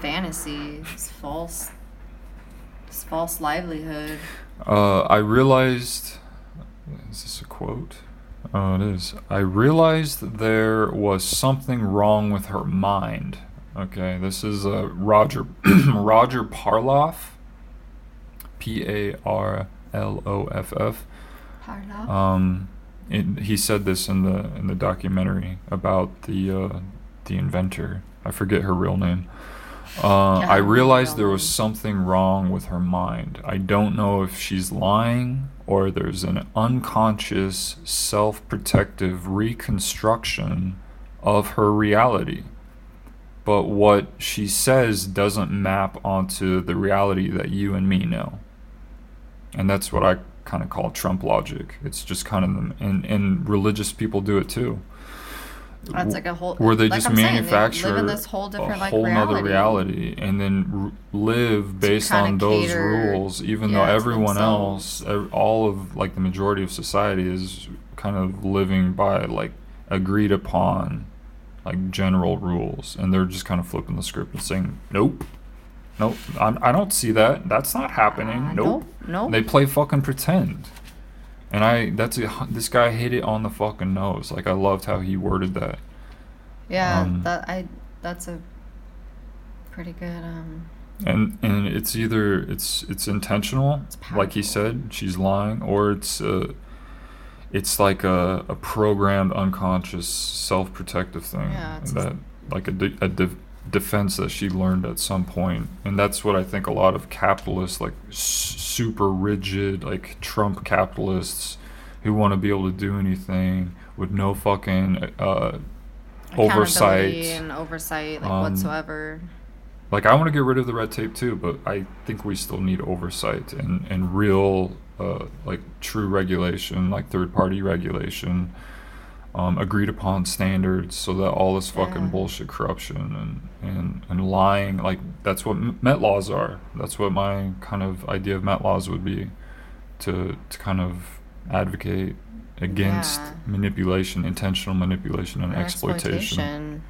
fantasy, this false, this false livelihood. Uh, I realized. Is this a quote? Oh, it is. I realized there was something wrong with her mind. Okay, this is uh, Roger Roger Parloff, P A R L O F F. Parla. Um, it, he said this in the in the documentary about the uh, the inventor. I forget her real name. Uh, Yeah, I realized there was something wrong with her mind. I don't know if she's lying or there's an unconscious, self-protective reconstruction of her reality. But what she says doesn't map onto the reality that you and me know and that's what I kind of call Trump logic. It's just kind of, and and religious people do it too. That's like a whole. where they like just I'm saying, they manufacture live in this whole different a like whole reality. nother reality, and then r- live based on those cater, rules, even yeah, though everyone else, all of like the majority of society is kind of living by like agreed upon, like general rules, and they're just kind of flipping the script and saying, "Nope, nope, I'm, I don't see that. That's not happening. Uh, nope." nope, nope. They play fucking pretend. And I, that's a, this guy hit it on the fucking nose. Like I loved how he worded that. Yeah, Um, that I. That's a pretty good. Um, and and it's either it's it's intentional It's like he said she's lying or it's uh it's like a, a programmed unconscious self-protective thing Yeah, it's that like a, a de- defense that she learned at some point and that's what i think a lot of capitalists like s- super rigid like trump capitalists who want to be able to do anything with no fucking uh oversight and oversight, like um, whatsoever. like I want to get rid of the red tape too, but I think we still need oversight and and real uh, like true regulation, like third party regulation, um, agreed upon standards, so that all this fucking Yeah. bullshit corruption and and and lying like that's what Met laws are. That's what my kind of idea of Met laws would be, to to kind of advocate against Yeah. manipulation, intentional manipulation, and And exploitation.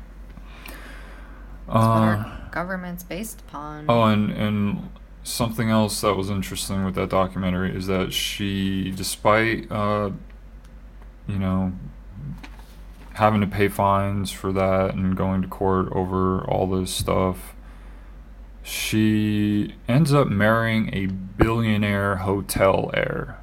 What Uh, our government's based upon. Oh, and and something else that was interesting with that documentary is that she, despite uh, you know, having to pay fines for that and going to court over all this stuff, she ends up marrying a billionaire hotel heir.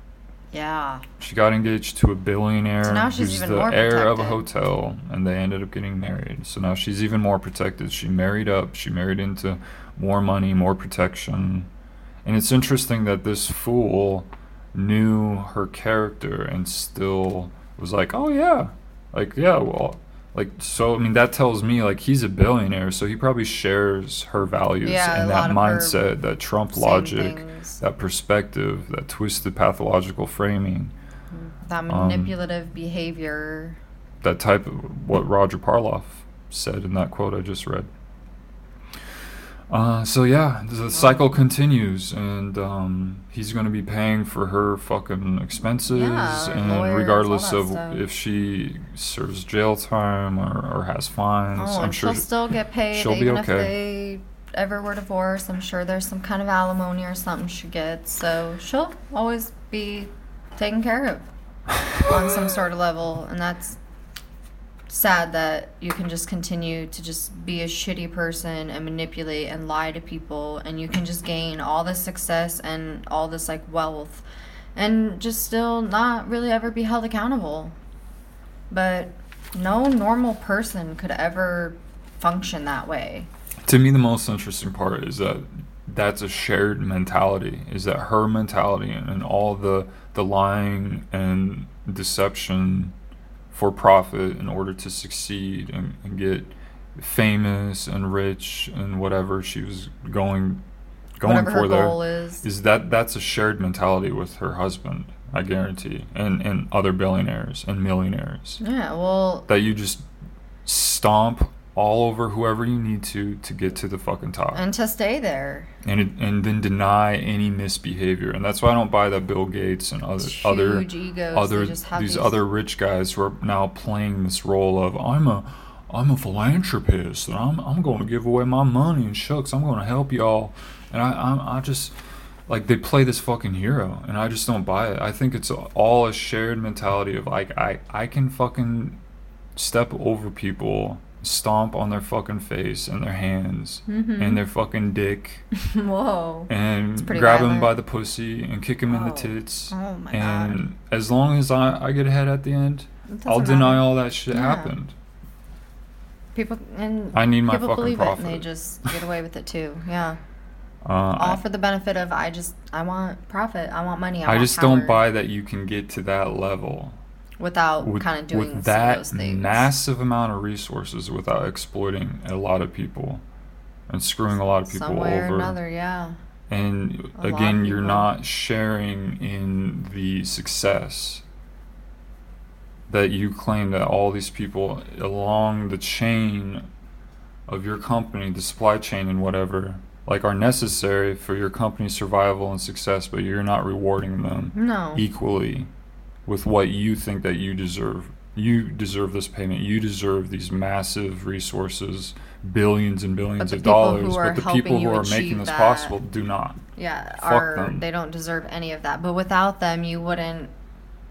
yeah. She got engaged to a billionaire So now she's who's even the more heir of a hotel, and they ended up getting married. So now she's even more protected. She married up. She married into more money, more protection. And it's interesting that this fool knew her character and still was like, "Oh yeah, like yeah, well." Like so, I mean that tells me like he's a billionaire, so he probably shares her values Yeah, and that lot of her mindset, that Trump logic, things. that perspective, that twisted pathological framing, that um, manipulative behavior. that type of what Roger Parloff said in that quote I just read. Uh, so yeah, the cycle continues, and um, he's going to be paying for her fucking expenses, Yeah, and lawyers, regardless of stuff. if she serves jail time or, or has fines, Oh, I'm sure she'll still get paid she'll be okay. if they ever were divorced. I'm sure there's some kind of alimony or something she gets, so she'll always be taken care of on some sort of level, and that's sad that you can just continue to just be a shitty person and manipulate and lie to people and you can just gain all this success and all this like wealth and just still not really ever be held accountable. But no normal person could ever function that way. To me the most interesting part is that that's a shared mentality is that her mentality and, all the the lying and deception for profit in order to succeed and, and get famous and rich and whatever she was going going whatever for her goal is. Is that that's a shared mentality with her husband i guarantee and and other billionaires and millionaires. Yeah well that you just stomp all over whoever you need to to get to the fucking top. And to stay there. And it, and then deny any misbehavior. And that's why I don't buy that Bill Gates and other Huge other egos, other these these- other rich guys who are now playing this role of I'm a I'm a philanthropist and I'm I'm going to give away my money and shucks I'm going to help y'all. And I I, I just like they play this fucking hero and I just don't buy it. I think it's all a shared mentality of like I I can fucking step over people stomp on their fucking face and their hands Mm-hmm. and their fucking dick whoa and grab him violent. by the pussy and kick him in the Oh. tits. Oh my god and God. as long as I, I get ahead at the end, I'll doesn't deny matter. all that shit Yeah. happened. people and I need my people fucking believe it and they just get away with it too yeah Uh, all I, for the benefit of I just I want profit I want money I, I want just don't buy that you can get to that level without with, kind of doing with that those things. massive amount of resources without exploiting a lot of people and screwing a lot of people some way over. or another yeah. And A again, you're not sharing in the success that you claim that all these people along the chain of your company, the supply chain and whatever, like are necessary for your company's survival and success, but you're not rewarding them no. equally with what you think that you deserve. You deserve this payment. You deserve these massive resources, billions and billions of dollars. But the people who are making this that- possible do not. yeah fuck are them. they don't deserve any of that but without them you wouldn't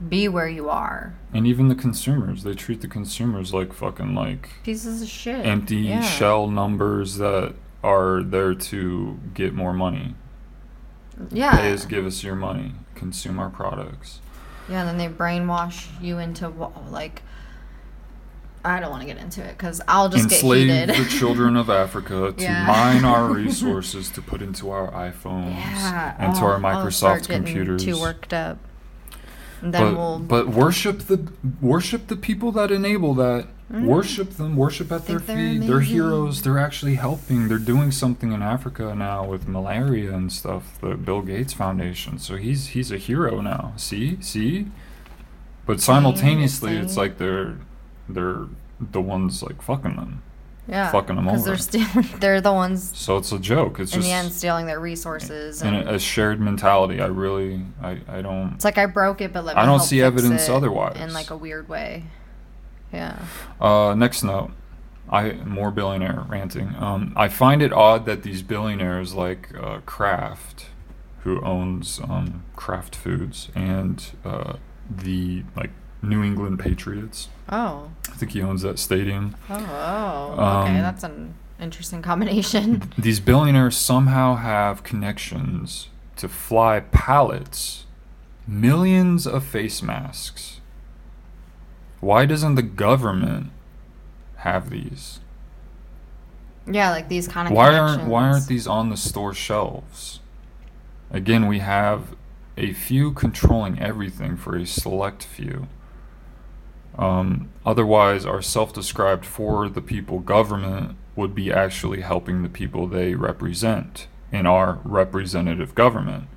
be where you are And even the consumers, they treat the consumers like fucking like pieces of shit empty yeah. shell numbers that are there to get more money. Yeah. Pay us, give us your money, consume our products. Yeah, and then they brainwash you into like. I don't want to get into it because I'll just Enslave get the children of Africa to Yeah. mine our resources to put into our iPhones yeah, and to our Microsoft computers. Too worked up. Then but, we'll. but worship the worship the people that enable that. Worship them. Worship at their Mm. Think they're feet. They're heroes. They're actually helping. They're doing something in Africa now with malaria and stuff. The Bill Gates Foundation. So he's he's a hero now. See, see. But simultaneously, it's like they're they're the ones like fucking them. yeah, fucking 'em Because over. they're stealing. They're the ones So it's a joke. It's in just the end stealing their resources. and And a, a shared mentality. I really I I don't. it's like I broke it, but let me I don't see evidence otherwise. In like a weird way. Yeah. Uh, next note. I more billionaire ranting. Um, I find it odd that these billionaires like uh, Kraft, who owns um, Kraft Foods, and uh, the like New England Patriots. Oh. I think he owns that stadium. Oh. oh. Okay, Um, that's an interesting combination. These billionaires somehow have connections to fly pallets, millions of face masks. Why doesn't the government have these? yeah, like these kind of. why aren't why aren't these on the store shelves? Again, we have a few controlling everything for a select few. Um, otherwise, our self-described for the people government would be actually helping the people they represent in our representative government.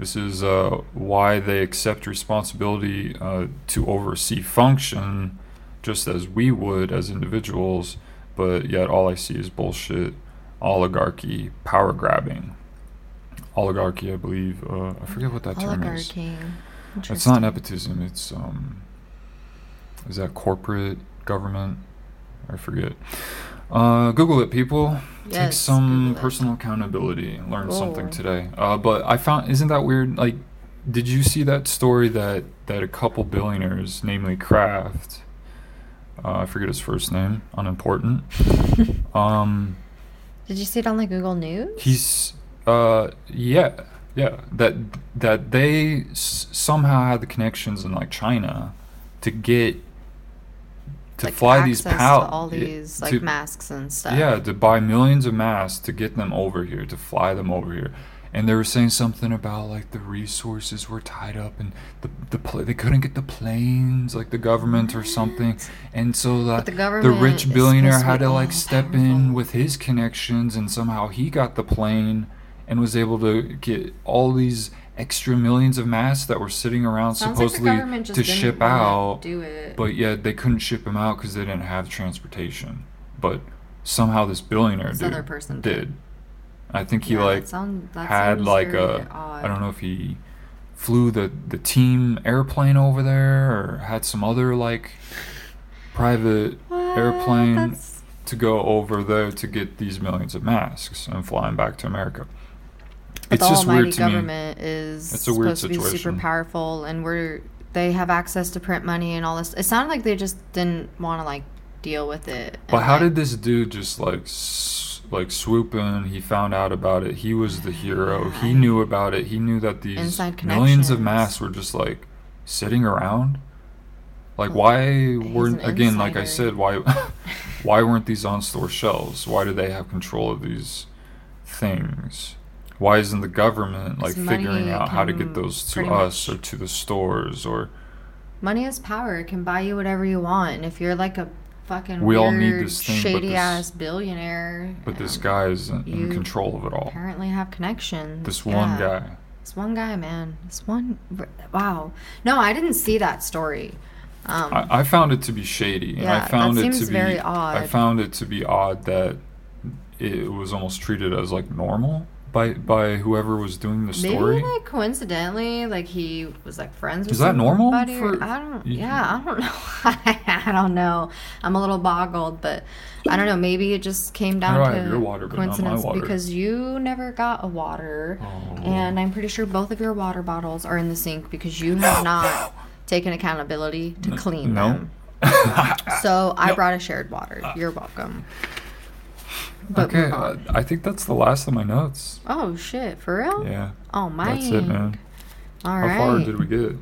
This is uh, why they accept responsibility uh, to oversee function just as we would as individuals, but yet all I see is bullshit, oligarchy, power grabbing. Oligarchy, I believe. Uh, I forget what that term is. oligarchy? It's not nepotism. It's um. Is that corporate government? I forget. Uh, Google it, people. Take some personal accountability. Learn something today. Uh, but I found isn't that weird? Like, did you see that story that that a couple billionaires, namely Kraft, uh, I forget his first name, unimportant. um, Did you see it on the Google News? he's uh yeah yeah that that they s- somehow had the connections in like China to get to like fly these access pal to all these like to- masks and stuff. yeah to buy millions of masks to get them over here to fly them over here. And they were saying something about like the resources were tied up and the the pl- they couldn't get the planes like the government or something. And so that the the rich billionaire had to like step in with his connections and somehow he got the plane and was able to get all these extra millions of masks that were sitting around Sounds like supposedly just to ship out Do it. but yet they couldn't ship them out because they didn't have transportation but somehow this billionaire This dude person did did. i think he Yeah, like that sound- that had like a odd. i don't know if he flew the the team airplane over there or had some other like private What? airplane That's- to go over there to get these millions of masks and flying back to america But it's the just almighty weird to me government is It's a weird supposed to be super powerful, and we're they have access to print money and all this. It sounded like they just didn't want to like deal with it. But how like, did this dude just like s- like swoop in? He found out about it. He was the hero. He knew about it. He knew that these millions of masks were just like sitting around. Like why weren't again? Like I said, why why weren't these on store shelves? Why do they have control of these things? Why isn't the government like figuring out how to get those to us much- or to the stores or money is power. It can buy you whatever you want, and if you're like a fucking We all weird, need this thing, shady this- ass billionaire, but this um, guy is in, in control of it all. apparently have connections. This one Yeah. guy. This one guy, man. This one. Wow. No, I didn't see that story. Um, I, I found it to be shady, and Yeah, I found that it seems to be very odd. I found it to be odd that it was almost treated as like normal by by whoever was doing the story. Maybe like coincidentally, like he was like friends with Is that normal for- I don't. Yeah, I don't know. I don't know. I'm a little boggled, but I don't know. Maybe it just came down I to water, but not my coincidence because you never got a water, Oh. and I'm pretty sure both of your water bottles are in the sink because you have not taken accountability to clean no. them. So I No. brought a shared water. Uh. You're welcome. But okay, uh. I think that's the last of my notes. Oh shit, for real? Yeah, Oh my. that's it, man. All How right. far did we get?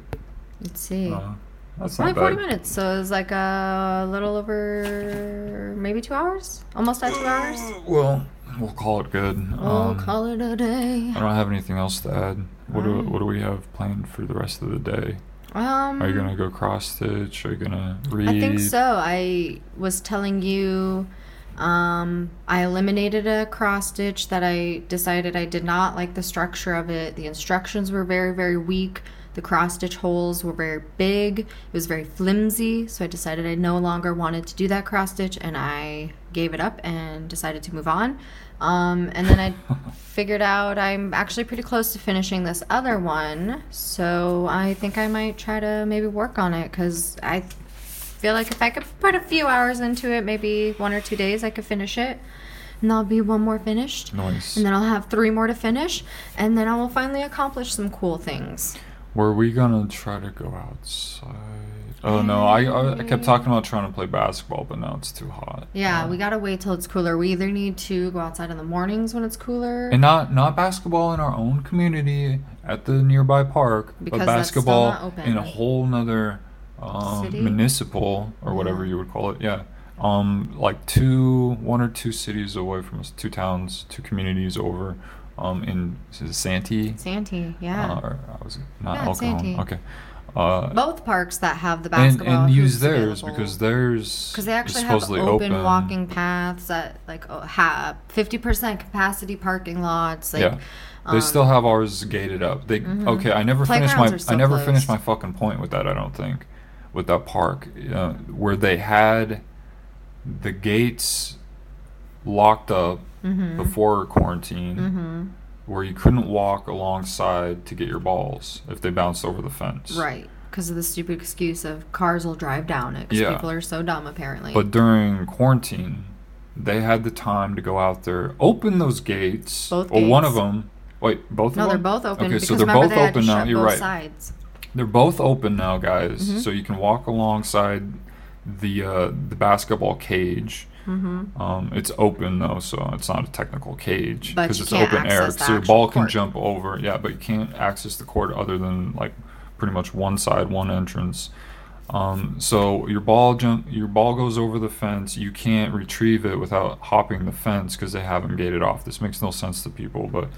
Let's see. Uh, that's Only not 40 bad. minutes, so it's like a little over maybe two hours? Almost at two hours? Well, we'll call it good. We'll Um, call it a day. I don't have anything else to add. What do. What do we have planned for the rest of the day? Um, Are you gonna go cross stitch? Are you gonna read? I think so. I was telling you, um, I eliminated a cross stitch that I decided I did not like the structure of it. The instructions were very, very weak. The cross stitch holes were very big. It was very flimsy. So I decided I no longer wanted to do that cross stitch and I gave it up and decided to move on. Um, and then I figured out I'm actually pretty close to finishing this other one. So I think I might try to maybe work on it because I feel like if I could put a few hours into it, maybe one or two days, I could finish it. And that'll be one more finished. Nice. And then I'll have three more to finish. And then I will finally accomplish some cool things. Were we gonna try to go outside? Oh no, I I, I kept talking about trying to play basketball, but now it's too hot. Yeah, Um, we gotta wait till it's cooler. We either need to go outside in the mornings when it's cooler. and not not basketball in our own community at the nearby park, Because but basketball in a whole nother um, municipal or whatever you would call it. Yeah, um, like two, one or two cities away from us, two towns, two communities over, um, in Santee. Santee, yeah. Uh, or I was not Yeah, alcohol. Santee. Okay. Uh, Both parks that have the basketball and use theirs available. because theirs Because they actually have supposedly open, walking paths that like oh, have fifty percent capacity parking lots. Like, yeah, they um, still have ours gated up. They okay. I never finished my I never finished my fucking point with that. I don't think with that park uh, where they had the gates locked up Mm-hmm. before quarantine, where you couldn't walk alongside to get your balls if they bounced over the fence. right because of the stupid excuse of cars will drive down it. Because Yeah. people are so dumb apparently. But during quarantine, they had the time to go out there, open those gates. Both Well, one of them. Wait, both of them? no, they're both open. Okay, because so they're both open now. You're right. Sides. They're both open now, guys. Mm-hmm. So you can walk alongside the uh, the basketball cage. Mm-hmm. Um, it's open though, so it's not a technical cage because it's open air. So your ball can court. jump over. Yeah, but you can't access the court other than like pretty much one side, one entrance. Um, so your ball jump, your ball goes over the fence. You can't retrieve it without hopping the fence because they have them gated off. This makes no sense to people, but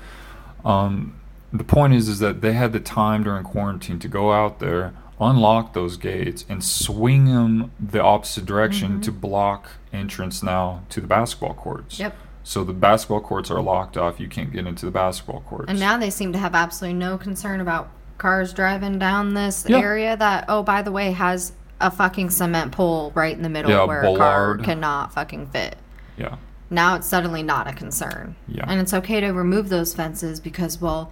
um, the point is, is that they had the time during quarantine to go out there, unlock those gates, and swing them the opposite direction Mm-hmm. to block entrance now to the basketball courts. Yep. So the basketball courts are locked off. You can't get into the basketball courts. And now they seem to have absolutely no concern about cars driving down this Yeah. area that, oh, by the way, has a fucking cement pole right in the middle Yeah, where a car cannot fucking fit. yeah. Now it's suddenly not a concern. Yeah. And it's okay to remove those fences because, well,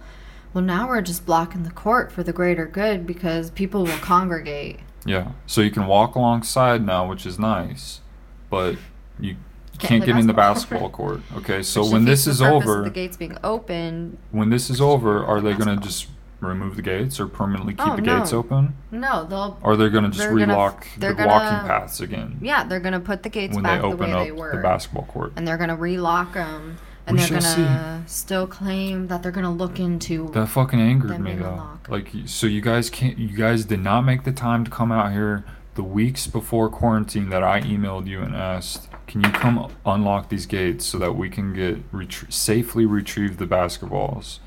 well, now we're just blocking the court for the greater good because people will congregate. Yeah. So you can walk alongside now, which is nice, but you can't, play get in the basketball. court. Okay. So Which when this is over, the gates being open. when this is over, are they going to just remove the gates or permanently oh, keep Oh, the gates no. open? No, they'll. Or they're going to just They're gonna- relock the walking gonna- paths again Yeah, they're gonna put the gates when they back the open way up they were. the basketball court. and they're gonna relock them and We they're gonna still claim that they're gonna look into That fucking angered Them me though. unlocked. Like, so you guys can't, you guys did not make the time to come out here the weeks before quarantine that I emailed you and asked, can you come unlock these gates so that we can get retrie- safely retrieve the basketballs?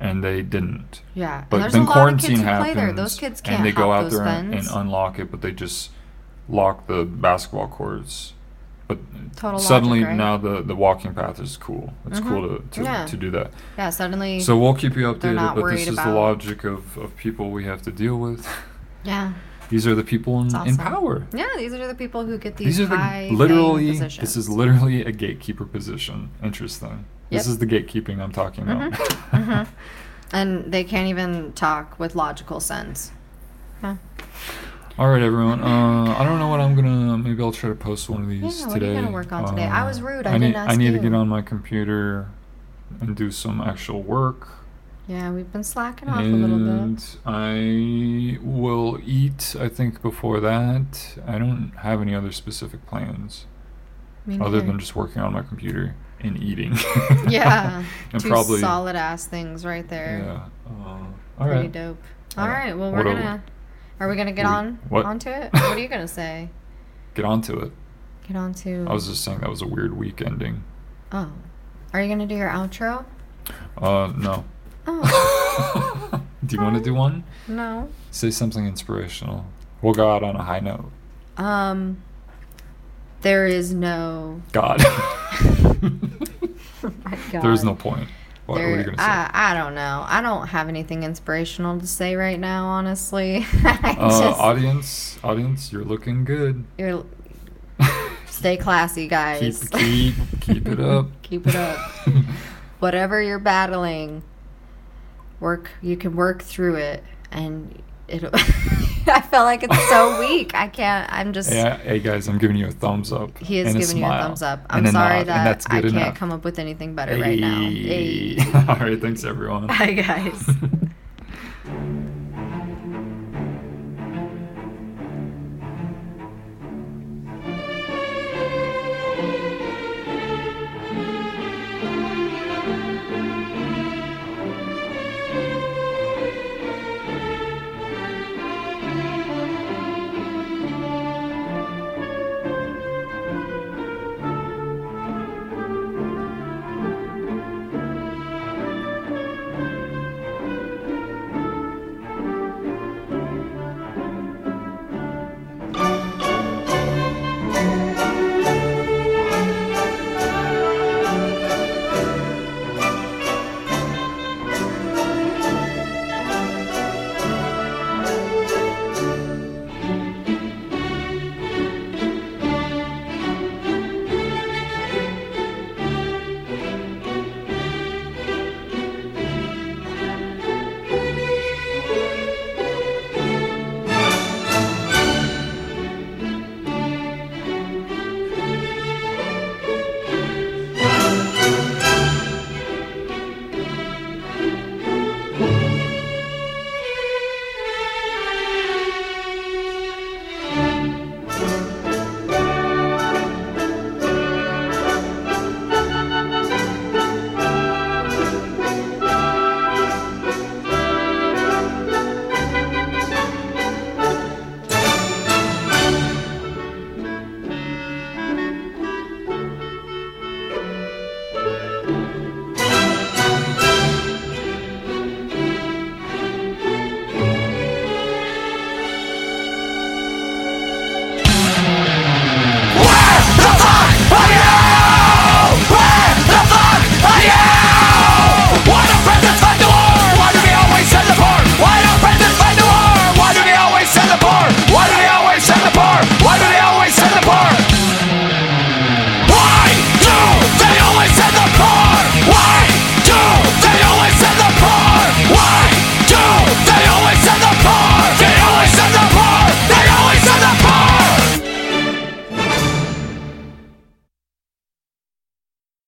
And they didn't. yeah But and then a lot of quarantine kids happens, play there those kids can't and they go out there and, and unlock it, but they just lock the basketball courts. But Total suddenly logic, right? now the, the walking path is cool. It's Mhm. cool to, to, Yeah. to do that. yeah suddenly So we'll keep you updated, but this is the logic of, of people we have to deal with. yeah These are the people in, It's in power. yeah these are the people who get these, These are high the literally. This is literally a gatekeeper position. Interesting. This is the gatekeeping I'm talking about. Mhm. and they can't even talk with logical sense yeah. All right, everyone. Uh, I don't know what I'm gonna. Maybe I'll try to post one of these Yeah, what are you gonna work on today? I was rude, I need. didn't I ask need to get on my computer and do some actual work. yeah we've been slacking off a little bit and I will eat. I think before that, I don't have any other specific plans. Other than just working on my computer and eating. Yeah. and Two probably solid ass things right there. Yeah. Uh, all Pretty right. dope. All Uh, right. Well, we're are- gonna. Are we gonna get we- on what? onto it? What are you gonna say? Get onto it. Get on to. I was just saying that was a weird week ending. Oh. Are you gonna do your outro? Uh, no. Oh. do you want to do one? no. Say something inspirational. We'll go out on a high note. Um. There is no. God. Oh my God. There's no point. What, what are you gonna say? I, I don't know. I don't have anything inspirational to say right now, honestly. Uh, just, audience, audience, you're looking good. you're, stay classy, guys. Keep, keep, keep it up. Keep it up. Whatever you're battling, work. You can work through it, and it'll. I feel like it's so weak. I can't. I'm just. Yeah. Hey guys, I'm giving you a thumbs up. He is giving you a thumbs up. I'm sorry nod, that I can't come up with anything better right now. Hey. Hey. All right, thanks everyone. Bye, guys.